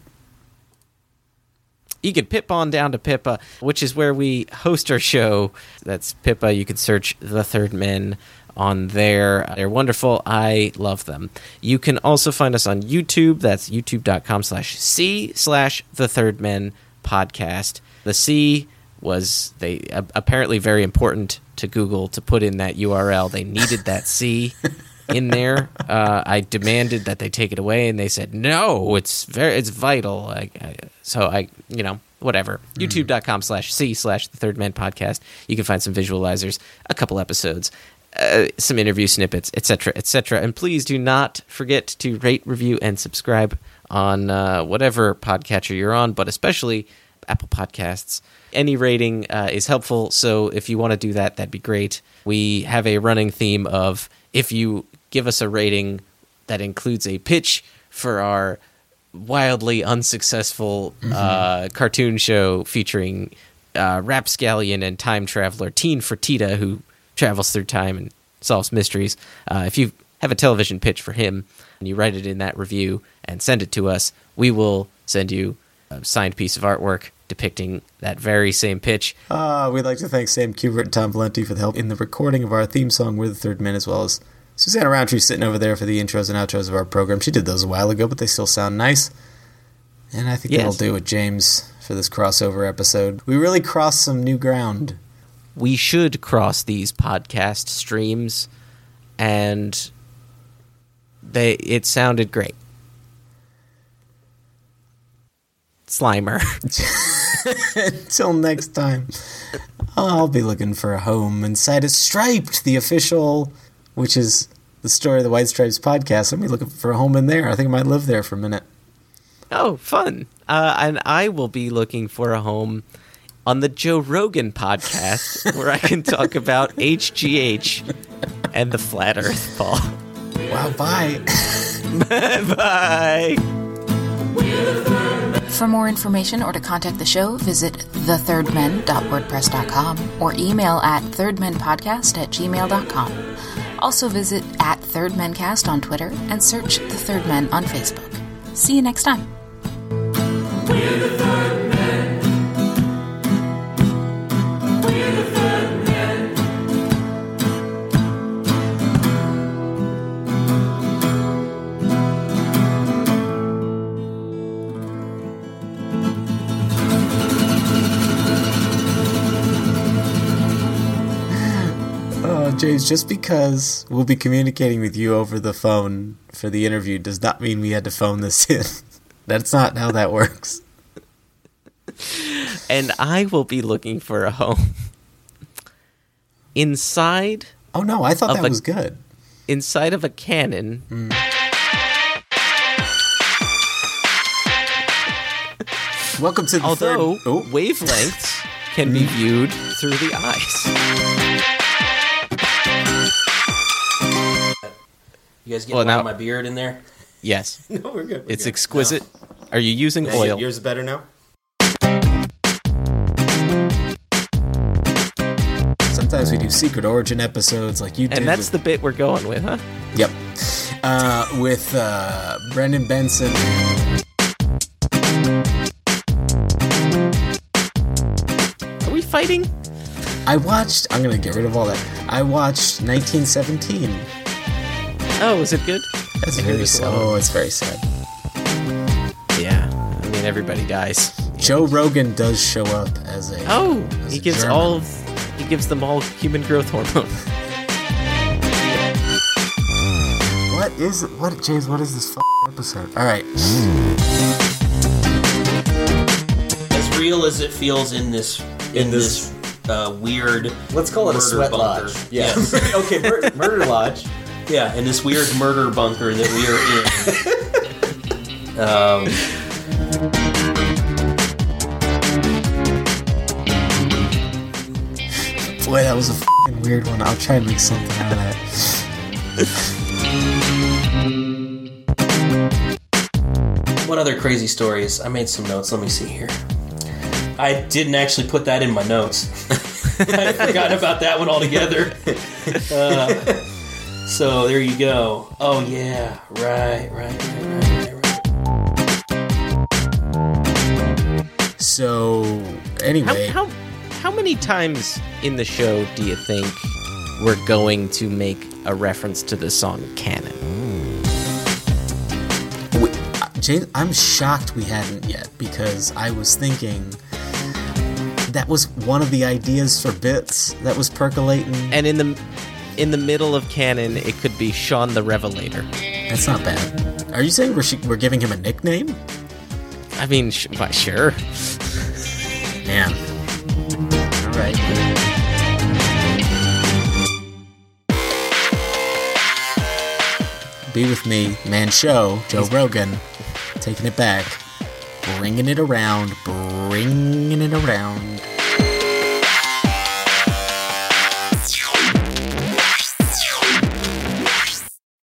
you can pip on down to Pippa, which is where we host our show. That's Pippa. You can search The Third Men on there. They're wonderful. I love them. You can also find us on YouTube. That's youtube.com slash C slash The Third Men podcast. The C was they a- apparently very important to Google to put in that URL. They needed that C in there. Uh, I demanded that they take it away, and they said no. It's very it's vital. I, I, so I you know whatever. YouTube.com slash C slash the Third Man Podcast. You can find some visualizers, a couple episodes. Uh, some interview snippets, etc., etc. And please do not forget to rate, review, and subscribe on uh, whatever podcatcher you're on, but especially Apple Podcasts. Any rating uh, is helpful, so if you want to do that, that'd be great. We have a running theme of if you give us a rating that includes a pitch for our wildly unsuccessful uh, cartoon show featuring uh, Rapscallion and time traveler Teen Fertitta, who travels through time and solves mysteries. Uh, if you have a television pitch for him and you write it in that review and send it to us, we will send you a signed piece of artwork depicting that very same pitch.
Uh, we'd like to thank Sam Kubert and Tom Valenti for the help in the recording of our theme song, We're the Third Men, as well as Susanna Roundtree sitting over there for the intros and outros of our program. She did those a while ago, but they still sound nice. And I think
Yes.
that'll do it, James, for this crossover episode. We really crossed some new ground.
We should cross these podcast streams and they it sounded great slimer
Until next time, I'll be looking for a home inside of Striped, the official, which is the story of the White Stripes podcast. I'm be looking for a home in there. I think I might live there for a minute.
oh fun uh, and i will be looking for a home on the joe rogan podcast where i can talk about hgh and the flat earth paul
Wow, bye.
bye
For more information or to contact the show, visit thethirdmen.wordpress.com or email at thirdmenpodcast at gmail.com. Also visit at thirdmencast on Twitter and search The Third Men on Facebook. See you next time.
Oh, James, just because we'll be communicating with you over the phone for the interview does not mean we had to phone this in. That's not how that works.
And I will be looking for a home inside.
Oh no, I thought that
a-
was good.
Inside of a cannon. Mm.
Welcome to the
Although
third. Oh,
wavelengths can be mm. viewed through the eyes.
You guys get
Well,
well,
now-
my beard in there?
Yes.
No, we're good. we're
It's
good.
exquisite. Are you using
Yeah,
oil?
Yours is better now.
Sometimes we do secret origin episodes like you did.
And that's
with-
the bit we're going with, huh?
Yep. Uh, with uh, Brendan Benson.
Are we fighting?
I watched. I'm gonna get rid of all that. I watched 1917.
Oh, is it good?
That's
I
very sad. Oh, it's very sad.
Yeah. I mean, everybody dies.
Joe Rogan does show up as a.
Oh,
as
he
a
gives
German.
all of, gives them all human growth hormone.
What is it? What, James? What is this f- episode? All right.
As real as it feels in this in,
In
this, uh, weird.
Let's call it a
murder
sweat
bunker.
lodge. Yeah. okay, mur- murder lodge.
Yeah, in this weird murder bunker that we are in. um,
Boy, that was a f***ing weird one. I'll try and make something out of that.
What other crazy stories? I made some notes. Let me see here. I didn't actually put that in my notes. I forgot about that one altogether. Uh, so there you go. Oh yeah, right, right, right, right, right, right.
So, anyway,
how how many times in the show do you think we're going to make a reference to the song Cannon?
we, uh, I'm shocked we hadn't yet because I was thinking that was one of the ideas for bits that was percolating.
And in the in the middle of Cannon, it could be Sean the Revelator.
That's not bad. Are you saying we're, sh- we're giving him a nickname?
I mean, sh- sure.
Man. All right. Be with me, man show, Joe Rogan, taking it back, bringing it around, bringing it around.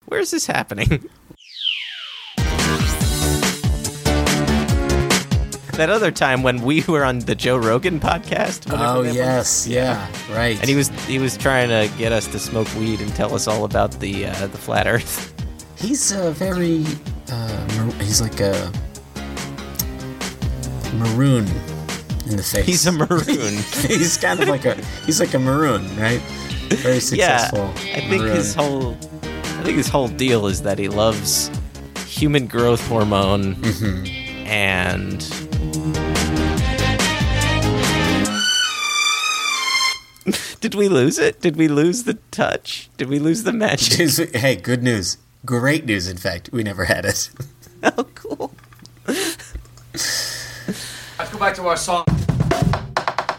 Where's this happening? that other time when we were on the Joe Rogan podcast.
Oh yes, yeah, right.
And he was he was trying to get us to smoke weed and tell us all about the uh, the flat Earth.
He's a very, uh, he's like a maroon in the face.
He's a maroon.
he's kind of like a, he's like a maroon, right? Very successful. yeah.
I think
maroon.
his whole I think his whole deal is that he loves human growth hormone
Mm-hmm.
and Did we lose it? Did we lose the touch? Did we lose the magic?
hey, good news. Great news, in fact. We never had it.
oh, cool.
Let's go back to our song.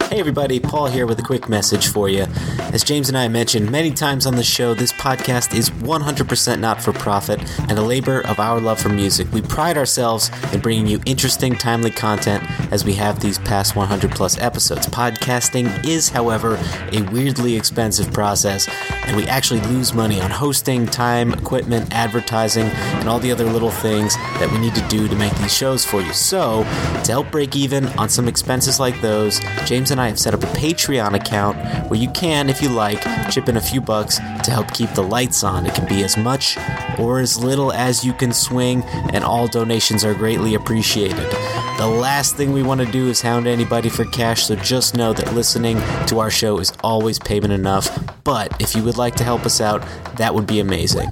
Hey everybody, Paul here with a quick message for you. As James and I mentioned many times on the show, this podcast is 100% not for profit and a labor of our love for music. We pride ourselves in bringing you interesting, timely content as we have these past 100 plus episodes. Podcasting is, however, a weirdly expensive process,
and we actually lose money on hosting, time, equipment, advertising, and all the other little things that we need to do to make these shows for you. So, to help break even on some expenses like those, James and I have set up a Patreon account where you can, if you like, chip in a few bucks to help keep the lights on. It can be as much or as little as you can swing, and all donations are greatly appreciated. The last thing we want to do is hound anybody for cash, so just know that listening to our show is always payment enough. But if you would like to help us out, that would be amazing.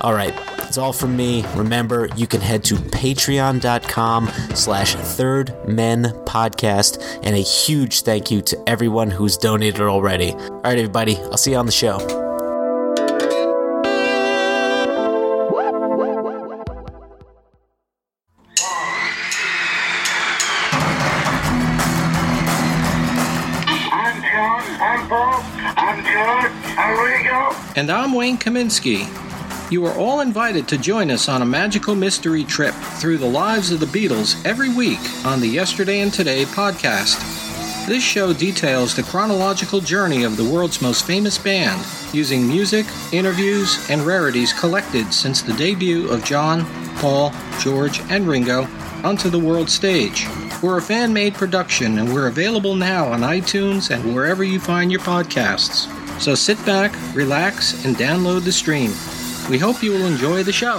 All right, that's all from me. Remember, you can head to patreon.com slash third men podcast, and a huge thank you to everyone who's donated already. All right, everybody, I'll see you on the show.
And I'm Wayne Kaminsky. You are all invited to join us on a magical mystery trip through the lives of the Beatles every week on the Yesterday and Today podcast. This show details the chronological journey of the world's most famous band, using music, interviews, and rarities collected since the debut of John, Paul, George, and Ringo onto the world stage. We're a fan made production and we're available now on iTunes and wherever you find your podcasts. So sit back, relax, and download the stream. We hope you will enjoy the show.